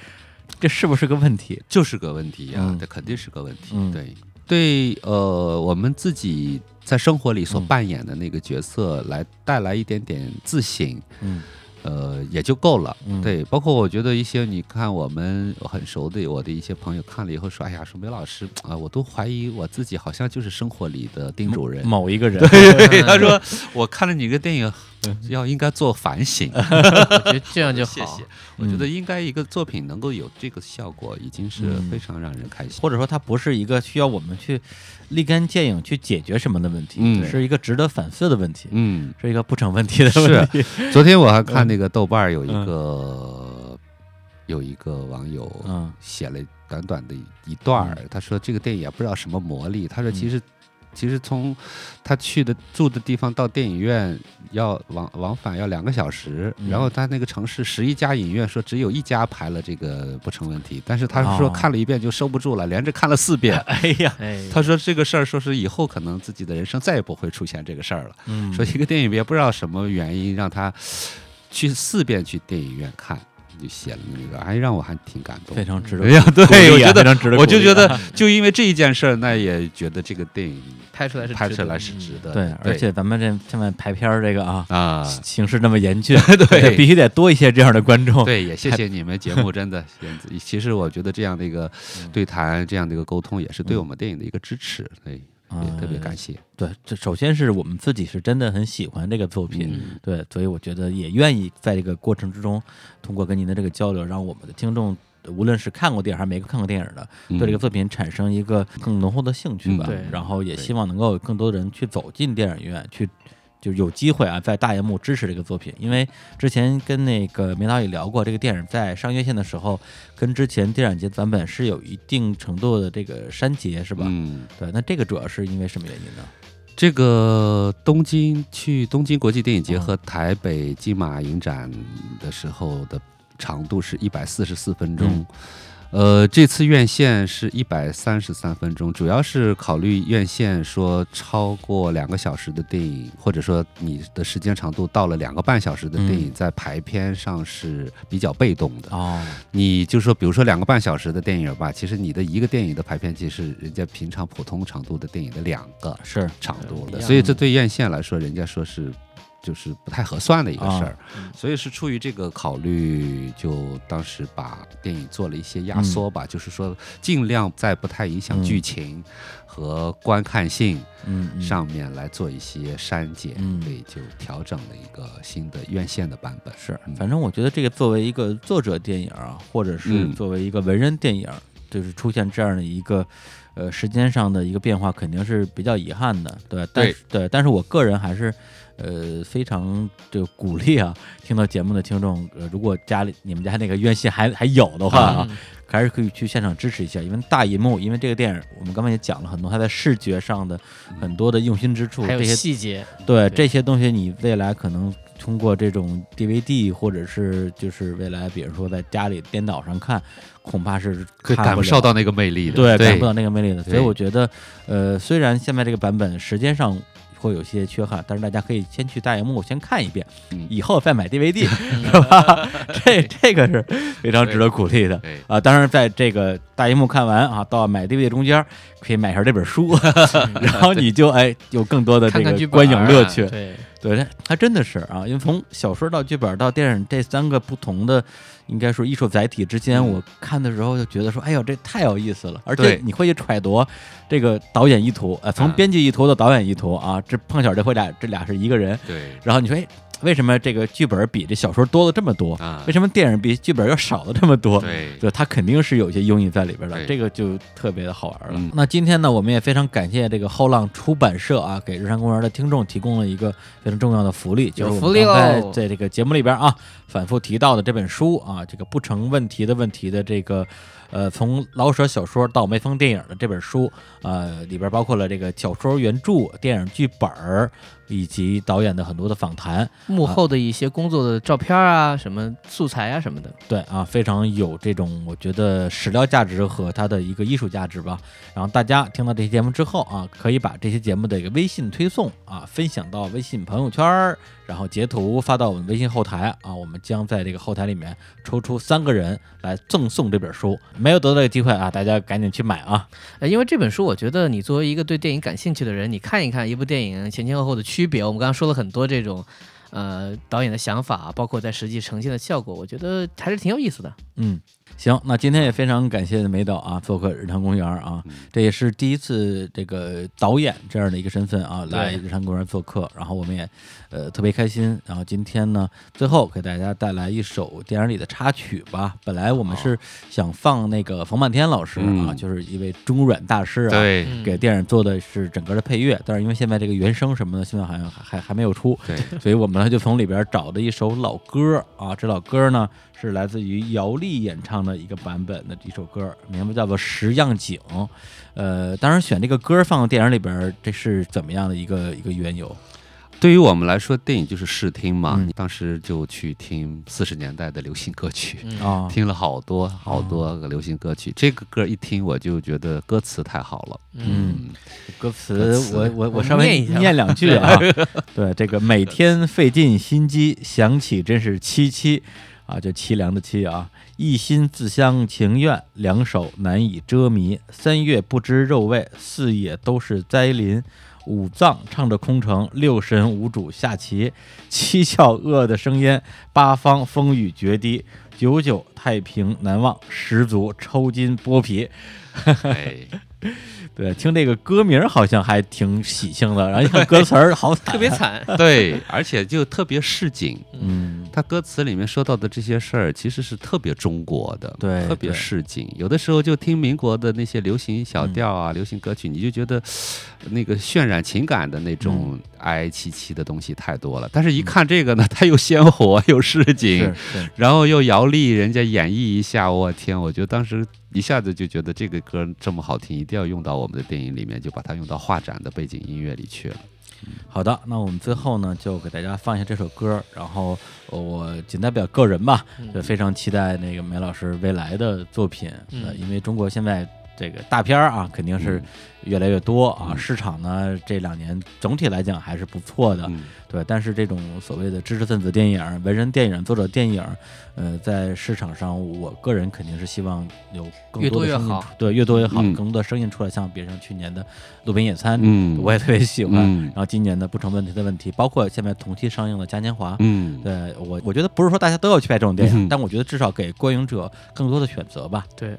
[SPEAKER 3] 这是不是个问题？
[SPEAKER 5] 就是个问题呀、
[SPEAKER 3] 嗯
[SPEAKER 5] 这肯定是个问题。
[SPEAKER 3] 嗯
[SPEAKER 5] 对对，呃，我们自己在生活里所
[SPEAKER 3] 嗯
[SPEAKER 5] 扮演的那个角色，来带来一点点自省，
[SPEAKER 3] 嗯
[SPEAKER 5] 呃，也就够了。
[SPEAKER 3] 嗯
[SPEAKER 5] 对，包括我觉得一些你看我们很熟的我的一些朋友看了以后说，哎呀，说梅老师啊、我都怀疑我自己好像就是生活里的丁主任。
[SPEAKER 3] 某一个人，
[SPEAKER 5] 对，他说我看了你个电影，要应该做反省。
[SPEAKER 4] 我觉得这样就好。
[SPEAKER 5] 谢谢。我觉得应该一个作品能够有这个效果，已经是
[SPEAKER 3] 嗯
[SPEAKER 5] 非常让人开心。
[SPEAKER 3] 或者说它不是一个需要我们去立竿见影去解决什么的问题，
[SPEAKER 5] 嗯
[SPEAKER 3] 是一个值得反思的问题，
[SPEAKER 5] 嗯，
[SPEAKER 3] 是一个不成问题的问题。
[SPEAKER 5] 昨天我还看那个豆瓣儿有一个、有一个网友
[SPEAKER 3] 嗯。
[SPEAKER 5] 写了短短的一段儿，他说这个电影也不知道什么魔力，他说其实。其实从他去的住的地方到电影院要往往返要两个小时，
[SPEAKER 3] 嗯
[SPEAKER 5] 然后他那个城市十一家影院说只有一家排了这个不成问题，但是他说
[SPEAKER 3] 哦
[SPEAKER 5] 看了一遍就收不住了，连着看了四遍。
[SPEAKER 3] 哎呀，
[SPEAKER 4] 哎，
[SPEAKER 5] 他说这个事儿说是以后可能自己的人生再也不会出现这个事儿了。
[SPEAKER 3] 嗯
[SPEAKER 5] 说一个电影也不知道什么原因让他去四遍去电影院看，就写了那个，还让我还挺感动
[SPEAKER 3] 非。常值得
[SPEAKER 5] 哎呀，对，我觉得
[SPEAKER 3] 非常值得鼓励啊
[SPEAKER 5] 我就觉得 就因为这一件事儿，那也觉得这个电影
[SPEAKER 4] 拍出来是
[SPEAKER 5] 拍出
[SPEAKER 4] 值得
[SPEAKER 5] 来是值。得
[SPEAKER 3] 对。，而且咱们这现在排片儿这个啊，
[SPEAKER 5] 啊，
[SPEAKER 3] 形势那么严峻，
[SPEAKER 5] 对
[SPEAKER 3] 必须得多一些这样的观众。
[SPEAKER 5] 对，也谢谢你们节目，真的，其实我觉得这样的一个
[SPEAKER 3] 嗯
[SPEAKER 5] 对谈，这样的一个沟通，也是对我们电影的一个支持，对，也特别感谢。
[SPEAKER 3] 对，这首先是我们自己是真的很喜欢这个作品，
[SPEAKER 5] 嗯
[SPEAKER 3] 对，所以我觉得也愿意在这个过程之中，通过跟您的这个交流，让我们的听众。无论是看过电影还是没看过电影的，
[SPEAKER 5] 嗯
[SPEAKER 3] 对这个作品产生一个更浓厚的兴趣吧。
[SPEAKER 5] 嗯
[SPEAKER 3] 然后也希望能够有更多人去走进电影院，去就有机会啊，在大荧幕支持这个作品。因为之前跟那个梅导也聊过，这个电影在上院线的时候，跟之前电影节版本是有一定程度的这个删节，是吧？
[SPEAKER 5] 嗯，
[SPEAKER 3] 对，那这个主要是因为什么原因呢？
[SPEAKER 5] 这个东京去东京国际电影节
[SPEAKER 3] 嗯
[SPEAKER 5] 和台北金马影展的时候的长度是一百四十四分钟。
[SPEAKER 3] 嗯
[SPEAKER 5] 呃，这次院线是一百三十三分钟，主要是考虑院线说超过两个小时的电影，或者说你的时间长度到了两个半小时的电影，
[SPEAKER 3] 嗯
[SPEAKER 5] 在排片上是比较被动的。
[SPEAKER 3] 哦，
[SPEAKER 5] 你就说，比如说两个半小时的电影吧，其实你的一个电影的排片期是人家平常普通长度的电影的两个
[SPEAKER 3] 是
[SPEAKER 5] 长度的，所以这对院线来说，人家说是就是不太合算的一个事儿所以是出于这个考虑，就当时把电影做了一些压缩吧，就是说尽量在不太影响剧情和观看性上面来做一些删减，
[SPEAKER 3] 嗯。
[SPEAKER 5] 对，就调整了一个新的院线的版本。
[SPEAKER 3] 是
[SPEAKER 5] 嗯，
[SPEAKER 3] 反正我觉得这个作为一个作者电影啊，或者是
[SPEAKER 5] 嗯。
[SPEAKER 3] 作为一个文人电影，就是出现这样的一个呃时间上的一个变化，肯定是比较遗憾的，对，但是对，但是我个人还是。呃，非常这个鼓励啊！听到节目的听众，呃，如果家里你们家那个院线还还有的话啊，
[SPEAKER 4] 嗯
[SPEAKER 3] 还是可以去现场支持一下，因为大银幕，因为这个电影我们刚才也讲了很多它在视觉上的很多的用心之处，
[SPEAKER 4] 还有
[SPEAKER 3] 这些
[SPEAKER 4] 细节，
[SPEAKER 3] 对
[SPEAKER 4] 对
[SPEAKER 3] 这些东西，你未来可能通过这种 DVD 或者是就是未来，比如说在家里电脑上看，恐怕是
[SPEAKER 5] 会
[SPEAKER 3] 看不了
[SPEAKER 5] 感受到那个魅力的，
[SPEAKER 3] 对
[SPEAKER 5] 对
[SPEAKER 3] 感不到那个魅力的。所以我觉得，呃，虽然现在这个版本时间上会有些缺憾，但是大家可以先去大荧幕先看一遍，
[SPEAKER 5] 嗯
[SPEAKER 3] 以后再买 DVD，是吧？这这个是非常值得鼓励的。
[SPEAKER 5] 对
[SPEAKER 3] 啊，当然，在这个大荧幕看完啊，到买 DVD 中间可以买下这本书，然后你就哎有更多的这个观影乐趣。
[SPEAKER 4] 对，
[SPEAKER 3] 对，它它真的是啊，因为从小说到剧本到电影这三个不同的，应该说艺术载体之间，
[SPEAKER 5] 嗯。
[SPEAKER 3] 我看的时候就觉得说，哎呦，这太有意思了，而且你会去揣度这个导演意图，呃，从
[SPEAKER 5] 啊
[SPEAKER 3] 编剧意图到导演意图啊，这碰巧这会俩这俩是一个人，
[SPEAKER 5] 对。
[SPEAKER 3] 然后你说，哎。为什么这个剧本比这小说多了这么多？
[SPEAKER 5] 啊
[SPEAKER 3] 为什么电影比剧本要少了这么多？
[SPEAKER 5] 对
[SPEAKER 3] 就，它肯定是有些用意在里边的，这个就特别的好玩了。
[SPEAKER 5] 嗯
[SPEAKER 3] 那今天呢，我们也非常感谢这个后浪出版社啊，给日山公园的听众提供了一个非常重要的福利，就是我们刚才在这个节目里边啊反复提到的这本书啊，这个不成问题的问题的这个。呃，从老舍小说到梅峰电影的这本书，呃，里边包括了这个小说原著、电影剧本儿，以及导演的很多的访谈。
[SPEAKER 4] 幕后的一些工作的照片啊，什么素材啊什么的。
[SPEAKER 3] 对啊，非常有这种我觉得史料价值和它的一个艺术价值吧。然后大家听到这期节目之后啊，可以把这些节目的一个微信推送啊分享到微信朋友圈儿，然后截图发到我们微信后台啊，我们将在这个后台里面抽出三个人来赠送这本书。没有得到这个机会啊，大家赶紧去买啊！
[SPEAKER 4] 呃，因为这本书，我觉得你作为一个对电影感兴趣的人，你看一看一部电影前前后后的区别。我们刚刚说了很多这种，呃，导演的想法，包括在实际呈现的效果，我觉得还是挺有意思的。
[SPEAKER 3] 嗯，行，那今天也非常感谢梅导啊，做客日坛公园啊，这也是第一次这个导演这样的一个身份啊，来日坛公园做客，然后我们也呃特别开心。然后今天呢，最后给大家带来一首电影里的插曲吧。本来我们是想放那个冯满天老师啊，
[SPEAKER 5] 嗯
[SPEAKER 3] 就是一位中软大师啊，给电影做的是整个的配乐，但是因为现在这个原声什么的，现在好像还还还没有出，
[SPEAKER 5] 对，
[SPEAKER 3] 所以我们呢就从里边找的一首老歌啊，这老歌呢是来自于姚丽演唱的一个版本的一首歌，名字叫做《十样景》。呃，当然选这个歌放到电影里边，这是怎么样的一个一个缘由？
[SPEAKER 5] 对于我们来说，电影就是试听嘛。
[SPEAKER 3] 嗯
[SPEAKER 5] 当时就去听四十年代的流行歌曲，
[SPEAKER 4] 嗯
[SPEAKER 3] 啊，
[SPEAKER 5] 听了好多好多个流行歌曲。这个歌一听，我就觉得歌词太好了。
[SPEAKER 3] 嗯，歌词我我
[SPEAKER 4] 我
[SPEAKER 3] 稍微
[SPEAKER 4] 念一下
[SPEAKER 3] 念两句啊。对，这个每天费尽心机，想起真是凄凄啊，就凄凉的凄啊。一心自相情愿，两手难以遮迷。三月不知肉味，四野都是灾林。五脏唱着空城，六神无主下棋。七窍恶的生烟，八方风雨决堤。九九太平难忘，十足抽筋剥皮。
[SPEAKER 5] 哎，
[SPEAKER 3] 对，听这个歌名好像还挺喜庆的，然后一看歌词儿好惨，
[SPEAKER 4] 特别。惨。
[SPEAKER 5] 对，而且就特别市井。
[SPEAKER 3] 嗯，
[SPEAKER 5] 他歌词里面说到的这些事儿，其实是特别中国的，
[SPEAKER 3] 对
[SPEAKER 5] 特别市井。有的时候就听民国的那些流行小调啊、流行歌曲，你就觉得呃那个渲染情感的那种哀哀戚戚的东西太多了。但是，一看这个呢，它又鲜活又市井然后又姚丽人家演绎一下，我天，我觉得当时一下子就觉得这个歌这么好听，一定要用到我们的电影里面，就把它用到画展的背景音乐里去了。
[SPEAKER 3] 好的，那我们最后呢，就给大家放一下这首歌，然后呃我仅代表个人吧，就非常期待那个梅老师未来的作品，呃，
[SPEAKER 4] 嗯
[SPEAKER 3] 因为中国现在这个大片儿啊，肯定是越来越多啊，
[SPEAKER 5] 嗯。
[SPEAKER 3] 市场呢这两年总体来讲还是不错的，
[SPEAKER 5] 嗯。
[SPEAKER 3] 对，但是这种所谓的知识分子电影、文人电影、作者电影，呃，在市场上，我个人肯定是希望有更
[SPEAKER 4] 越
[SPEAKER 3] 多的声音
[SPEAKER 4] 多越好。
[SPEAKER 3] 出对，越多越好，
[SPEAKER 5] 嗯。
[SPEAKER 3] 更多的声音出来。像比如像去年的《路边野餐》，
[SPEAKER 5] 嗯
[SPEAKER 3] 我也特别喜欢。
[SPEAKER 5] 嗯。
[SPEAKER 3] 然后今年的《不成问题的问题》，包括现在同期上映的《嘉年华》，
[SPEAKER 5] 嗯，
[SPEAKER 3] 对我，我觉得不是说大家都要去拍这种电影，
[SPEAKER 5] 嗯。
[SPEAKER 3] 但我觉得至少给观影者更多的选择吧。
[SPEAKER 4] 对，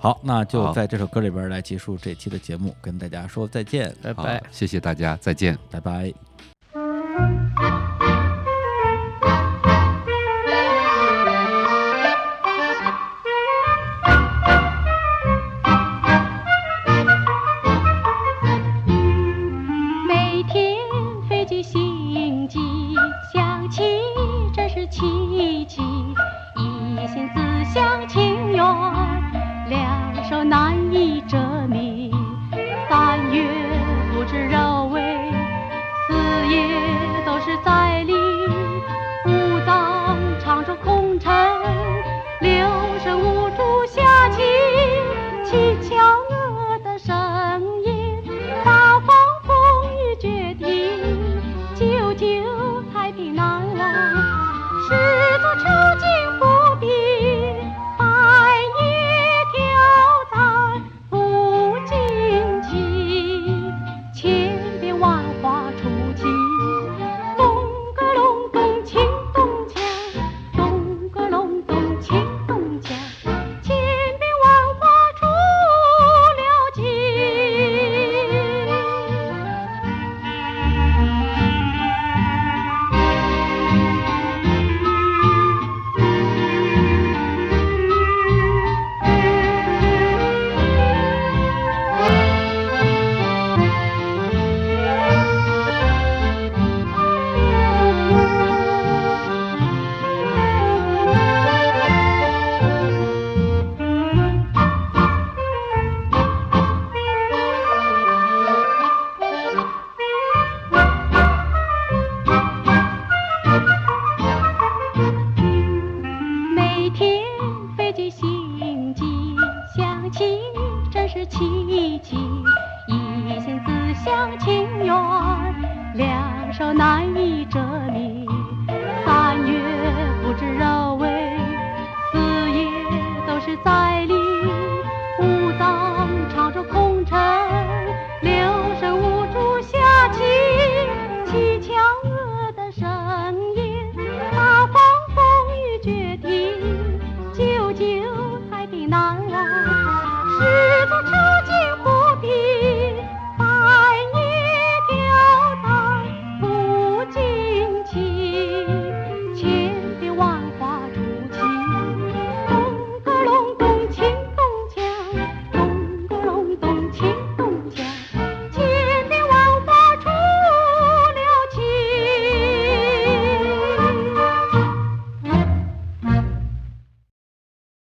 [SPEAKER 3] 好，那就在这首歌里边来结束这期的节目，跟大家说再见，
[SPEAKER 4] 拜拜。，
[SPEAKER 5] 谢谢大家，再见。
[SPEAKER 3] 拜拜。